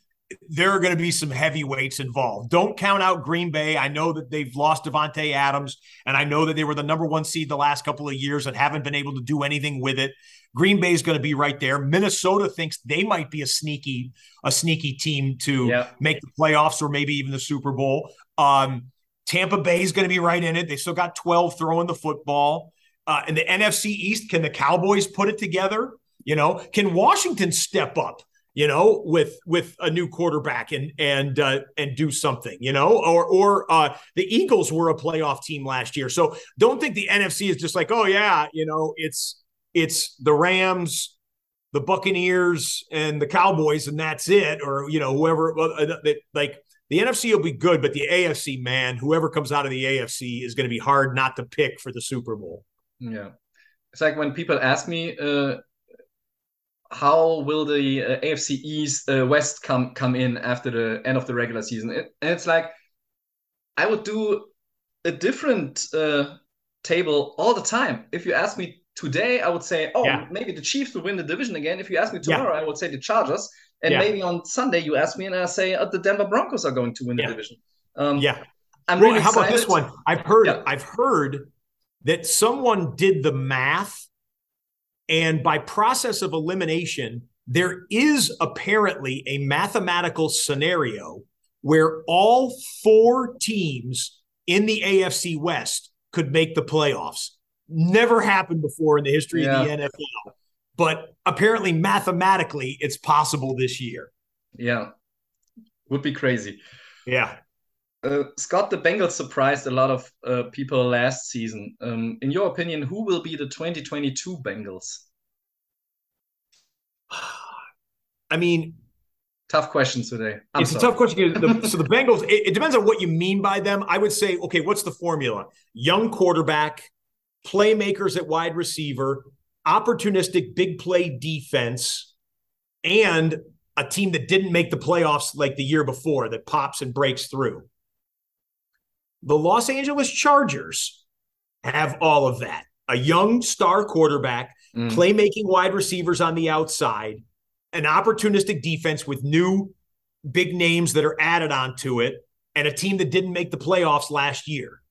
Speaker 3: there are going to be some heavyweights involved. Don't count out Green Bay. I know that they've lost Davante Adams, and I know that they were the number one seed the last couple of years and haven't been able to do anything with it. Green Bay is going to be right there. Minnesota thinks they might be a sneaky, a sneaky team to yep. make the playoffs or maybe even the Super Bowl. Um, Tampa Bay is going to be right in it. They still got 12 throwing the football. Uh, the NFC East, can the Cowboys put it together? You know, can Washington step up? you know, with with a new quarterback and and uh, and do something, you know, or or uh, the Eagles were a playoff team last year. So don't think the NFC is just like, oh yeah, you know, it's it's the Rams, the Buccaneers, and the Cowboys, and that's it, or you know, whoever uh, like the NFC will be good, but the AFC, man, whoever comes out of the AFC is going to be hard not to pick for the Super Bowl.
Speaker 1: Yeah, it's like when people ask me, uh, how will the uh, AFC East uh, West come come in after the end of the regular season? It, and it's like I would do a different uh, table all the time. If you ask me today, I would say, oh, yeah. maybe the Chiefs will win the division again. If you ask me tomorrow, yeah. I would say the Chargers. And yeah. maybe on Sunday you ask me, and I say uh, the Denver Broncos are going to win the division.
Speaker 3: Um, yeah. I'm really how about this one? I've heard. I've heard that someone did the math and by process of elimination, there is apparently a mathematical scenario where all four teams in the AFC West could make the playoffs. Never happened before in the history yeah. of the NFL. But apparently, mathematically, it's possible this year.
Speaker 1: Yeah. Would be crazy.
Speaker 3: Yeah.
Speaker 1: Uh, Scott, the Bengals surprised a lot of uh, people last season. Um, in your opinion, who will be the 2022 Bengals?
Speaker 3: I mean,
Speaker 1: tough question today.
Speaker 3: I'm it's sorry. a tough question. The, so the Bengals, it, it depends on what you mean by them. I would say, okay, what's the formula? Young quarterback, playmakers at wide receiver, opportunistic big play defense, and a team that didn't make the playoffs like the year before that pops and breaks through. The Los Angeles Chargers have all of that. A young star quarterback, mm. playmaking wide receivers on the outside, an opportunistic defense with new big names that are added onto it, and a team that didn't make the playoffs last year.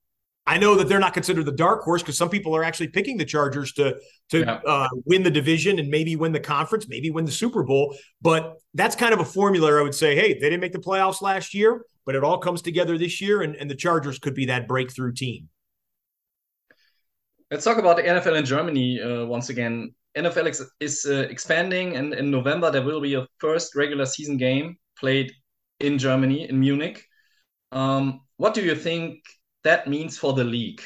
Speaker 3: I know that they're not considered the dark horse because some people are actually picking the Chargers to to yeah. uh, win the division and maybe win the conference, maybe win the Super Bowl. But that's kind of a formula. I would say, hey, they didn't make the playoffs last year, but it all comes together this year, and, and the Chargers could be that breakthrough team.
Speaker 1: Let's talk about the NFL in Germany uh, once again. NFL is, is uh, expanding, and in November there will be a first regular season game played in Germany in Munich. Um, what do you think that means for the league?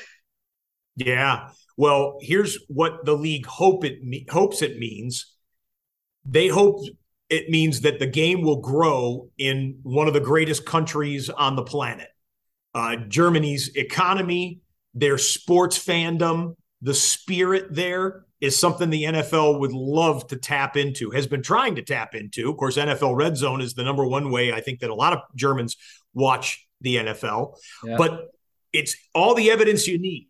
Speaker 3: Yeah, well, here's what the league hope it me- hopes it means. They hope it means that the game will grow in one of the greatest countries on the planet. Uh, Germany's economy, their sports fandom, the spirit there is something the NFL would love to tap into, has been trying to tap into. Of course, NFL Red Zone is the number one way I think that a lot of Germans watch the NFL. Yeah. But it's all the evidence you need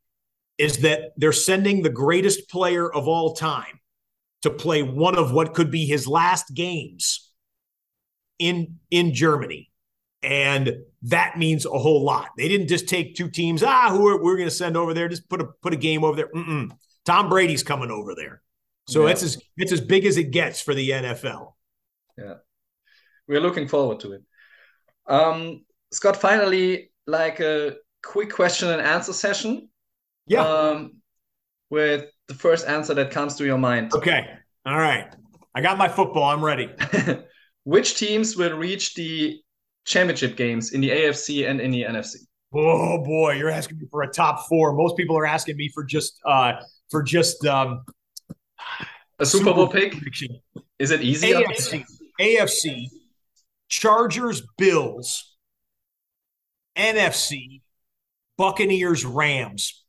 Speaker 3: is that they're sending the greatest player of all time to play one of what could be his last games in in Germany. And that means a whole lot. They didn't just take two teams. Ah, who are we're going to send over there? Just put a put a game over there. Mm-mm. Tom Brady's coming over there. So yeah. it's as it's as big as it gets for the NFL.
Speaker 1: Yeah. We're looking forward to it. Um, Scott, finally, like a quick question and answer session.
Speaker 3: Yeah.
Speaker 1: Um, with the first answer that comes to your mind.
Speaker 3: Okay. All right. I got my football. I'm ready.
Speaker 1: Which teams will reach the championship games in the AFC and in the NFC?
Speaker 3: Oh boy, you're asking me for a top four. Most people are asking me for just uh for just um,
Speaker 1: a Super Bowl pick. Prediction. Is it easy?
Speaker 3: AFC, AFC, Chargers, Bills, NFC, Buccaneers, Rams.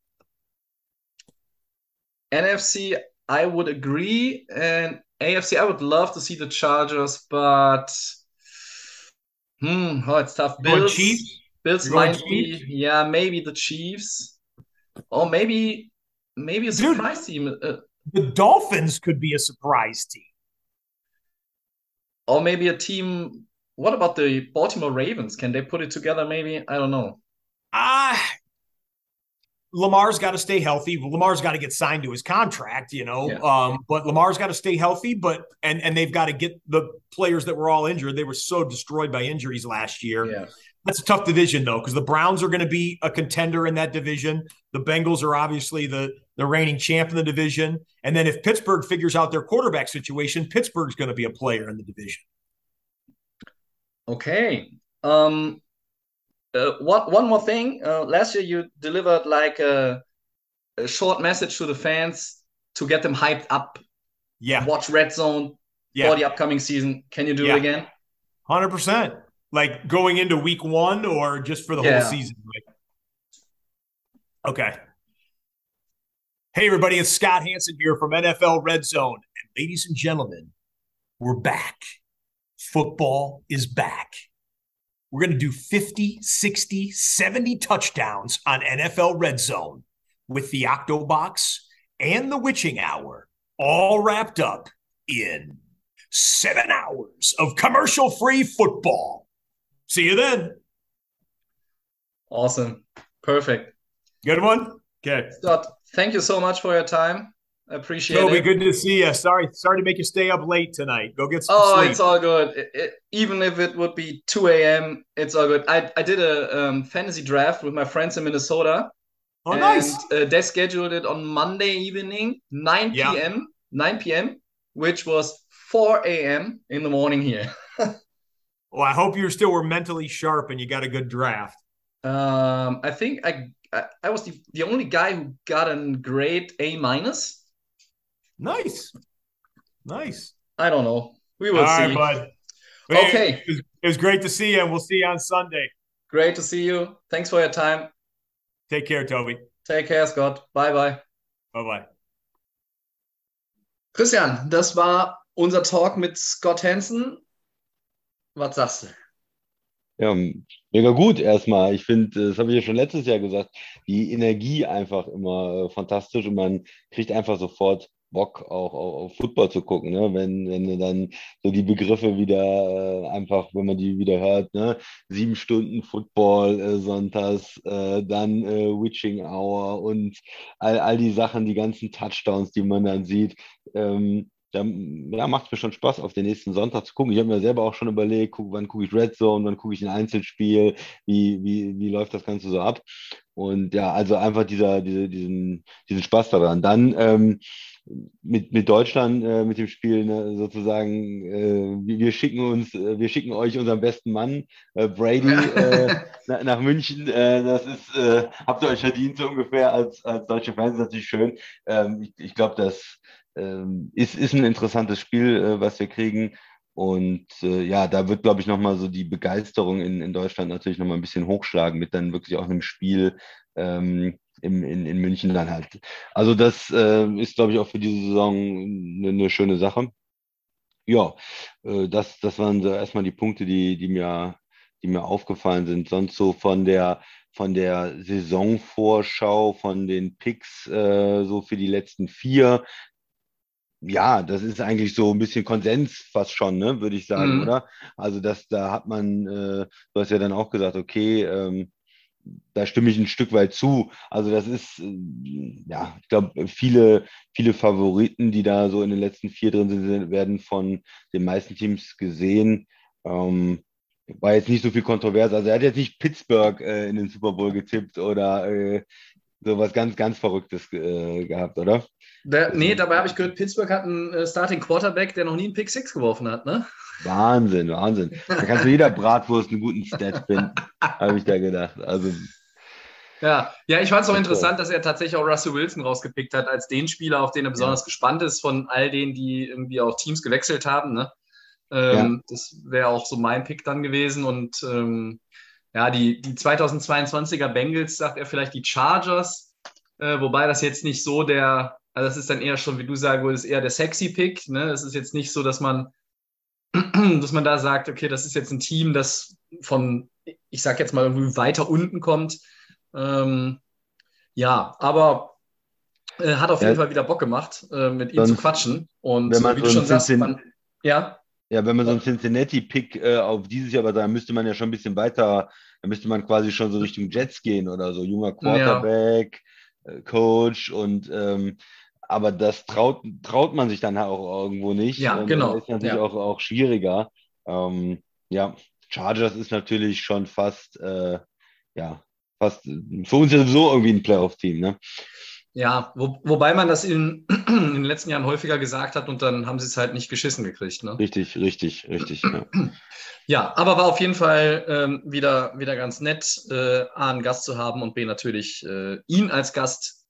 Speaker 1: NFC, I would agree, and AFC, I would love to see the Chargers, but hmm, oh, it's tough.
Speaker 3: Bills, Chiefs.
Speaker 1: Bills might be, yeah, maybe the Chiefs, or maybe maybe a surprise Dude, team. Uh,
Speaker 3: the Dolphins could be a surprise team.
Speaker 1: Or maybe a team. What about the Baltimore Ravens? Can they put it together? Maybe I don't know.
Speaker 3: Ah, uh, Lamar's got to stay healthy. Lamar's got to get signed to his contract, you know. Yeah. Um, but Lamar's got to stay healthy. But and and they've got to get the players that were all injured. They were so destroyed by injuries last year.
Speaker 1: Yeah.
Speaker 3: That's a tough division though, because the Browns are going to be a contender in that division. The Bengals are obviously the the reigning champ in the division. And then if Pittsburgh figures out their quarterback situation, Pittsburgh's going to be a player in the division.
Speaker 1: Okay. Um, uh, one one more thing. Uh, last year you delivered like a, a short message to the fans to get them hyped up.
Speaker 3: Yeah.
Speaker 1: Watch Red Zone
Speaker 3: Yeah.
Speaker 1: for the upcoming season. Can you do
Speaker 3: Yeah.
Speaker 1: it again?
Speaker 3: Hundred percent. Like going into week one or just for the
Speaker 1: Yeah.
Speaker 3: whole season. Like, okay. Hey everybody, it's Scott Hanson here from NFL Red Zone. And ladies and gentlemen, we're back. Football is back. We're going to do 50, 60, 70 touchdowns on NFL Red Zone with the Octobox and the Witching Hour all wrapped up in seven hours of commercial free football. See you then.
Speaker 1: Awesome. Perfect.
Speaker 3: Good one. Okay.
Speaker 1: Scott, thank you so much for your time. I appreciate
Speaker 3: Toby,
Speaker 1: it.
Speaker 3: good to see you. Sorry, sorry to make you stay up late tonight. Go get some
Speaker 1: Oh,
Speaker 3: sleep.
Speaker 1: it's all good. It- it- even if it would be 2 a.m., it's all good. I, I did a um, fantasy draft with my friends in Minnesota.
Speaker 3: oh,
Speaker 1: and
Speaker 3: nice.
Speaker 1: uh, they scheduled it on Monday evening, 9
Speaker 3: Yeah.
Speaker 1: p.m., 9 p.m., which was 4 a.m. in the morning here.
Speaker 3: Well, I hope you still were mentally sharp and you got a good draft.
Speaker 1: Um, I think I, I I was the, the only guy who got a grade A minus.
Speaker 3: Nice. Nice.
Speaker 1: I don't know. We
Speaker 3: All
Speaker 1: will
Speaker 3: right,
Speaker 1: see.
Speaker 3: bud. Hey,
Speaker 1: Okay.
Speaker 3: It was, it was great to see you, and we'll see you on Sunday.
Speaker 1: Great to see you. Thanks for your time.
Speaker 3: Take care, Toby.
Speaker 1: Take care, Scott. Bye bye.
Speaker 3: Bye bye.
Speaker 1: Christian, das war unser Talk mit Scott Hansen. Was sagst du?
Speaker 2: Ja, mega gut erstmal. Ich finde, das habe ich ja schon letztes Jahr gesagt, die Energie einfach immer äh, fantastisch und man kriegt einfach sofort Bock auch auf, auf Football zu gucken, ne? Wenn, wenn dann so die Begriffe wieder äh, einfach, wenn man die wieder hört, ne? Sieben Stunden Football äh, sonntags, äh, dann äh, Witching Hour und all, all die Sachen, die ganzen Touchdowns, die man dann sieht. Ähm, dann ja, macht es mir schon Spaß, auf den nächsten Sonntag zu gucken. Ich habe mir selber auch schon überlegt, guck, wann gucke ich Red Zone, wann gucke ich ein Einzelspiel, wie, wie, wie läuft das Ganze so ab. Und ja, also einfach dieser, diese, diesen, diesen Spaß daran. Dann ähm, mit, mit Deutschland, äh, mit dem Spiel ne, sozusagen, äh, wir, wir schicken uns, äh, wir schicken euch unseren besten Mann, äh, Brady, äh, nach, nach München. Äh, das ist, äh, habt ihr euch verdient so ungefähr als, als deutsche Fans, ist natürlich schön. Ähm, ich ich glaube, das ähm, ist, ist ein interessantes Spiel, äh, was wir kriegen. Und äh, ja, da wird, glaube ich, nochmal so die Begeisterung in, in Deutschland natürlich nochmal ein bisschen hochschlagen mit dann wirklich auch einem Spiel ähm, im, in, in München dann halt. Also das äh, ist, glaube ich, auch für diese Saison eine, eine schöne Sache. Ja, äh, das, das waren so erstmal die Punkte, die, die mir, die mir aufgefallen sind. Sonst so von der, von der Saisonvorschau, von den Picks äh, so für die letzten vier, ja, das ist eigentlich so ein bisschen Konsens fast schon, ne, würde ich sagen,
Speaker 1: Mhm.
Speaker 2: oder? Also das, da hat man, äh, du hast ja dann auch gesagt, okay, ähm, da stimme ich ein Stück weit zu. Also das ist, äh, ja, ich glaube, viele, viele Favoriten, die da so in den letzten vier drin sind, werden von den meisten Teams gesehen. Ähm, war jetzt nicht so viel kontrovers. Also er hat jetzt nicht Pittsburgh äh, in den Super Bowl getippt oder äh, sowas ganz, ganz Verrücktes äh, gehabt, oder?
Speaker 1: Der, nee, dabei habe ich gehört, Pittsburgh hat einen äh, Starting Quarterback, der noch nie einen Pick Six geworfen hat, ne?
Speaker 2: Wahnsinn, Wahnsinn. Da kannst du jeder Bratwurst einen guten Stat finden, habe ich da gedacht. Also,
Speaker 1: Ja, ja, ich fand es auch interessant, dass er tatsächlich auch Russell Wilson rausgepickt hat, als den Spieler, auf den er besonders gespannt ist, von all denen, die irgendwie auch Teams gewechselt haben. Ne? Ähm, Das wäre auch so mein Pick dann gewesen. Und ähm, ja, die, die 2022er Bengals, sagt er vielleicht die Chargers, äh, wobei das jetzt nicht so der, also das ist dann eher schon, wie du sagen würdest, eher der sexy Pick. Ne? Es ist jetzt nicht so, dass man, dass man da sagt, okay, das ist jetzt ein Team, das von, ich sag jetzt mal, irgendwie weiter unten kommt. Ähm, ja, aber äh, hat auf
Speaker 2: Ja.
Speaker 1: jeden Fall wieder Bock gemacht, äh, mit ihm zu quatschen. Und
Speaker 2: wenn man
Speaker 1: wie
Speaker 2: so
Speaker 1: du schon sagst, man, ja,
Speaker 2: ja, wenn man so einen Cincinnati-Pick äh, auf dieses Jahr, aber da müsste man ja schon ein bisschen weiter, da müsste man quasi schon so Richtung Jets gehen oder so, junger Quarterback, äh, Coach und ähm, aber das traut, traut man sich dann auch irgendwo nicht.
Speaker 1: Ja,
Speaker 2: und,
Speaker 1: genau,
Speaker 2: äh, Ist natürlich
Speaker 1: ja.
Speaker 2: auch, auch schwieriger. Ähm, ja, Chargers ist natürlich schon fast, äh, ja, fast für uns ja sowieso irgendwie ein Playoff-Team, ne?
Speaker 1: Ja, wo, wobei man das in, in, den letzten Jahren häufiger gesagt hat und dann haben sie es halt nicht geschissen gekriegt. Ne?
Speaker 2: Richtig, richtig, richtig. Ja,
Speaker 1: ja aber war auf jeden Fall ähm, wieder, wieder ganz nett, äh, A, einen Gast zu haben und B, natürlich äh, ihn als Gast.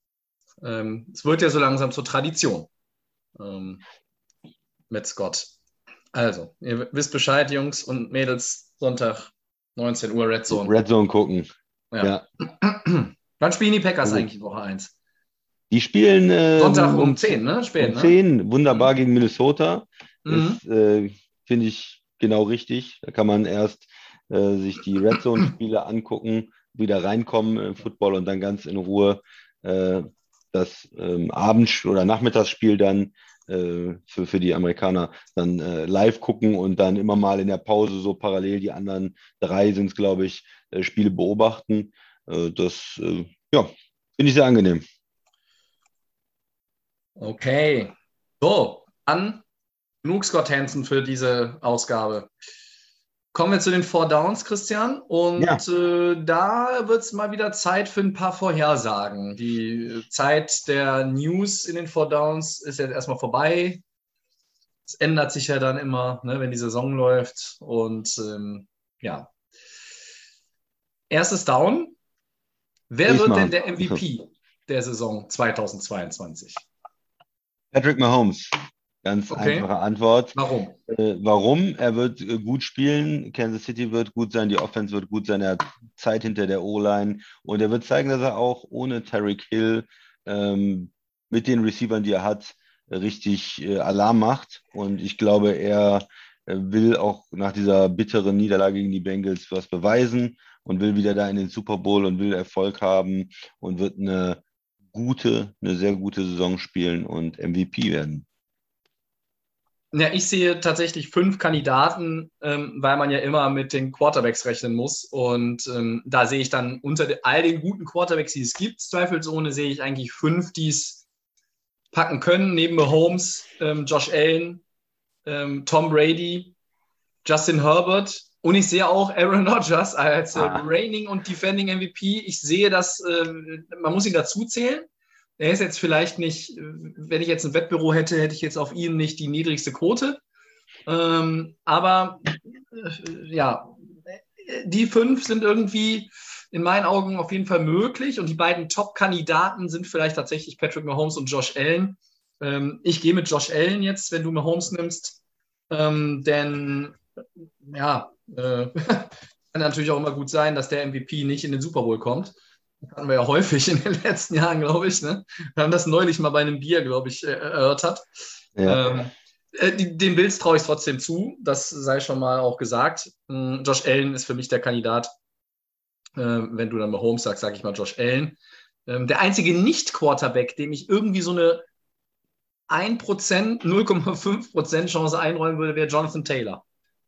Speaker 1: Ähm, es wird ja so langsam zur Tradition ähm, mit Scott. Also, ihr wisst Bescheid, Jungs und Mädels, Sonntag 19 Uhr Red Zone.
Speaker 2: Red Zone gucken.
Speaker 1: Ja. ja. Wann spielen die Packers eigentlich Woche 1?
Speaker 2: Die spielen
Speaker 1: äh, Sonntag um 10, ne?
Speaker 2: Spät, um 10, ne? wunderbar mhm. gegen Minnesota. Mhm. äh, finde ich genau richtig. Da kann man erst äh, sich die Red Zone-Spiele angucken, wieder reinkommen im Football und dann ganz in Ruhe äh, das ähm, Abend- oder Nachmittagsspiel dann äh, für, für die Amerikaner dann äh, live gucken und dann immer mal in der Pause so parallel die anderen drei sind es, glaube ich, äh, Spiele beobachten. Äh, das, äh, ja, finde ich sehr angenehm.
Speaker 1: Okay. So, dann genug Scott Hansen für diese Ausgabe. Kommen wir zu den Four Downs, Christian. Und ja. äh, da wird es mal wieder Zeit für ein paar Vorhersagen. Die Zeit der News in den Four Downs ist jetzt erstmal vorbei. Es ändert sich ja dann immer, ne, wenn die Saison läuft. Und ähm, ja. Erstes Down. Wer ich wird denn der MVP der Saison 2022?
Speaker 2: Patrick Mahomes. Ganz okay. einfache Antwort.
Speaker 1: Warum?
Speaker 2: Äh, warum? Er wird äh, gut spielen. Kansas City wird gut sein. Die Offense wird gut sein. Er hat Zeit hinter der O-Line. Und er wird zeigen, dass er auch ohne Tyreek Hill ähm, mit den Receivern, die er hat, richtig äh, Alarm macht. Und ich glaube, er äh, will auch nach dieser bitteren Niederlage gegen die Bengals was beweisen und will wieder da in den Super Bowl und will Erfolg haben und wird eine gute, eine sehr gute Saison spielen und MVP werden.
Speaker 1: Ja, ich sehe tatsächlich fünf Kandidaten, ähm, weil man ja immer mit den Quarterbacks rechnen muss. Und ähm, da sehe ich dann unter all den guten Quarterbacks, die es gibt, zweifelsohne, sehe ich eigentlich fünf, die es packen können. Neben Mahomes, ähm, Josh Allen, ähm, Tom Brady, Justin Herbert. Und ich sehe auch Aaron Rodgers als äh, ah. reigning und defending MVP. Ich sehe das, äh, man muss ihn dazu zählen er ist jetzt vielleicht nicht, wenn ich jetzt ein Wettbüro hätte, hätte ich jetzt auf ihn nicht die niedrigste Quote. Ähm, aber äh, ja, die fünf sind irgendwie in meinen Augen auf jeden Fall möglich und die beiden Top-Kandidaten sind vielleicht tatsächlich Patrick Mahomes und Josh Allen. Ähm, ich gehe mit Josh Allen jetzt, wenn du Mahomes nimmst, ähm, denn ja, äh, kann natürlich auch immer gut sein, dass der MVP nicht in den Super Bowl kommt hatten wir ja häufig in den letzten Jahren, glaube ich. Ne? Wir haben das neulich mal bei einem Bier, glaube ich, äh, erörtert. Ja. Ähm, äh, den Bills traue ich trotzdem zu, das sei schon mal auch gesagt. Ähm, Josh Allen ist für mich der Kandidat. Ähm, wenn du dann mal Holmes sagst, sage ich mal Josh Allen. Ähm, der einzige Nicht-Quarterback, dem ich irgendwie so eine 1%, 0,5% Chance einräumen würde, wäre Jonathan Taylor.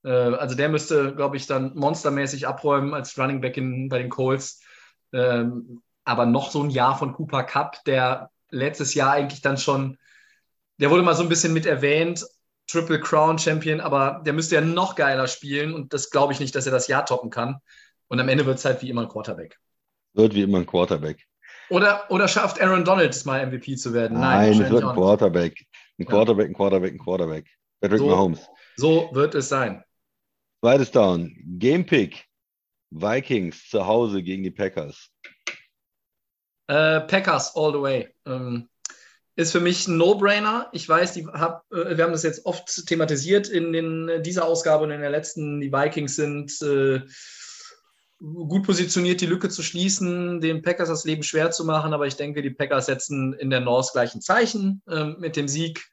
Speaker 1: Äh, also der müsste, glaube ich, dann monstermäßig abräumen als Running Back in, bei den Colts. Ähm, aber noch so ein Jahr von Cooper Cup, der letztes Jahr eigentlich dann schon, der wurde mal so ein bisschen mit erwähnt, Triple Crown Champion, aber der müsste ja noch geiler spielen und das glaube ich nicht, dass er das Jahr toppen kann. Und am Ende wird es halt wie immer ein Quarterback.
Speaker 2: Wird wie immer ein Quarterback.
Speaker 1: Oder, oder schafft Aaron Donald mal MVP zu werden?
Speaker 2: Nein, Nein es wird ein Quarterback. Ein Quarterback, ein Quarterback, ein Quarterback. Patrick
Speaker 1: so,
Speaker 2: Mahomes.
Speaker 1: So wird es sein.
Speaker 2: Zweites Down. Game Pick. Vikings zu Hause gegen die Packers.
Speaker 1: Äh, Packers all the way. Ähm, ist für mich ein No-Brainer. Ich weiß, hab, äh, wir haben das jetzt oft thematisiert in den, dieser Ausgabe und in der letzten. Die Vikings sind äh, gut positioniert, die Lücke zu schließen, den Packers das Leben schwer zu machen. Aber ich denke, die Packers setzen in der North gleichen Zeichen ähm, mit dem Sieg.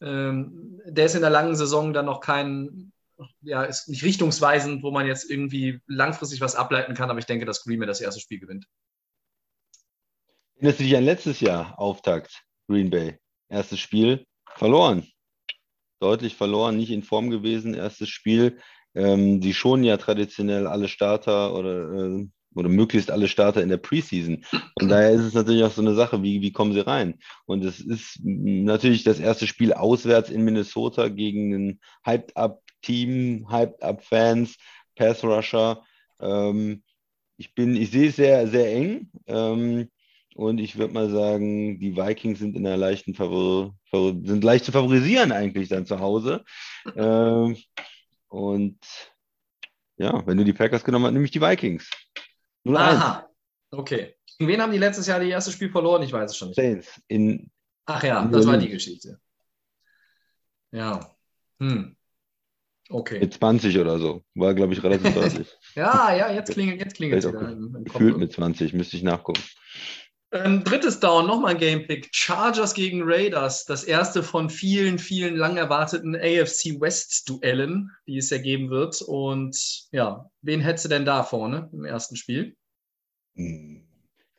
Speaker 1: Ähm, der ist in der langen Saison dann noch kein ja, ist nicht richtungsweisend, wo man jetzt irgendwie langfristig was ableiten kann, aber ich denke, dass Green Bay das erste Spiel gewinnt.
Speaker 2: Erinnerst du dich an letztes Jahr, Auftakt, Green Bay? Erstes Spiel verloren. Deutlich verloren, nicht in Form gewesen, erstes Spiel. Ähm, die schonen ja traditionell alle Starter oder, äh, oder möglichst alle Starter in der Preseason. Von daher ist es natürlich auch so eine Sache, wie, wie kommen sie rein? Und es ist natürlich das erste Spiel auswärts in Minnesota gegen einen Hyped Up Fans, Pass Rusher. Ähm, ich bin, ich sehe es sehr, sehr eng. Ähm, und ich würde mal sagen, die Vikings sind in einer leichten Favor sind leicht zu favorisieren eigentlich dann zu Hause. ähm, und ja, wenn du die Packers genommen hast, nehme ich die Vikings.
Speaker 1: 0 Aha, okay. Gegen wen haben die letztes Jahr das erste Spiel verloren? Ich weiß es schon nicht.
Speaker 2: Saints. In,
Speaker 1: Ach ja, das war die Geschichte. Ja. Hm. Okay.
Speaker 2: Mit 20 oder so. War, glaube ich, relativ deutlich.
Speaker 1: ja, ja, jetzt klingelt jetzt klingelt es wieder.
Speaker 2: Gefühlt mit 20, müsste ich nachgucken.
Speaker 1: Ähm, drittes Down, nochmal ein Gamepick. Chargers gegen Raiders. Das erste von vielen, vielen lang erwarteten AFC West-Duellen, die es ja geben wird. Und ja, wen hättest du denn da vorne im ersten Spiel?
Speaker 2: Hm.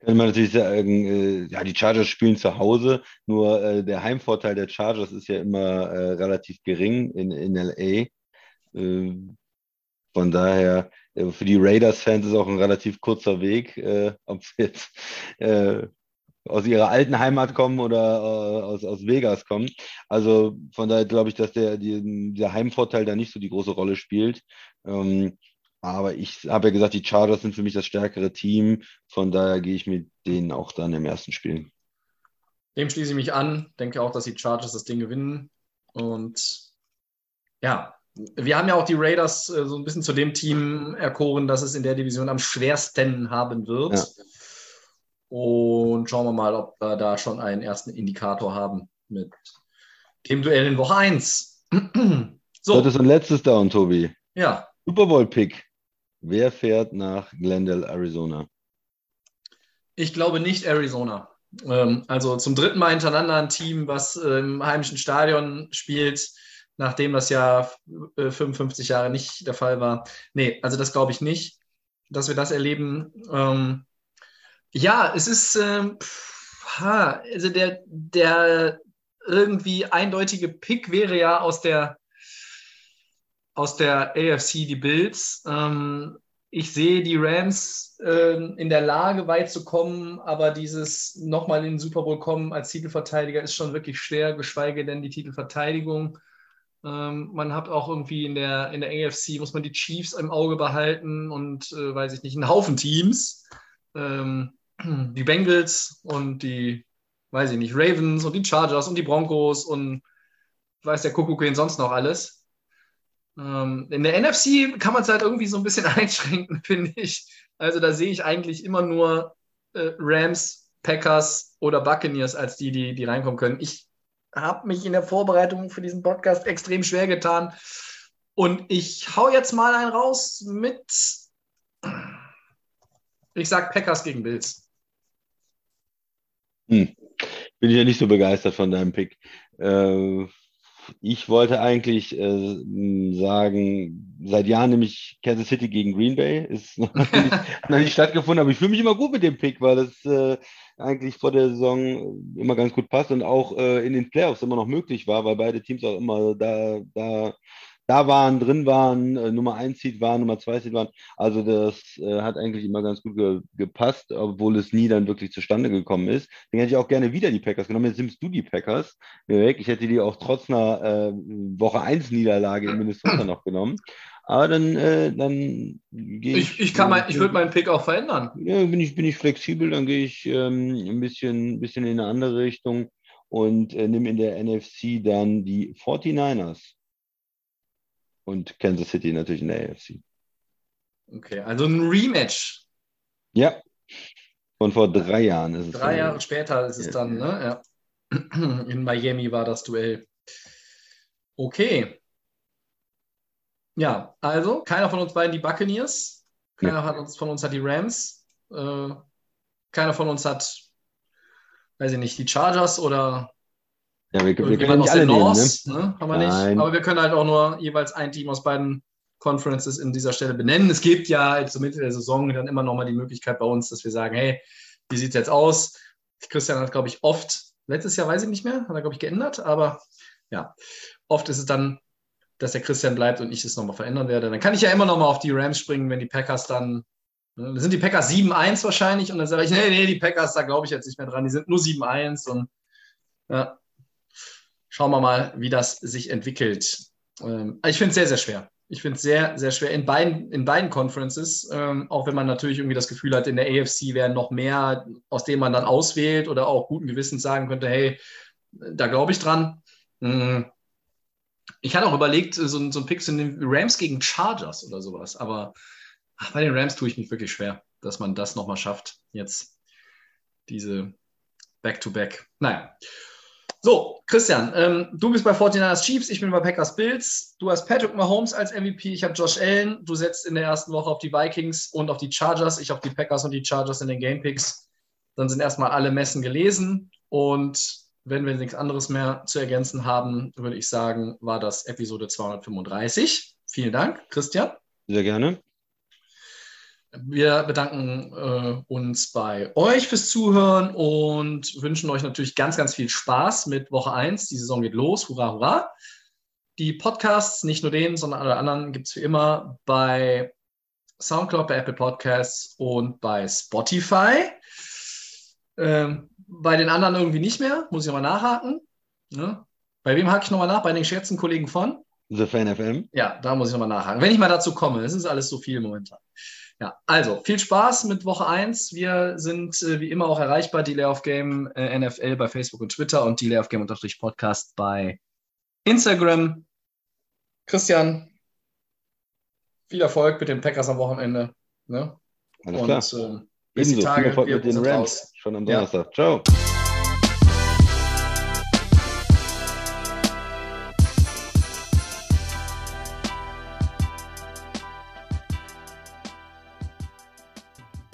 Speaker 2: Kann man natürlich sagen, äh, ja, die Chargers spielen zu Hause, nur äh, der Heimvorteil der Chargers ist ja immer äh, relativ gering in, in LA. Ähm, von daher, äh, für die Raiders-Fans ist auch ein relativ kurzer Weg, äh, ob sie jetzt äh, aus ihrer alten Heimat kommen oder aus, aus Vegas kommen. Also von daher glaube ich, dass der, die, der Heimvorteil da nicht so die große Rolle spielt. Ähm, aber ich habe ja gesagt, die Chargers sind für mich das stärkere Team. Von daher gehe ich mit denen auch dann im ersten Spiel.
Speaker 1: Dem schließe ich mich an. Denke auch, dass die Chargers das Ding gewinnen. Und ja, wir haben ja auch die Raiders äh, so ein bisschen zu dem Team erkoren, das es in der Division am schwersten haben wird. Ja. Und schauen wir mal, ob wir da schon einen ersten Indikator haben mit dem Duell in Woche 1.
Speaker 2: so. Das ist ein letztes Down, Tobi.
Speaker 1: Ja.
Speaker 2: Super Bowl-Pick. Wer fährt nach Glendale, Arizona?
Speaker 1: Ich glaube nicht Arizona. Ähm, also zum dritten Mal hintereinander ein Team, was äh, im heimischen Stadion spielt nachdem das ja 55 äh, Jahre nicht der Fall war. Nee, also das glaube ich nicht, dass wir das erleben. Ähm, ja, es ist, ähm, ha, also der, der irgendwie eindeutige Pick wäre ja aus der, aus der AFC die Bills. Ähm, ich sehe die Rams äh, in der Lage, weit zu kommen, aber dieses nochmal in den Super Bowl kommen als Titelverteidiger ist schon wirklich schwer, geschweige denn die Titelverteidigung. Ähm, man hat auch irgendwie in der, in der AFC, muss man die Chiefs im Auge behalten und, äh, weiß ich nicht, einen Haufen Teams. Ähm, die Bengals und die, weiß ich nicht, Ravens und die Chargers und die Broncos und weiß der Kuckuck wen sonst noch alles. Ähm, in der NFC kann man es halt irgendwie so ein bisschen einschränken, finde ich. Also da sehe ich eigentlich immer nur äh, Rams, Packers oder Buccaneers als die, die, die reinkommen können. Ich habe mich in der Vorbereitung für diesen Podcast extrem schwer getan. Und ich hau jetzt mal einen raus mit, ich sag Packers gegen Bills.
Speaker 2: Hm. Bin ich ja nicht so begeistert von deinem Pick. Äh, ich wollte eigentlich äh, sagen, seit Jahren nämlich Kansas City gegen Green Bay. Ist noch nicht, noch nicht stattgefunden, aber ich fühle mich immer gut mit dem Pick, weil das äh, eigentlich vor der Saison immer ganz gut passt und auch äh, in den Playoffs immer noch möglich war, weil beide Teams auch immer da, da, da waren, drin waren, äh, Nummer 1 Seed waren, Nummer 2 Seed waren. Also das äh, hat eigentlich immer ganz gut ge gepasst, obwohl es nie dann wirklich zustande gekommen ist. Deswegen hätte ich auch gerne wieder die Packers genommen. Jetzt nimmst du die Packers weg. Ich hätte die auch trotz einer äh, Woche 1 Niederlage in Minnesota noch genommen. Aber dann, äh, dann
Speaker 1: gehe ich. Ich, ich, kann mein, ich würde meinen Pick auch verändern.
Speaker 2: Ja, bin ich, bin ich flexibel, dann gehe ich ähm, ein bisschen, bisschen in eine andere Richtung und äh, nehme in der NFC dann die 49ers. Und Kansas City natürlich in der AFC.
Speaker 1: Okay, also ein Rematch.
Speaker 2: Ja, von vor drei Jahren ist es.
Speaker 1: Drei Jahre später ist es ja. dann, ne? Ja. In Miami war das Duell. Okay. Ja, also keiner von uns beiden die Buccaneers, keiner ja. uns, von uns hat die Rams, äh, keiner von uns hat, weiß ich nicht, die Chargers oder
Speaker 2: ja, wir, wir können nicht alle North,
Speaker 1: nehmen, ne? ne? Haben wir nicht. Aber wir können halt auch nur jeweils ein Team aus beiden Conferences in dieser Stelle benennen. Es gibt ja zur Mitte der Saison dann immer noch mal die Möglichkeit bei uns, dass wir sagen, hey, wie sieht es jetzt aus? Christian hat, glaube ich, oft, letztes Jahr weiß ich nicht mehr, hat er, glaube ich, geändert, aber ja, oft ist es dann dass der Christian bleibt und ich es nochmal verändern werde. Dann kann ich ja immer nochmal auf die Rams springen, wenn die Packers dann. Ne, dann sind die Packers 7-1 wahrscheinlich und dann sage ich, nee, nee, die Packers, da glaube ich jetzt nicht mehr dran. Die sind nur 7-1 und ja, schauen wir mal, wie das sich entwickelt. Ähm, ich finde es sehr, sehr schwer. Ich finde es sehr, sehr schwer in beiden, in beiden Conferences, ähm, auch wenn man natürlich irgendwie das Gefühl hat, in der AFC wären noch mehr, aus denen man dann auswählt oder auch guten Gewissens sagen könnte, hey, da glaube ich dran. Mhm. Ich hatte auch überlegt, so, so ein Pick nehmen, Rams gegen Chargers oder sowas, aber ach, bei den Rams tue ich mich wirklich schwer, dass man das nochmal schafft, jetzt diese Back-to-Back. -back. Naja. So, Christian, ähm, du bist bei 49ers Chiefs, ich bin bei Packers Bills. Du hast Patrick Mahomes als MVP, ich habe Josh Allen. Du setzt in der ersten Woche auf die Vikings und auf die Chargers. Ich auf die Packers und die Chargers in den Game Picks. Dann sind erstmal alle Messen gelesen und wenn wir nichts anderes mehr zu ergänzen haben, würde ich sagen, war das Episode 235. Vielen Dank, Christian.
Speaker 2: Sehr gerne.
Speaker 1: Wir bedanken äh, uns bei euch fürs Zuhören und wünschen euch natürlich ganz, ganz viel Spaß mit Woche 1. Die Saison geht los. Hurra, hurra. Die Podcasts, nicht nur den, sondern alle anderen, gibt es wie immer bei Soundcloud, bei Apple Podcasts und bei Spotify. Ähm, bei den anderen irgendwie nicht mehr, muss ich nochmal nachhaken. Ne? Bei wem hake ich nochmal nach? Bei den geschätzten Kollegen von?
Speaker 2: The Fan FM.
Speaker 1: Ja, da muss ich nochmal nachhaken. Wenn ich mal dazu komme, es ist alles so viel momentan. Ja, also viel Spaß mit Woche 1. Wir sind äh, wie immer auch erreichbar, die Layoff Game äh, NFL bei Facebook und Twitter und die Layoff Game Podcast bei Instagram. Christian, viel Erfolg mit den Packers am Wochenende. Ne?
Speaker 2: Alles klar.
Speaker 1: Und, äh, bis die Tage.
Speaker 2: Viel Erfolg mit den Rams. Schon am Donnerstag. Ja. Ciao.